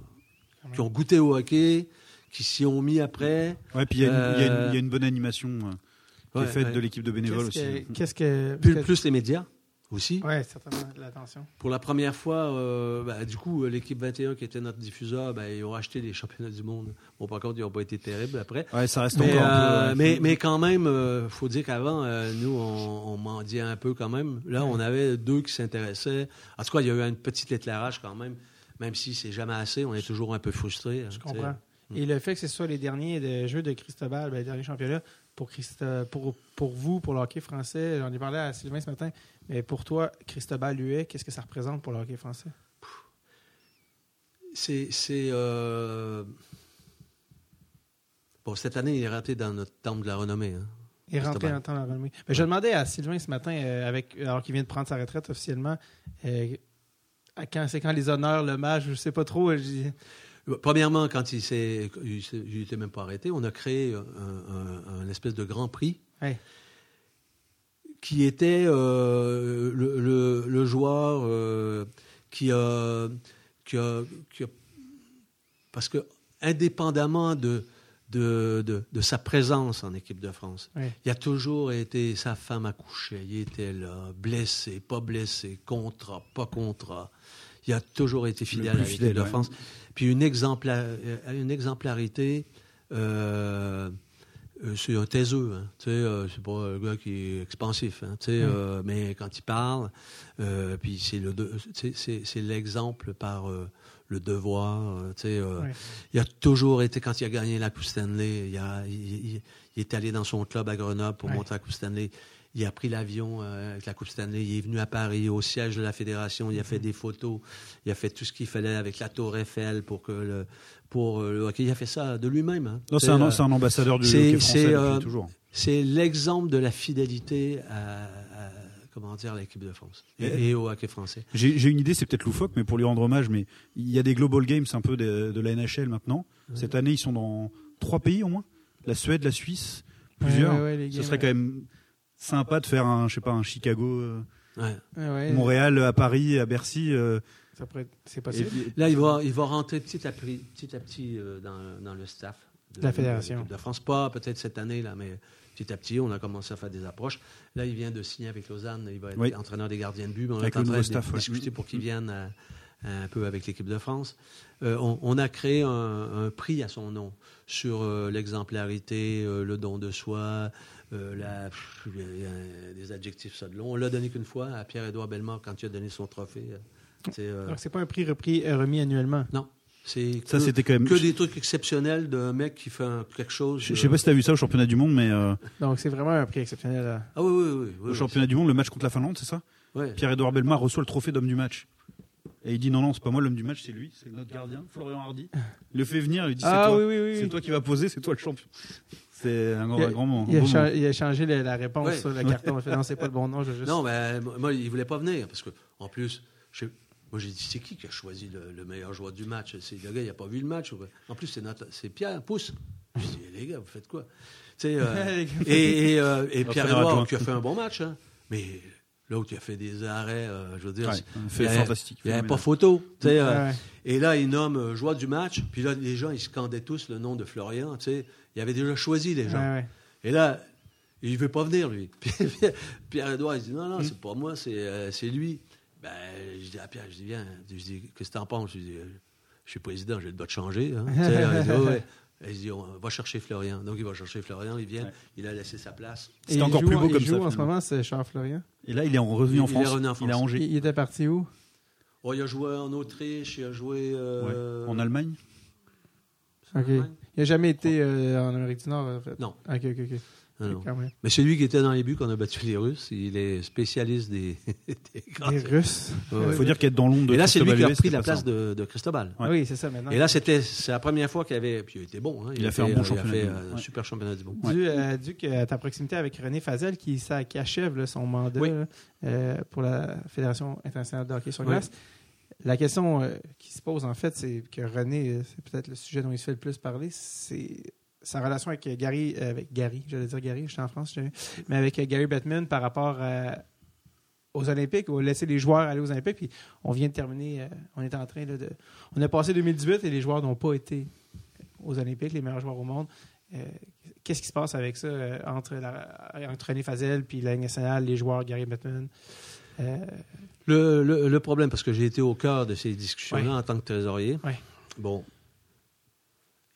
qui ont goûté au hockey, qui s'y ont mis après. Ouais, puis il y, a une- y Euh, il y a une bonne animation qui Ouais, est faite ouais. de l'équipe de bénévoles Qu'est-ce aussi. que. Qu'est-ce que. Plus les médias aussi? Ouais, certainement, l'attention. Pour la première fois, euh, ben, du coup, euh, l'équipe 21, qui était notre diffuseur, ben, ils ont acheté les championnats du monde. Bon, par contre, ils n'ont pas été terribles après. Ouais, ça reste Mais, encore un euh, mais, mais quand même, il faut dire qu'avant, euh, nous, on, on mendiait un peu quand même. Là, on avait deux qui s'intéressaient. En tout cas, il y a eu un petit éclairage quand même. Même si c'est jamais assez, on est toujours un peu frustré. Je comprends. Et le fait que ce soit les derniers de jeux de Cristobal, ben, les derniers championnats, pour, Christo- pour, pour vous, pour le hockey français, j'en ai parlé à Sylvain ce matin, mais pour toi, Cristobal Huet, qu'est-ce que ça représente pour le hockey français? C'est. c'est, euh, Bon, cette année, il est raté dans notre temple de la renommée. hein. Il est rentré dans le temps de la renommée. Ben, je demandais à Sylvain ce matin, euh, avec, alors qu'il vient de prendre sa retraite officiellement, euh, à quand, c'est quand les honneurs, le match, je sais pas trop. je Premièrement, quand il s'est, il il était même pas arrêté, on a créé un, un- un espèce de grand prix Ouais. Qui était euh, le, le- le joueur euh, qui, a, qui, a, qui a- parce que indépendamment de, de, de, de sa présence en équipe de France, Ouais. il a toujours été sa femme accouchée, il était là, blessé, pas blessé, contrat, pas contrat. Il a toujours été fidèle à l'équipe fidèle, de ouais. France. Puis une, exempla- une exemplarité, euh, c'est un taiseux. Hein, tu sais, euh, c'est pas un gars qui est expansif. Hein, tu sais, Mm. euh, mais quand il parle, euh, puis c'est le c'est c'est l'exemple par euh, le devoir. euh, tu sais, euh, Ouais. Il a toujours été, quand il a gagné la Coupe Stanley, il, a- il- il- il est allé dans son club à Grenoble pour Ouais. monter la Coupe Stanley. Il a pris l'avion euh, avec la Coupe Stanley. Il est venu à Paris, au siège de la fédération. Il a fait des photos. Il a fait tout ce qu'il fallait avec la Tour Eiffel pour que le, pour euh, le hockey. Il a fait ça de lui-même. hein. Non, c'est un, euh, un ambassadeur du hockey français depuis euh, toujours. c'est l'exemple de la fidélité à, à- comment dire, l'équipe de France et, Et- au hockey français. J'ai une idée, c'est peut-être loufoque, mais pour lui rendre hommage, mais il y a des Global Games un peu de, de la NHL maintenant. Cette année, ils sont dans trois pays au moins la Suède, la Suisse, plusieurs. Ouais, Ce serait quand même sympa de faire un, je sais pas, un Chicago, euh, Ouais. Ah ouais, Montréal à Paris, à Bercy. euh, ça pourrait c'est puis- Là, il va, il va rentrer petit à petit, petit, à petit euh, dans, dans le staff De la fédération. de, France. Pas peut-être cette année, là, mais petit à petit, on a commencé à faire des approches. Là, il vient de signer avec Lausanne. Il va être Oui. entraîneur des gardiens de but. mais on Avec est en train nouveau de staff, ouais. discuter pour qu'il vienne euh, un peu avec l'équipe de France. Euh, on, on a créé un, un prix à son nom sur euh, l'exemplarité, euh, le don de soi, euh, la, pff, des adjectifs ça de long. On l'a donné qu'une fois à Pierre-Édouard Bellemare quand il a donné son trophée. euh, c'est, euh, Donc, c'est pas un prix repris, remis annuellement? non, c'est Ça, que, c'était quand même. que des trucs exceptionnels d'un mec qui fait un- quelque chose. Je je sais pas si tu as vu ça au championnat du monde, mais euh, Donc, c'est vraiment un prix exceptionnel. Ah oui, oui, oui. oui, au oui. championnat du monde, le match contre la Finlande, c'est ça? Ouais. Pierre-Edouard Bellemare reçoit le trophée d'homme du match. Et il dit non, non, c'est pas moi l'homme du match, c'est lui, c'est notre gardien, Florian Hardy. Il le fait venir, il lui dit c'est Ah toi. oui, oui, oui. C'est toi qui vas poser, c'est toi le champion. *laughs* C'est un grand, Il a- un grand moment. Il a, cha- il changé la, la réponse Ouais. sur le carton. Il a fait, non, c'est pas le bon nom. Je veux juste... Non, mais moi, il voulait pas venir parce que, en plus, je- moi j'ai dit c'est qui qui a choisi le, le meilleur joueur du match? C'est le gars, il a pas vu le match. En plus, c'est notre, c'est Pierre Pousse. Je dis les gars, vous faites quoi? Euh, et et, euh, et Pierre. Edouard qui a fait un bon match, hein. mais l'autre il a fait des arrêts. euh, je veux dire, Ouais, c'est- fantastique. Il n'y avait pas photo. tu sais, euh, Ouais. Et là, il nomme euh, joueur du match. Puis là, les gens, ils scandaient tous le nom de Florian. Tu sais, il avait déjà choisi les gens. Ouais, ouais. Et là, il ne veut pas venir, lui. *laughs* Puis Pierre-Edouard, il dit Non, Mm. non, c'est pas moi, c'est euh, c'est lui. Ben, je dis à Pierre, je dis Viens, je dis Qu'est-ce que t'en penses? Je dis Je suis président, j'ai le droit de changer. hein. *laughs* Tu sais, il. Et il dit On va chercher Florian. Donc, il va chercher Florian, il vient, Ouais. il a laissé sa place. Il encore joue plus beau comme il ça, joue en ce moment, c'est Charles Florian. Et là, il est en revenu en Il est France. revenu en Il est à France. Angers. Il, il était parti où? Oh, il a joué en Autriche, il a joué. euh, Ouais. En Allemagne? En Ok. Allemagne. Il n'a jamais été euh, en Amérique du Nord, en fait. Non. Ok, ok, ok. Ah, non. Mais c'est lui qui était dans les buts qu'on a battu les Russes. Il est spécialiste des, *laughs* des grands- Les Russes. Ouais, Il ouais. faut dire qu'être dans l'ombre de Et là, c'est lui qui a pris la place de, de Cristobal. Ouais. Oui, c'est ça maintenant. Et là, c'était c'est la première fois qu'il avait. Puis il était bon. hein. Il a fait un bon il a championnat fait un ouais. super championnat du monde. Ouais. Dû, euh, dû que ta proximité avec René Fazel qui, ça- qui achève là, son mandat Oui. là, euh, pour la Fédération internationale de hockey sur Oui. glace. La question euh, qui se pose en fait, c'est que René, euh, c'est peut-être le sujet dont il se fait le plus parler, c'est sa relation avec Gary, euh, avec Gary, j'allais dire Gary, j'étais en France, mais avec euh, Gary Bettman par rapport à- aux Olympiques, ou laisser les joueurs aller aux Olympiques. Puis on vient de terminer, euh, on est en train là, de, on a passé 2018 et les joueurs n'ont pas été aux Olympiques, les meilleurs joueurs au monde. Euh, Qu'est-ce qui se passe avec ça euh, entre, la, entre René Fazel puis la nationale, les joueurs, Gary Bettman? Euh, Le, le- le problème, parce que j'ai été au cœur de ces discussions-là en tant que trésorier. Ouais. Bon.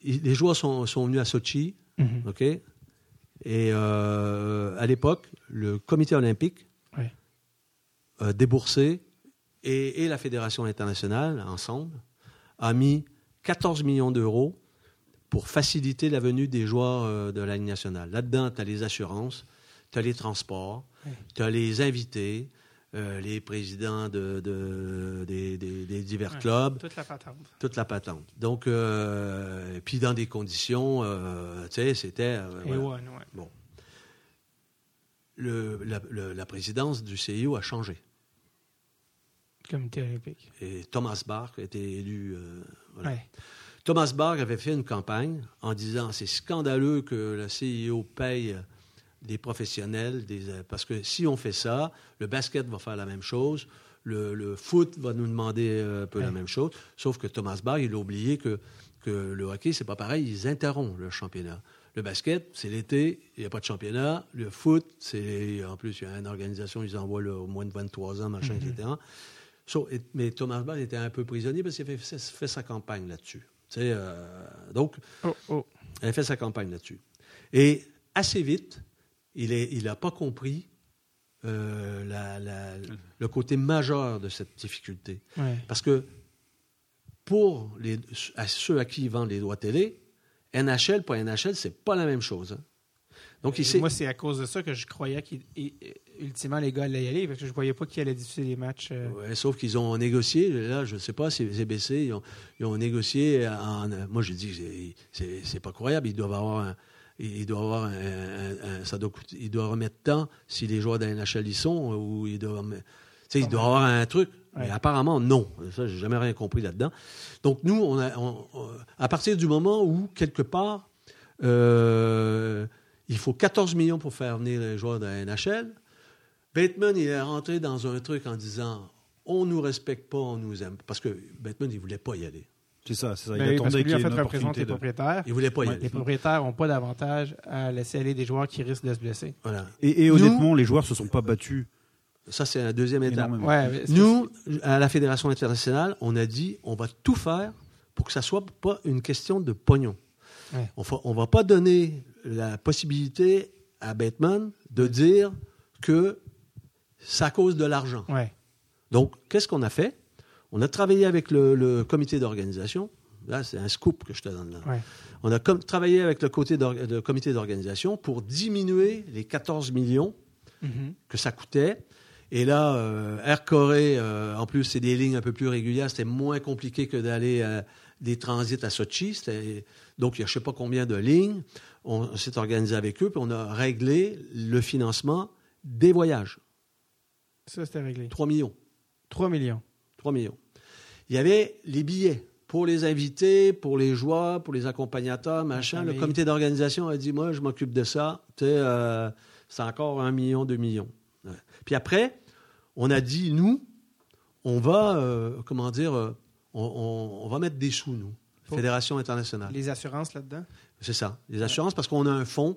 Les joueurs sont, sont venus à Sochi, mhm. OK? Et euh, à l'époque, le comité olympique déboursé, et, et la Fédération internationale, ensemble, a mis 14 millions d'euros pour faciliter la venue des joueurs euh, de la Ligue nationale. Là-dedans, tu as les assurances, tu as les transports, tu as les invités, euh, les présidents de, de- des, des- des divers Ouais. clubs, Toute la patente. toute la patente. Donc, euh, et puis dans des conditions, euh, tu sais, c'était... ouais. Le- la, le- la présidence du CIO a changé. Comité olympique. Et Thomas Bach a été élu. voilà. Thomas Bach avait fait une campagne en disant c'est scandaleux que le CIO paye des professionnels, des, euh, parce que si on fait ça, le basket va faire la même chose, le, le foot va nous demander euh, un peu la même chose, sauf que Thomas Bach, il a oublié que, que le hockey, c'est pas pareil, ils interrompent le championnat. Le basket, c'est l'été, il n'y a pas de championnat. Le foot, c'est en plus, il y a une organisation, ils envoient le, au moins de 23 ans, machin, etc. So, et- mais Thomas Bach était un peu prisonnier parce qu'il a fait, fait sa campagne là-dessus. Tu sais, euh, donc, Oh, oh. elle a fait sa campagne là-dessus. Et assez vite, il n'a il pas compris euh, la- la- le côté majeur de cette difficulté. Ouais. Parce que pour les, à ceux à qui ils vendent les droits télé, NHL, pas NHL, c'est pas la même chose. hein. Donc, il. Moi, c'est à cause de ça que je croyais qu'ultimement, les gars allaient y aller, parce que je voyais pas qui allait diffuser les matchs. euh, Ouais, sauf qu'ils ont négocié, là, je ne sais pas, c'est CBC, ils ont, ils ont négocié en. Moi, je dis que c'est- c'est- c'est pas croyable. Ils doivent avoir un. Ils doivent avoir un, un- un- ça doit coûter- ils doivent remettre tant si les joueurs de la NHL y sont, ou doivent. remettre- Tu sais, ils doivent avoir un truc. Mais apparemment, non. Ça, j'ai jamais rien compris là-dedans. Donc, nous, on a, on- on- à partir du moment où, quelque part, euh, Il faut 14 millions pour faire venir les joueurs de la NHL. Bateman, il est rentré dans un truc en disant on nous respecte pas, on nous aime. Parce que Bateman, il voulait pas y aller. C'est ça, c'est ça. Ben Il que attendait lui, qu'il en y ait fait, une représente opportunité les de... propriétaires. Il voulait pas y Les aller. propriétaires n'ont pas d'avantage à laisser aller des joueurs qui risquent de se blesser. Voilà. Et, et Nous- honnêtement, les joueurs se sont pas battus Ça, c'est la deuxième étape. Ouais, Nous, à la Fédération internationale, on a dit on va tout faire pour que ça soit pas une question de pognon. Ouais. On fa- on va pas donner la possibilité à Bateman de dire que à cause de l'argent. Ouais. Donc, qu'est-ce qu'on a fait? On a travaillé avec le, le comité d'organisation. Là, c'est un scoop que je te donne là. Ouais. On a travaillé avec le, côté le comité d'organisation pour diminuer les 14 millions Mhm. que ça coûtait. Et là, euh, Air Corée, euh, en plus, c'est des lignes un peu plus régulières. C'était moins compliqué que d'aller euh, des transits à Sochi. Donc, il y a je ne sais pas combien de lignes. On, on s'est organisé avec eux, puis on a réglé le financement des voyages. Ça, c'était réglé. 3 millions. 3 millions. 3 millions. Il y avait les billets pour les invités, pour les joueurs, pour les accompagnateurs, machin. Le comité d'organisation a dit, moi, je m'occupe de ça. Tu sais, euh, c'est encore un million, deux millions. Ouais. Puis après, on a dit, nous, on va, euh, comment dire, euh, on, on- on va mettre des sous, nous. Pour- Fédération internationale. Les assurances là-dedans? C'est ça, les assurances, parce qu'on a un fonds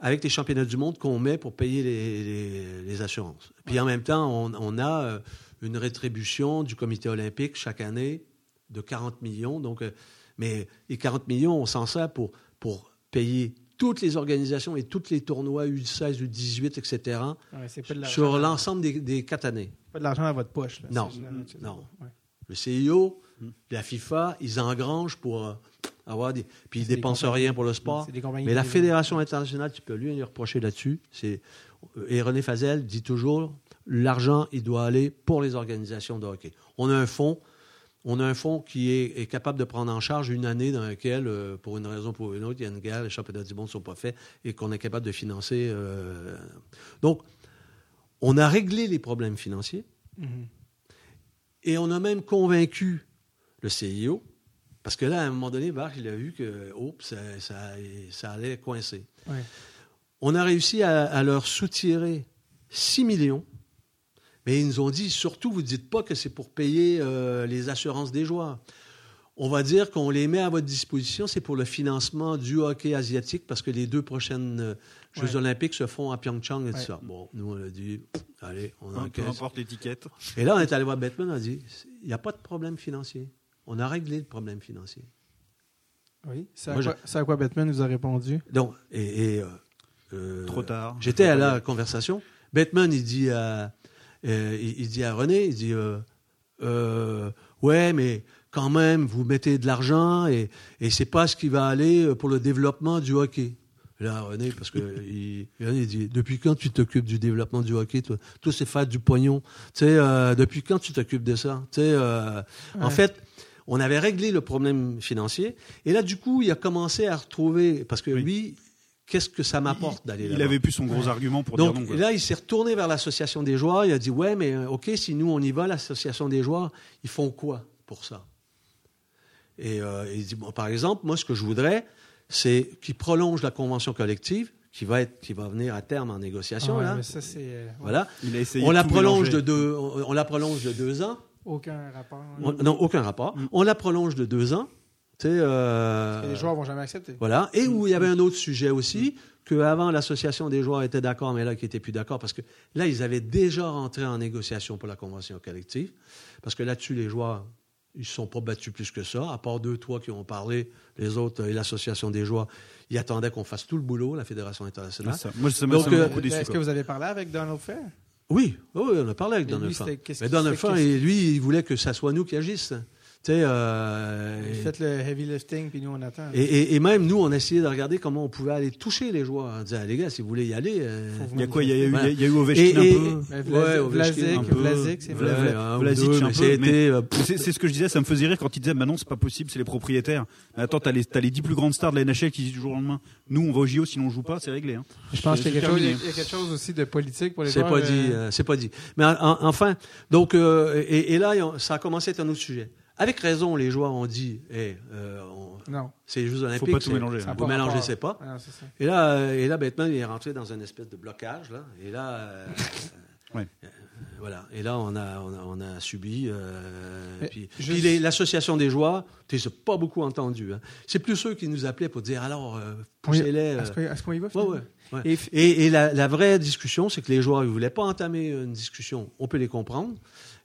avec les championnats du monde qu'on met pour payer les, les- les assurances. Puis en même temps, on, on a euh, une rétribution du comité olympique chaque année de 40 millions. Donc, euh, mais les 40 millions, on s'en sert pour, pour payer toutes les organisations et tous les tournois U16, U18, etc., Ouais, c'est pas de l'argent. sur l'ensemble des, des quatre années. Pas de l'argent dans votre poche. Là. Non. Non. ouais. Le CIO, la FIFA, ils engrangent pour euh, avoir des... Puis ils dépensent rien pour le sport. Mais la. Fédération internationale, tu peux lui lui reprocher là-dessus. C'est et René Fazel dit toujours l'argent, il doit aller pour les organisations de hockey. On a un fonds, on a un fonds qui est, est capable de prendre en charge une année dans laquelle, euh, pour une raison ou pour une autre, il y a une guerre, les championnats du monde ne sont pas faits et qu'on est capable de financer. euh, Donc, on a réglé les problèmes financiers Mhm. et on a même convaincu le CIO. Parce que là, à un moment donné, Bach, il a vu que ça, ça- ça allait coincer. Ouais. On a réussi à, à leur soutirer 6 millions, mais ils nous ont dit surtout, vous ne dites pas que c'est pour payer euh, les assurances des joueurs. On va dire qu'on les met à votre disposition, c'est pour le financement du hockey asiatique, parce que les deux prochaines euh, Jeux Ouais. olympiques se font à Pyeongchang et tout ça. Bon, nous, on a dit, allez, on Hein, Peu encaisse. importe l'étiquette. Et là, on est allé voir Batman, on a dit, il n'y a pas de problème financier. On a réglé le problème financier. Oui. C'est à, Moi, quoi- c'est à quoi Batman nous a répondu? Donc, et, et, euh, euh, Trop tard. J'étais *laughs* à la conversation. Batman, il dit à, euh, il, il dit à René, il dit, euh, euh, ouais, mais quand même, vous mettez de l'argent et, et c'est pas ce qui va aller pour le développement du hockey. Là, René, parce que *laughs* il, René, dit, depuis quand tu t'occupes du développement du hockey, toi, toi c'est faire du pognon. Tu sais, euh, depuis quand tu t'occupes de ça? Tu sais, euh, en fait, on avait réglé le problème financier et là, du coup, il a commencé à retrouver, parce que Oui. lui, qu'est-ce que ça m'apporte d'aller là Il avait plus son gros argument pour donc dire non. quoi. là, il s'est retourné vers l'association des joueurs. Il a dit ouais, mais euh, ok, si nous on y va, l'association des joueurs, ils font quoi pour ça? Et euh, il dit bon, par exemple, moi, ce que je voudrais, c'est qu'ils prolongent la convention collective, qui va être, qui va venir à terme en négociation. Ah ouais, là. mais ça, c'est. euh. Voilà. Il a essayé On de la prolonge mélanger. de deux. On, on la prolonge de deux ans. Aucun rapport. On- non, aucun rapport. Mm. On la prolonge de deux ans. Euh, Et les joueurs vont jamais accepter. Voilà. Et où il y avait un autre sujet aussi, qu'avant l'association des joueurs était d'accord, mais là qui n'était plus d'accord, parce que là, ils avaient déjà rentré en négociation pour la convention collective, parce que là-dessus, les joueurs, ils ne se sont pas battus plus que ça, à part deux, trois qui ont parlé, les autres et l'association des joueurs, ils attendaient qu'on fasse tout le boulot, la Fédération internationale. ça. Moi, ça Donc, euh. Est-ce que vous avez parlé avec Donald Fair? Oui, oui, on a parlé avec Donald Mais Donald et lui, il voulait que ça soit nous qui agissions. Tu sais, euh, Vous faites le heavy lifting, puis nous, on attend. Et, et- et même nous, on a essayé de regarder comment on pouvait aller toucher les joueurs. On disait, Ah, les gars, si vous voulez y aller. euh, Faut vous Il y a quoi Il y a eu, il y a eu Ovechkin Et- et- un peu? Mais Ouais, Vlasic, Ovechkin, Vlasic, un peu. Vlasic, c'est vrai. Mais mais- euh, C'est c'est ce que je disais, ça me faisait rire quand ils disaient maintenant c'est pas possible, c'est les propriétaires. Mais attends, t'as les, t'as les 10 plus grandes stars de la NHL qui disent du jour au lendemain nous on va au JO, sinon on joue pas, c'est réglé. Hein. Je pense C'est qu'il y a quelque chose- terminé. il y a quelque chose aussi de politique pour les C'est joueurs. pas dit, euh, euh, c'est pas dit. Mais en- en- enfin, donc, euh, et, là, ça a commencé à être un autre sujet. Avec raison, les joueurs ont dit, hey, euh, on- Non. c'est les Jeux Olympiques. pas tout c'est- mélanger, hein. Vous pas mélangez, c'est pas. Ah, c'est ça. Et là, et là, Bateman, il est rentré dans une espèce de blocage, là. Et là, euh, *laughs* Ouais. euh, voilà. Et là, on a, on a, on a subi. euh, puis, je- puis les- l'association des joueurs, tu c'est pas beaucoup entendu. hein. C'est plus ceux qui nous appelaient pour dire alors, euh, poussez-les. euh, Est-ce qu'on y va? Ouais, finalement? ouais, ouais. Et- Et, et la, la vraie discussion, c'est que les joueurs ne voulaient pas entamer une discussion. On peut les comprendre.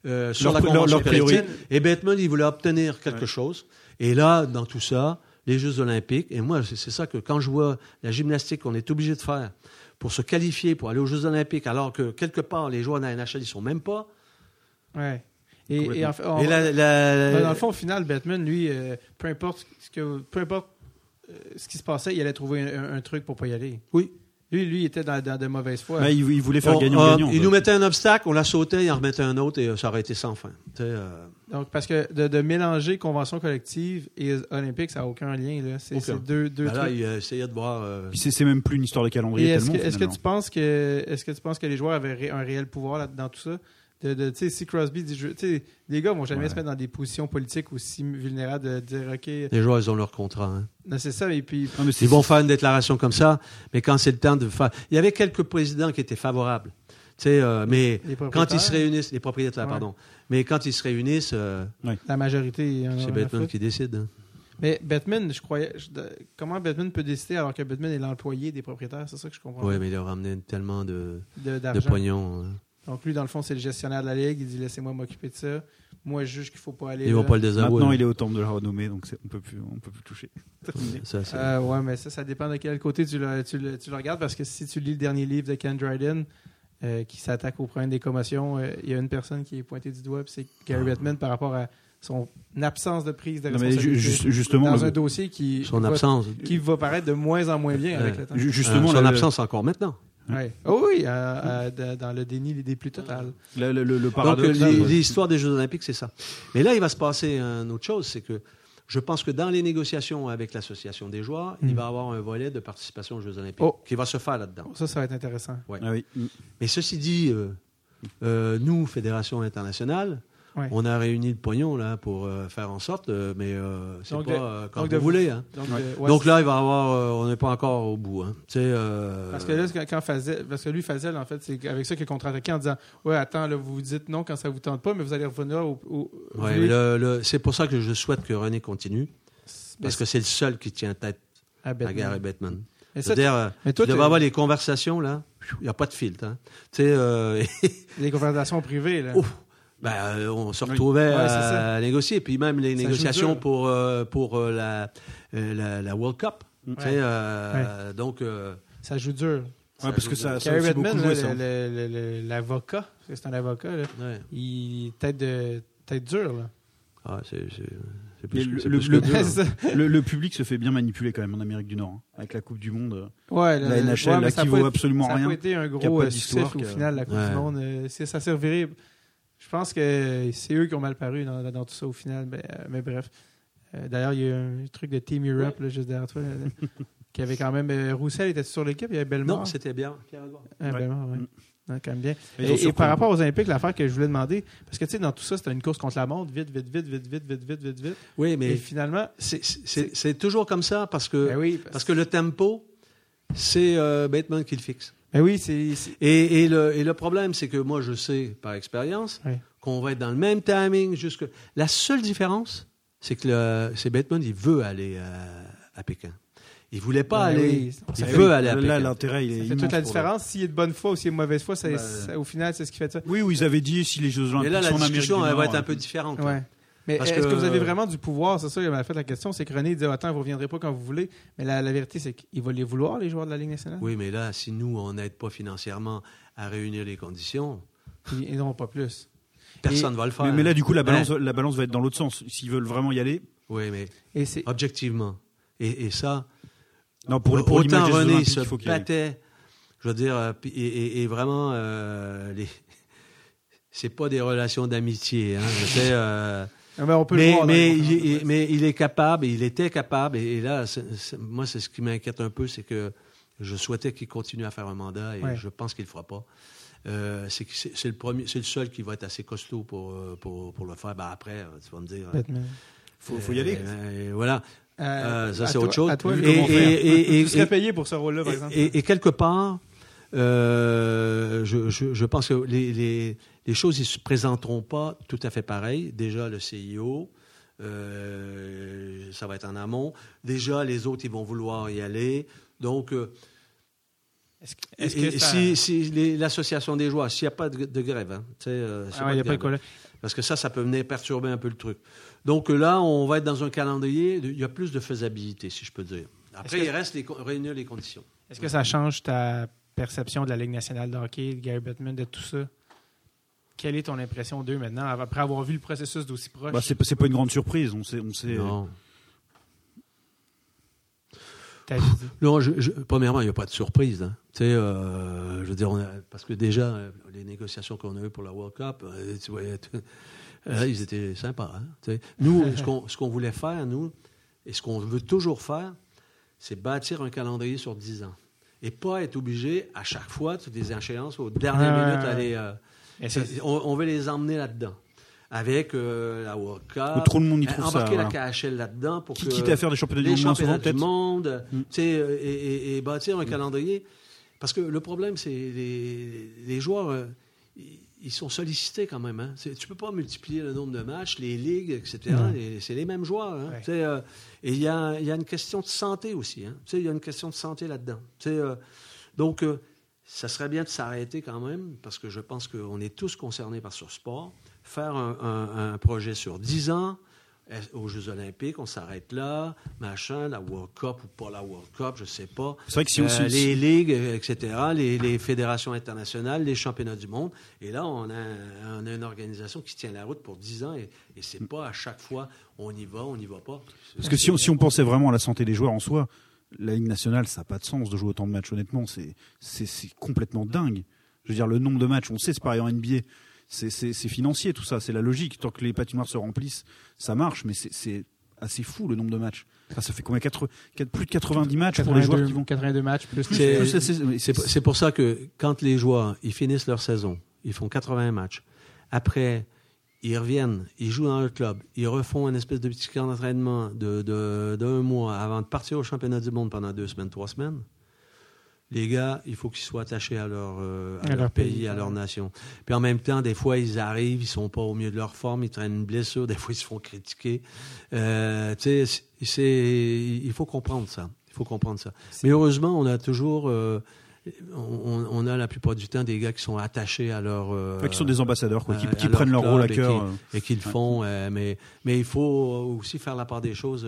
Euh, sur Leur- la convention leur- leur priorité. collective. Et Bateman, il voulait obtenir quelque chose. Et là, dans tout ça, les Jeux Olympiques, et moi, c'est c'est ça que quand je vois la gymnastique qu'on est obligé de faire pour se qualifier, pour aller aux Jeux Olympiques, alors que quelque part, les joueurs de la NHL, ils sont même pas. Ouais. Et, et en fait, on- Et la- la- ben, dans le fond, au final, Batman, lui, euh, peu importe ce que, peu importe euh, ce qui se passait, il allait trouver un, un truc pour pas y aller. oui. Lui, lui, il était dans, dans de mauvaises foi. Bah, il, il voulait faire gagnant-gagnant. euh, il nous mettait un obstacle, on la sautait, il en remettait un autre, et euh, ça aurait été sans fin. Euh, Donc, parce que de, de mélanger convention collective et olympique, ça n'a aucun lien. là. C'est deux, deux ben là, trucs. il euh, essayait de voir. euh, Puis c'est même plus une histoire de calendrier est-ce tellement. que, est-ce que finalement. tu penses que est-ce que tu penses que les joueurs avaient ré- un réel pouvoir là, dans tout ça? De, de- tu sais si Crosby dit tu sais les gars vont jamais Ouais. se mettre dans des positions politiques aussi vulnérables de dire ok les joueurs, ils ont leur contrat. hein. non, c'est ça et puis Non, Ils vont faire une déclaration comme ça, mais quand c'est le temps de faire. Il y avait quelques présidents qui étaient favorables. Tu sais, euh, mais quand ils se réunissent, les propriétaires, Ouais. pardon. Mais quand ils se réunissent, euh, la majorité c'est Batman qui décide. hein. mais Batman je croyais je- de- comment Batman peut décider alors que Batman est l'employé des propriétaires? C'est ça que je comprends Oui, mais il a ramené tellement de, de, pognon. hein. Donc lui dans le fond c'est le gestionnaire de la ligue il dit laissez-moi m'occuper de ça moi je juge qu'il faut pas aller Ils vont là. pas le désavouer. Maintenant, hein. il est au temple de la renommée, donc on peut plus, on peut plus toucher. Terminé. *laughs* Ça, c'est- Euh, ouais, mais ça, ça dépend de quel côté tu le, tu le- tu le regardes, parce que si tu lis le dernier livre de Ken Dryden, euh, qui s'attaque au problème des commotions, euh, il y a une personne qui est pointée du doigt, puis c'est Gary Bettman par rapport à son absence de prise de Non, mais ju- responsabilité ju- justement, dans un dossier qui, son va, absence. qui va paraître de moins en moins bien avec le temps. ju- Euh, justement, son la- absence encore maintenant. Ouais. Oh oui, euh, euh, dans le déni des plus total. le, le- le- le Donc, paradoxe. les- ouais. l'histoire des Jeux Olympiques, c'est ça. Mais là, il va se passer une autre chose, c'est que je pense que dans les négociations avec l'association des joueurs, il Mm. va y avoir un volet de participation aux Jeux Olympiques Oh. qui va se faire là-dedans. Ça, ça va être intéressant. Ah oui. Mais ceci dit, euh, euh, nous, Fédération internationale, Ouais. on a réuni le pognon là pour euh, faire en sorte, euh, mais euh, c'est pas euh, quand vous de- voulez. hein. Donc, Ouais. ouais, Donc là, il va y avoir, euh, on n'est pas encore au bout. Hein. Euh, Parce que là, quand- Fazel, parce que lui, Fazel, en fait, c'est avec ça qu'il a contre-attaqué en disant Ouais, attends, là, vous vous dites non quand ça vous tente pas, mais vous allez revenir au. au- vous ouais, voulez- le- le- c'est pour ça que je souhaite que René continue, parce que c'est le seul qui tient tête à à Batman. Gary Bettman. C'est-à-dire, tu devrais tu- avoir les conversations là, il n'y a pas de filtre. Hein. Tu sais, euh, les conversations privées, là. *laughs* Ouf. Ben, euh, on se Oui. retrouvait Ouais, à, ça. à négocier, puis même les Ça négociations pour euh, pour euh, la, euh, la la World Cup. Tu sais, Ouais. euh, donc. euh, Ça joue dur. Ouais, parce que ça, ça a beaucoup Redman, ça. l'avocat, parce c'est un avocat, là, ouais. il tête de tête dure, là. Ah, c'est le- ça. *laughs* Public se fait bien manipuler quand même en Amérique du Nord, hein, avec la Coupe du Monde. ouais, La le- NHL, ouais, là, ça qui a vaut absolument Ça rien. pas été un a gros succès au final, la Coupe Ouais. du Monde. Euh, Ça servirait. Je pense que c'est eux qui ont mal paru dans, dans tout ça au final. Mais, euh, mais bref. Euh, D'ailleurs, il y a un truc de Team Europe là, juste derrière toi. là, *laughs* qui avait quand même. euh, Roussel était sur l'équipe, il y avait Bellemare. Non, c'était bien. Pierre-Edouard. Ah, Ouais. Bellemare, ouais. Mm. Quand même bien. Et, et par rapport aux Olympiques, l'affaire que je voulais demander, parce que tu sais, dans tout ça, c'était une course contre la montre, vite, vite, vite, vite, vite, vite, vite, vite, vite. Oui, Et mais finalement, c'est- toujours comme ça parce que, ben oui, parce que le tempo, c'est euh, Bateman qui le fixe. Ben oui, c'est c'est- Et, et le, et le problème, c'est que moi, je sais par expérience Oui. qu'on va être dans le même timing jusque. La seule différence, c'est que le- c'est Bateman, il veut aller à, à Pékin. Il voulait pas aller. oui, il ça veut fait- aller à Là, Pékin. l'intérêt, il est ça fait toute la différence. S'il est de bonne foi ou s'il est de mauvaise foi, ça- Ben, ça- au final, c'est ce qui fait ça. Oui, où ils avaient dit si les Jeux Et Olympiques là, la discussion, elle va être un euh, peu différente. Ouais. Mais est-ce que, que- vous avez vraiment du pouvoir? C'est ça qui m'a fait la question. C'est que René dit Attends, vous ne reviendrez pas quand vous voulez. Mais la, la vérité, c'est qu'il va les vouloir, les joueurs de la Ligue nationale. Oui, mais là, si nous, on n'aide pas financièrement à réunir les conditions, Ils n'auront pas plus. personne ne va le faire. Mais, mais là, du coup, la Ouais. balance, la balance va être dans l'autre sens. S'ils veulent vraiment y aller, Oui, mais Et c'est. objectivement. Et, et ça, non, pour, pour autant René se il battait, je veux dire, et, et- et vraiment, euh, les... *laughs* c'est pas des relations d'amitié. Hein, je sais, euh, On peut le mais, voir. il, il- mais il est capable, il était capable, et, et là, moi, c'est ce qui m'inquiète un peu, c'est que je souhaitais qu'il continue à faire un mandat et Ouais. je pense qu'il le fera pas. Euh, c'est le premier, c'est le seul qui va être assez costaud pour euh, pour, pour le faire. Ben après, euh, tu vas me dire. Batman. Faut, faut y aller. Euh, et voilà. Euh, ça, c'est autre chose. À toi, Et- et- et- tu serais payé pour ce rôle-là, par exemple. Et, et- et quelque part, euh, je, je- je pense que les, les- les choses ne se présenteront pas tout à fait pareil. Déjà, le CIO, euh, ça va être en amont. Déjà, les autres, ils vont vouloir y aller. Donc, euh, Est-ce que, est-ce que et- ça- si, si les- l'association des joueurs, s'il n'y a pas de, de grève, hein, tu sais, euh, Ah ouais, il n'y a pas de là. parce que ça, ça peut venir perturber un peu le truc. Donc là, on va être dans un calendrier, il y a plus de faisabilité, si je peux dire. Après, que- il reste les, réunir les conditions. Est-ce que ça change ta perception de la Ligue nationale de hockey, de Gary Bettman, de tout ça? Quelle est ton impression d'eux maintenant, après avoir vu le processus d'aussi proche? Bah, c'est pas- une grande surprise. On sait, on sait. Non. Non, je- je- premièrement, il n'y a pas de surprise. hein. Tu sais, euh, je veux dire, on a- parce que déjà, euh, les négociations qu'on a eues pour la World Cup, euh, tu voyais, tu- *laughs* euh, ils étaient sympas. hein, tu sais. Nous, ce qu'on voulait faire, nous, et ce qu'on veut toujours faire, c'est bâtir un calendrier sur 10 ans. Et pas être obligé, à chaque fois, toutes les échéances, aux dernières minutes, aller... euh, on, on veut les emmener là-dedans. Avec euh, la. Où trop le monde y euh, trouve ça, Embarquer la. KHL là-dedans pour Qui- que quitte à faire des championnats du monde moins souvent, championnats du monde, Mm. tu sais, euh, et, et- et bâtir un calendrier. Parce que le problème, c'est les, les joueurs, euh, ils- sont sollicités quand même. Hein. C'est- Tu peux pas multiplier le nombre de matchs, les ligues, etc. Et C'est les mêmes joueurs. hein. Ouais. Tu sais, euh, et il y a, il y a une question de santé aussi. Hein. Tu sais, Il y a une question de santé là-dedans. Tu sais, euh, donc, euh, ça serait bien de s'arrêter quand même, parce que je pense qu'on est tous concernés par ce sport. Faire un, un- un projet sur 10 ans, aux Jeux Olympiques, on s'arrête là, machin, la World Cup ou pas la World Cup, je sais pas. C'est vrai que si on Euh, si- les ligues, euh, etc., les, les fédérations internationales, les championnats du monde. Et là, on a, on a une organisation qui tient la route pour 10 ans et, et c'est pas à chaque fois on y va, on n'y va pas. Parce que si on, si on pensait vraiment à la santé des joueurs en soi, la Ligue nationale, ça n'a pas de sens de jouer autant de matchs, honnêtement. C'est c'est- c'est complètement dingue. Je veux dire, le nombre de matchs, on sait, c'est pareil en NBA. C'est c'est- c'est financier, tout ça. C'est la logique. Tant que les patinoires se remplissent, ça marche, mais c'est- c'est assez fou le nombre de matchs. Enfin, ça fait combien Quatre- quatre- Plus de 90 matchs pour les joueurs 82, qui vont. 82 matchs plus. C'est pour ça que quand les joueurs ils finissent leur saison, ils font 80 matchs. Après, ils reviennent, ils jouent dans le club, ils refont une espèce de petit camp d'entraînement de, de- d'un mois avant de partir au championnat du monde pendant deux semaines, trois semaines. Les gars, il faut qu'ils soient attachés à leur, euh, à À leur leur pays, pays, à leur nation. Puis en même temps, des fois, ils arrivent, ils sont pas au mieux de leur forme, ils traînent une blessure, *laughs* des fois, ils se font critiquer. Euh, tu sais, il faut comprendre ça. Il faut comprendre ça. Mais heureusement, on a toujours, euh, on, on a la plupart du temps des gars qui sont attachés à leur, euh, qui sont des ambassadeurs, quoi, qui, à- qui à prennent leur rôle à et cœur. qui- euh. et qu'ils le Ouais. font. euh, mais, mais il faut aussi faire la part des choses.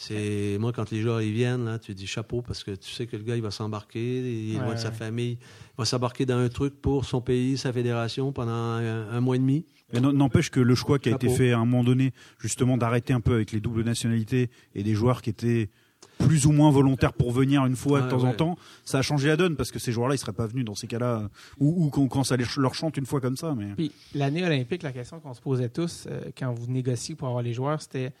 C'est moi quand les joueurs ils viennent là, tu dis chapeau parce que tu sais que le gars il va s'embarquer, il est loin Ouais, de sa ouais. famille, il va s'embarquer dans un truc pour son pays, sa fédération pendant un, un mois et demi. Mais non- n'empêche que le choix qui a été fait à un moment donné, justement, d'arrêter un peu avec les doubles nationalités et des joueurs qui étaient plus ou moins volontaires pour venir une fois de Ouais, temps en temps, ça a changé la donne parce que ces joueurs-là, ils seraient pas venus dans ces cas-là, euh, ou, ou quand, quand ça leur chante une fois comme ça. Mais Puis l'année olympique, la question qu'on se posait tous euh, quand vous négociez pour avoir les joueurs, c'était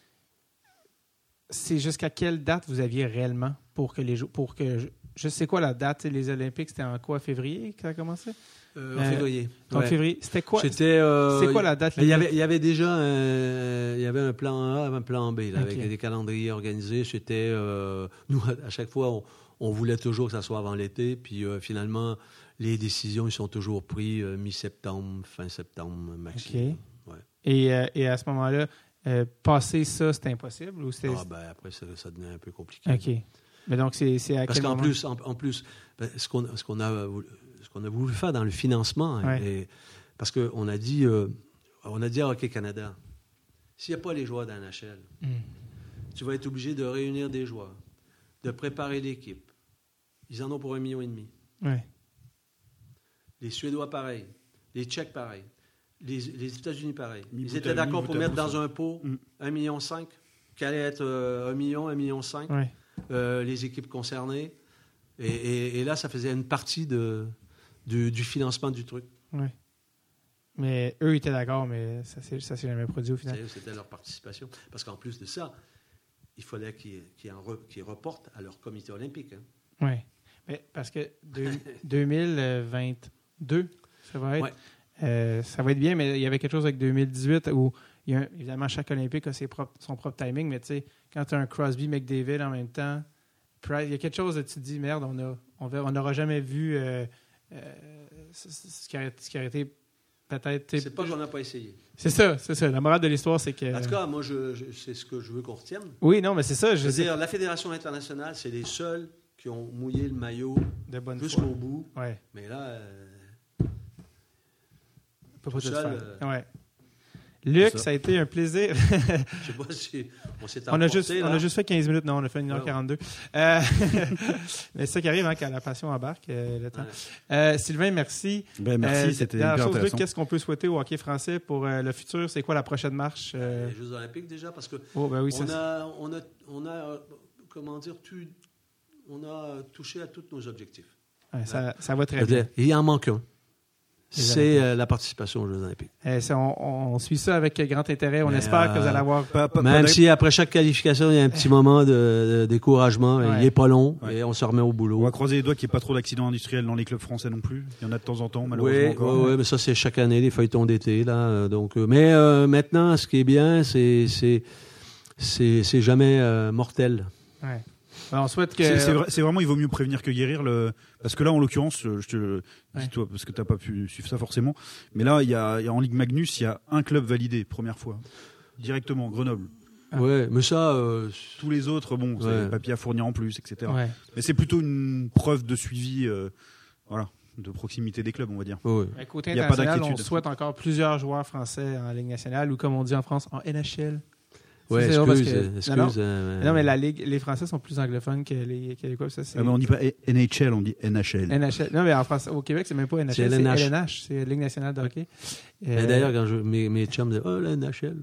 c'est jusqu'à quelle date vous aviez réellement pour que les pour que je, je sais quoi la date les Olympiques c'était en quoi février que ça a commencé? En février. En Ouais. février c'était quoi C'était. euh, c'est quoi la date il y avait, y avait déjà un, il y avait un plan A, un plan B, là, avec des calendriers organisés. C'était, euh, nous, à chaque fois, on, on voulait toujours que ça soit avant l'été. Puis euh, finalement, les décisions, ils sont toujours prises euh, mi-septembre, fin septembre maximum. Ouais. et, euh, et à ce moment-là euh, passer ça c'était impossible ou c'était Ah, ben, après, ça, ça devenait un peu compliqué. OK. Mais donc c'est à Parce qu'en plus, en, en plus, ben, ce qu'on qu'on a qu'on a voulu faire dans le financement, Ouais. et- parce qu'on a dit, euh, on a dit à Hockey Canada, s'il n'y a pas les joueurs d'un NHL, Hmm. tu vas être obligé de réunir des joueurs, de préparer l'équipe. Ils en ont pour un million et demi. Ouais. Les Suédois, pareil. Les Tchèques, pareil. Les, les États-Unis, pareil. Ils étaient d'accord pour mettre dans un pot Mm. un million cinq, qui allait être euh, un million, un million cinq, Ouais. euh, les équipes concernées. Et, et- et là, ça faisait une partie de, du, du financement du truc. Ouais. Mais eux étaient d'accord mais ça ça s'est jamais produit au final. C'était leur participation. Parce qu'en plus de ça, il fallait qu'ils qu'ils en re- qu'ils reportent à leur comité olympique. hein. Ouais. Mais parce que deux- *laughs* 2022, ça va être. Ouais. euh, ça va être bien, mais il y avait quelque chose avec 2018 où il y a un- évidemment chaque Olympique a ses propres- son propre timing, mais tu sais, quand tu as un Crosby McDavid en même temps, Price, il y a quelque chose où tu te dis merde, on a on on n'aura jamais vu euh, ce, ce- qui aurait, ce qui aurait été peut-être. C'est pas qu'on n'a pas essayé. C'est ça, c'est ça. La morale de l'histoire, c'est que. En tout cas, moi, je, je- c'est ce que je veux qu'on retienne. oui, non, mais c'est ça. Je veux dire, la Fédération internationale, c'est les seuls qui ont mouillé le maillot jusqu'au bout. Ouais. Mais là, euh, pas tout Seul, euh, Ouais. Luc, ça. ça. a été un plaisir. *laughs* je sais pas *laughs* si on s'est on, a juste, on a juste fait 15 minutes. Non, on a fait 1h42. Euh, *laughs* mais c'est ça qui arrive hein, quand la passion embarque, euh, le temps. Ouais. Euh, Sylvain, merci. Ben, merci, Euh, c'était qu'est-ce qu'on peut souhaiter au hockey français pour euh, le futur? C'est quoi la prochaine marche? euh? Les Jeux Olympiques déjà, parce que Oh, ben oui, on, ça. a, on, a, on a, comment dire, tu, on a touché à tous nos objectifs. Ouais, ça, ça va très bien. Il en manque un. C'est euh, la participation aux Jeux Olympiques. Euh, ça, on, on suit ça avec grand intérêt. On Mais, espère que vous euh, allez avoir. Pas- pas- Même pas si après chaque qualification, il y a un petit moment de, de découragement, Ouais. il n'est pas long Ouais. et on se remet au On boulot. va croiser les doigts qu'il n'y ait pas trop d'accidents industriels dans les clubs français non plus. Il y en a de temps en temps, malheureusement Oui, encore. mais ça c'est chaque année les feuilletons d'été là. euh, Donc, euh, mais euh, maintenant, ce qui est bien, c'est c'est jamais euh, mortel. Ouais. Ben, on souhaite que. C'est vraiment, il vaut mieux prévenir que guérir. Le... Parce que là, en l'occurrence, euh, je te Ouais. dis toi, parce que tu n'as pas pu suivre ça forcément. Mais là, il y a, il y a en Ligue Magnus, il y a un club validé, première fois. Directement, Grenoble. Ah. Ouais, mais ça, euh, Tous les autres, bon, c'est Ouais. des papiers à fournir en plus, etc. Ouais. Mais c'est plutôt une preuve de suivi, euh, voilà, de proximité des clubs, on va dire. ouais. Côté Il y a pas on souhaite encore plusieurs joueurs français en Ligue nationale ou comme on dit en France, en NHL. Ouais, parce excuse, que- excuse. Non, non. euh, Non, mais la Ligue, les Français sont plus anglophones que les Québécois. Ça, c'est Ah, mais on dit pas NHL, on dit NHL. NHL. Non, mais en France, au Québec, c'est même pas NHL, C'est LNH. C'est Ligue nationale de hockey. Mais Euh, d'ailleurs, quand je, mes, mes chums disaient Oh, la NHL.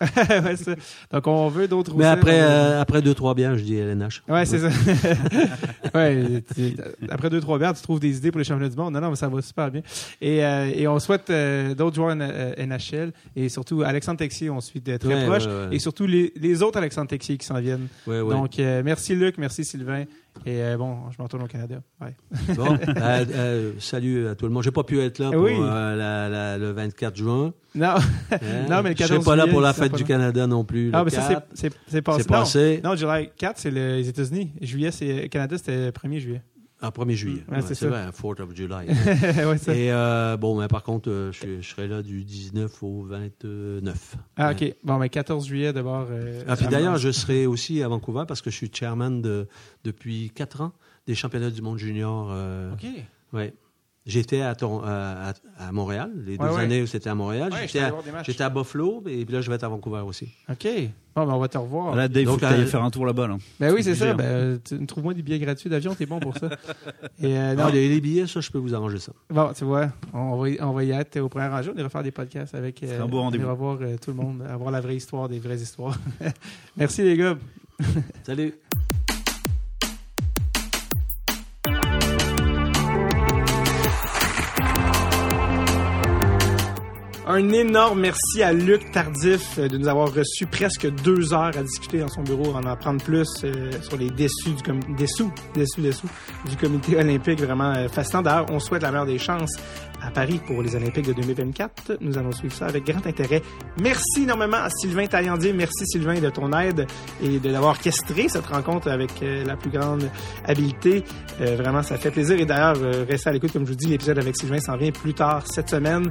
*laughs* ouais, ça. Donc, on veut d'autres Mais après, euh, après deux, trois bières, je dis LNH. Ouais, c'est ça. *laughs* *laughs* ouais, tu- après deux, trois bières, tu trouves des idées pour les championnats du monde. Non, non, mais ça va super bien. Et, euh, et on souhaite euh, d'autres joueurs en, euh, NHL et surtout Alexandre Texier, on suit de très Ouais, proche. ouais. Et surtout les, les autres Alexandre Texier qui s'en viennent. Donc, euh, merci Luc, merci Sylvain. Et euh, bon, je m'en retourne au Canada. Ouais. Bon, *laughs* euh, euh, salut à tout le monde. J'ai pas pu être là pour Oui. euh, la- la- le 24 juin. Non, hein? *laughs* Non, mais le Je 14 serai pas là pour la fête du. Canada non plus. ah, le mais ça, 4. c'est- c'est c'est passé. C'est passé. Non, non, July 4, c'est les États-Unis. Juillet, c'est Canada, c'était le 1er juillet. En 1er juillet. Ouais, c'est vrai, 4th of July. *laughs* ouais, ça. Et euh, bon, mais par contre, euh, je, je serai là du 19 au 29. Ah, ok. Bon, mais 14 juillet d'abord. euh, Ah, puis d'ailleurs, je serai aussi à Vancouver parce que je suis chairman de, depuis 4 ans des championnats du monde junior. Ok. ouais. J'étais à, Toron- à, à- à Montréal, les deux Ouais, années où c'était à Montréal. Ouais, J'étais à, j'étais Buffalo et puis là, je vais être à Vancouver aussi. OK. Bon, ben, on va te revoir. Là, Dave, Donc, faut que tu euh, faire un tour là-bas. Là. ben oui, c'est ça. hein. Ben, euh, trouve-moi des billets gratuits d'avion, t'es bon pour ça. *laughs* Et euh, non, Non, les, les billets, ça, je peux vous arranger ça. bon, tu vois, on va, y- on va y être au premier rangé. On ira faire des podcasts avec. C'est un beau rendez-vous. On va voir euh, tout le monde, avoir la vraie histoire des vraies histoires. *laughs* Merci, les gars. Salut! *laughs* Un énorme merci à Luc Tardif euh, de nous avoir reçu presque deux heures à discuter dans son bureau, en apprendre plus euh, sur les déçus du com- dessous, dessous, dessous du comité olympique. Vraiment euh, fascinant. D'ailleurs, on souhaite la meilleure des chances à Paris pour les Olympiques de 2024. Nous allons suivre ça avec grand intérêt. Merci énormément à Sylvain Taillandier. Merci Sylvain de ton aide et de l'avoir orchestré cette rencontre avec euh, la plus grande habileté. Euh, vraiment, ça fait plaisir. Et d'ailleurs, euh, restez à l'écoute. Comme je vous dis, l'épisode avec Sylvain s'en vient plus tard cette semaine.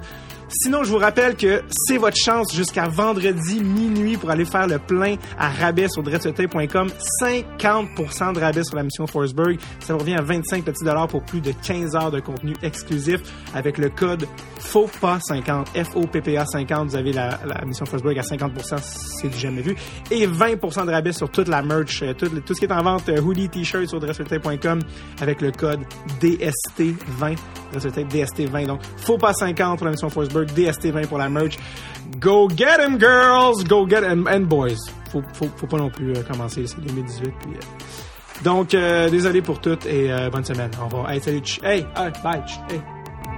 Sinon, je vous rappelle que c'est votre chance jusqu'à vendredi minuit pour aller faire le plein à rabais sur dreadsotape.com. 50% de rabais sur la mission Forsberg. Ça revient à 25 petits dollars pour plus de 15 heures de contenu exclusif avec le code FOPPA50, F-O-P-P-A 50. Vous avez la, mission Forsberg à 50%, c'est du jamais vu. Et 20% de rabais sur toute la merch, euh, tout, ce qui est en vente, euh, hoodie, t-shirt sur dreadsotape.com avec le code DST20. Dreadsotape DST20. Donc, FOPPA50 pour la mission Forsberg, DST20 pour la merch. Go get 'em, girls! Go get 'em, and boys. Faut, faut, faut pas non plus euh, commencer, c'est 2018. Puis, euh, Donc, désolé pour tout et bonne semaine. Au revoir. Hey, salut. Hey, hey, bye. Hey.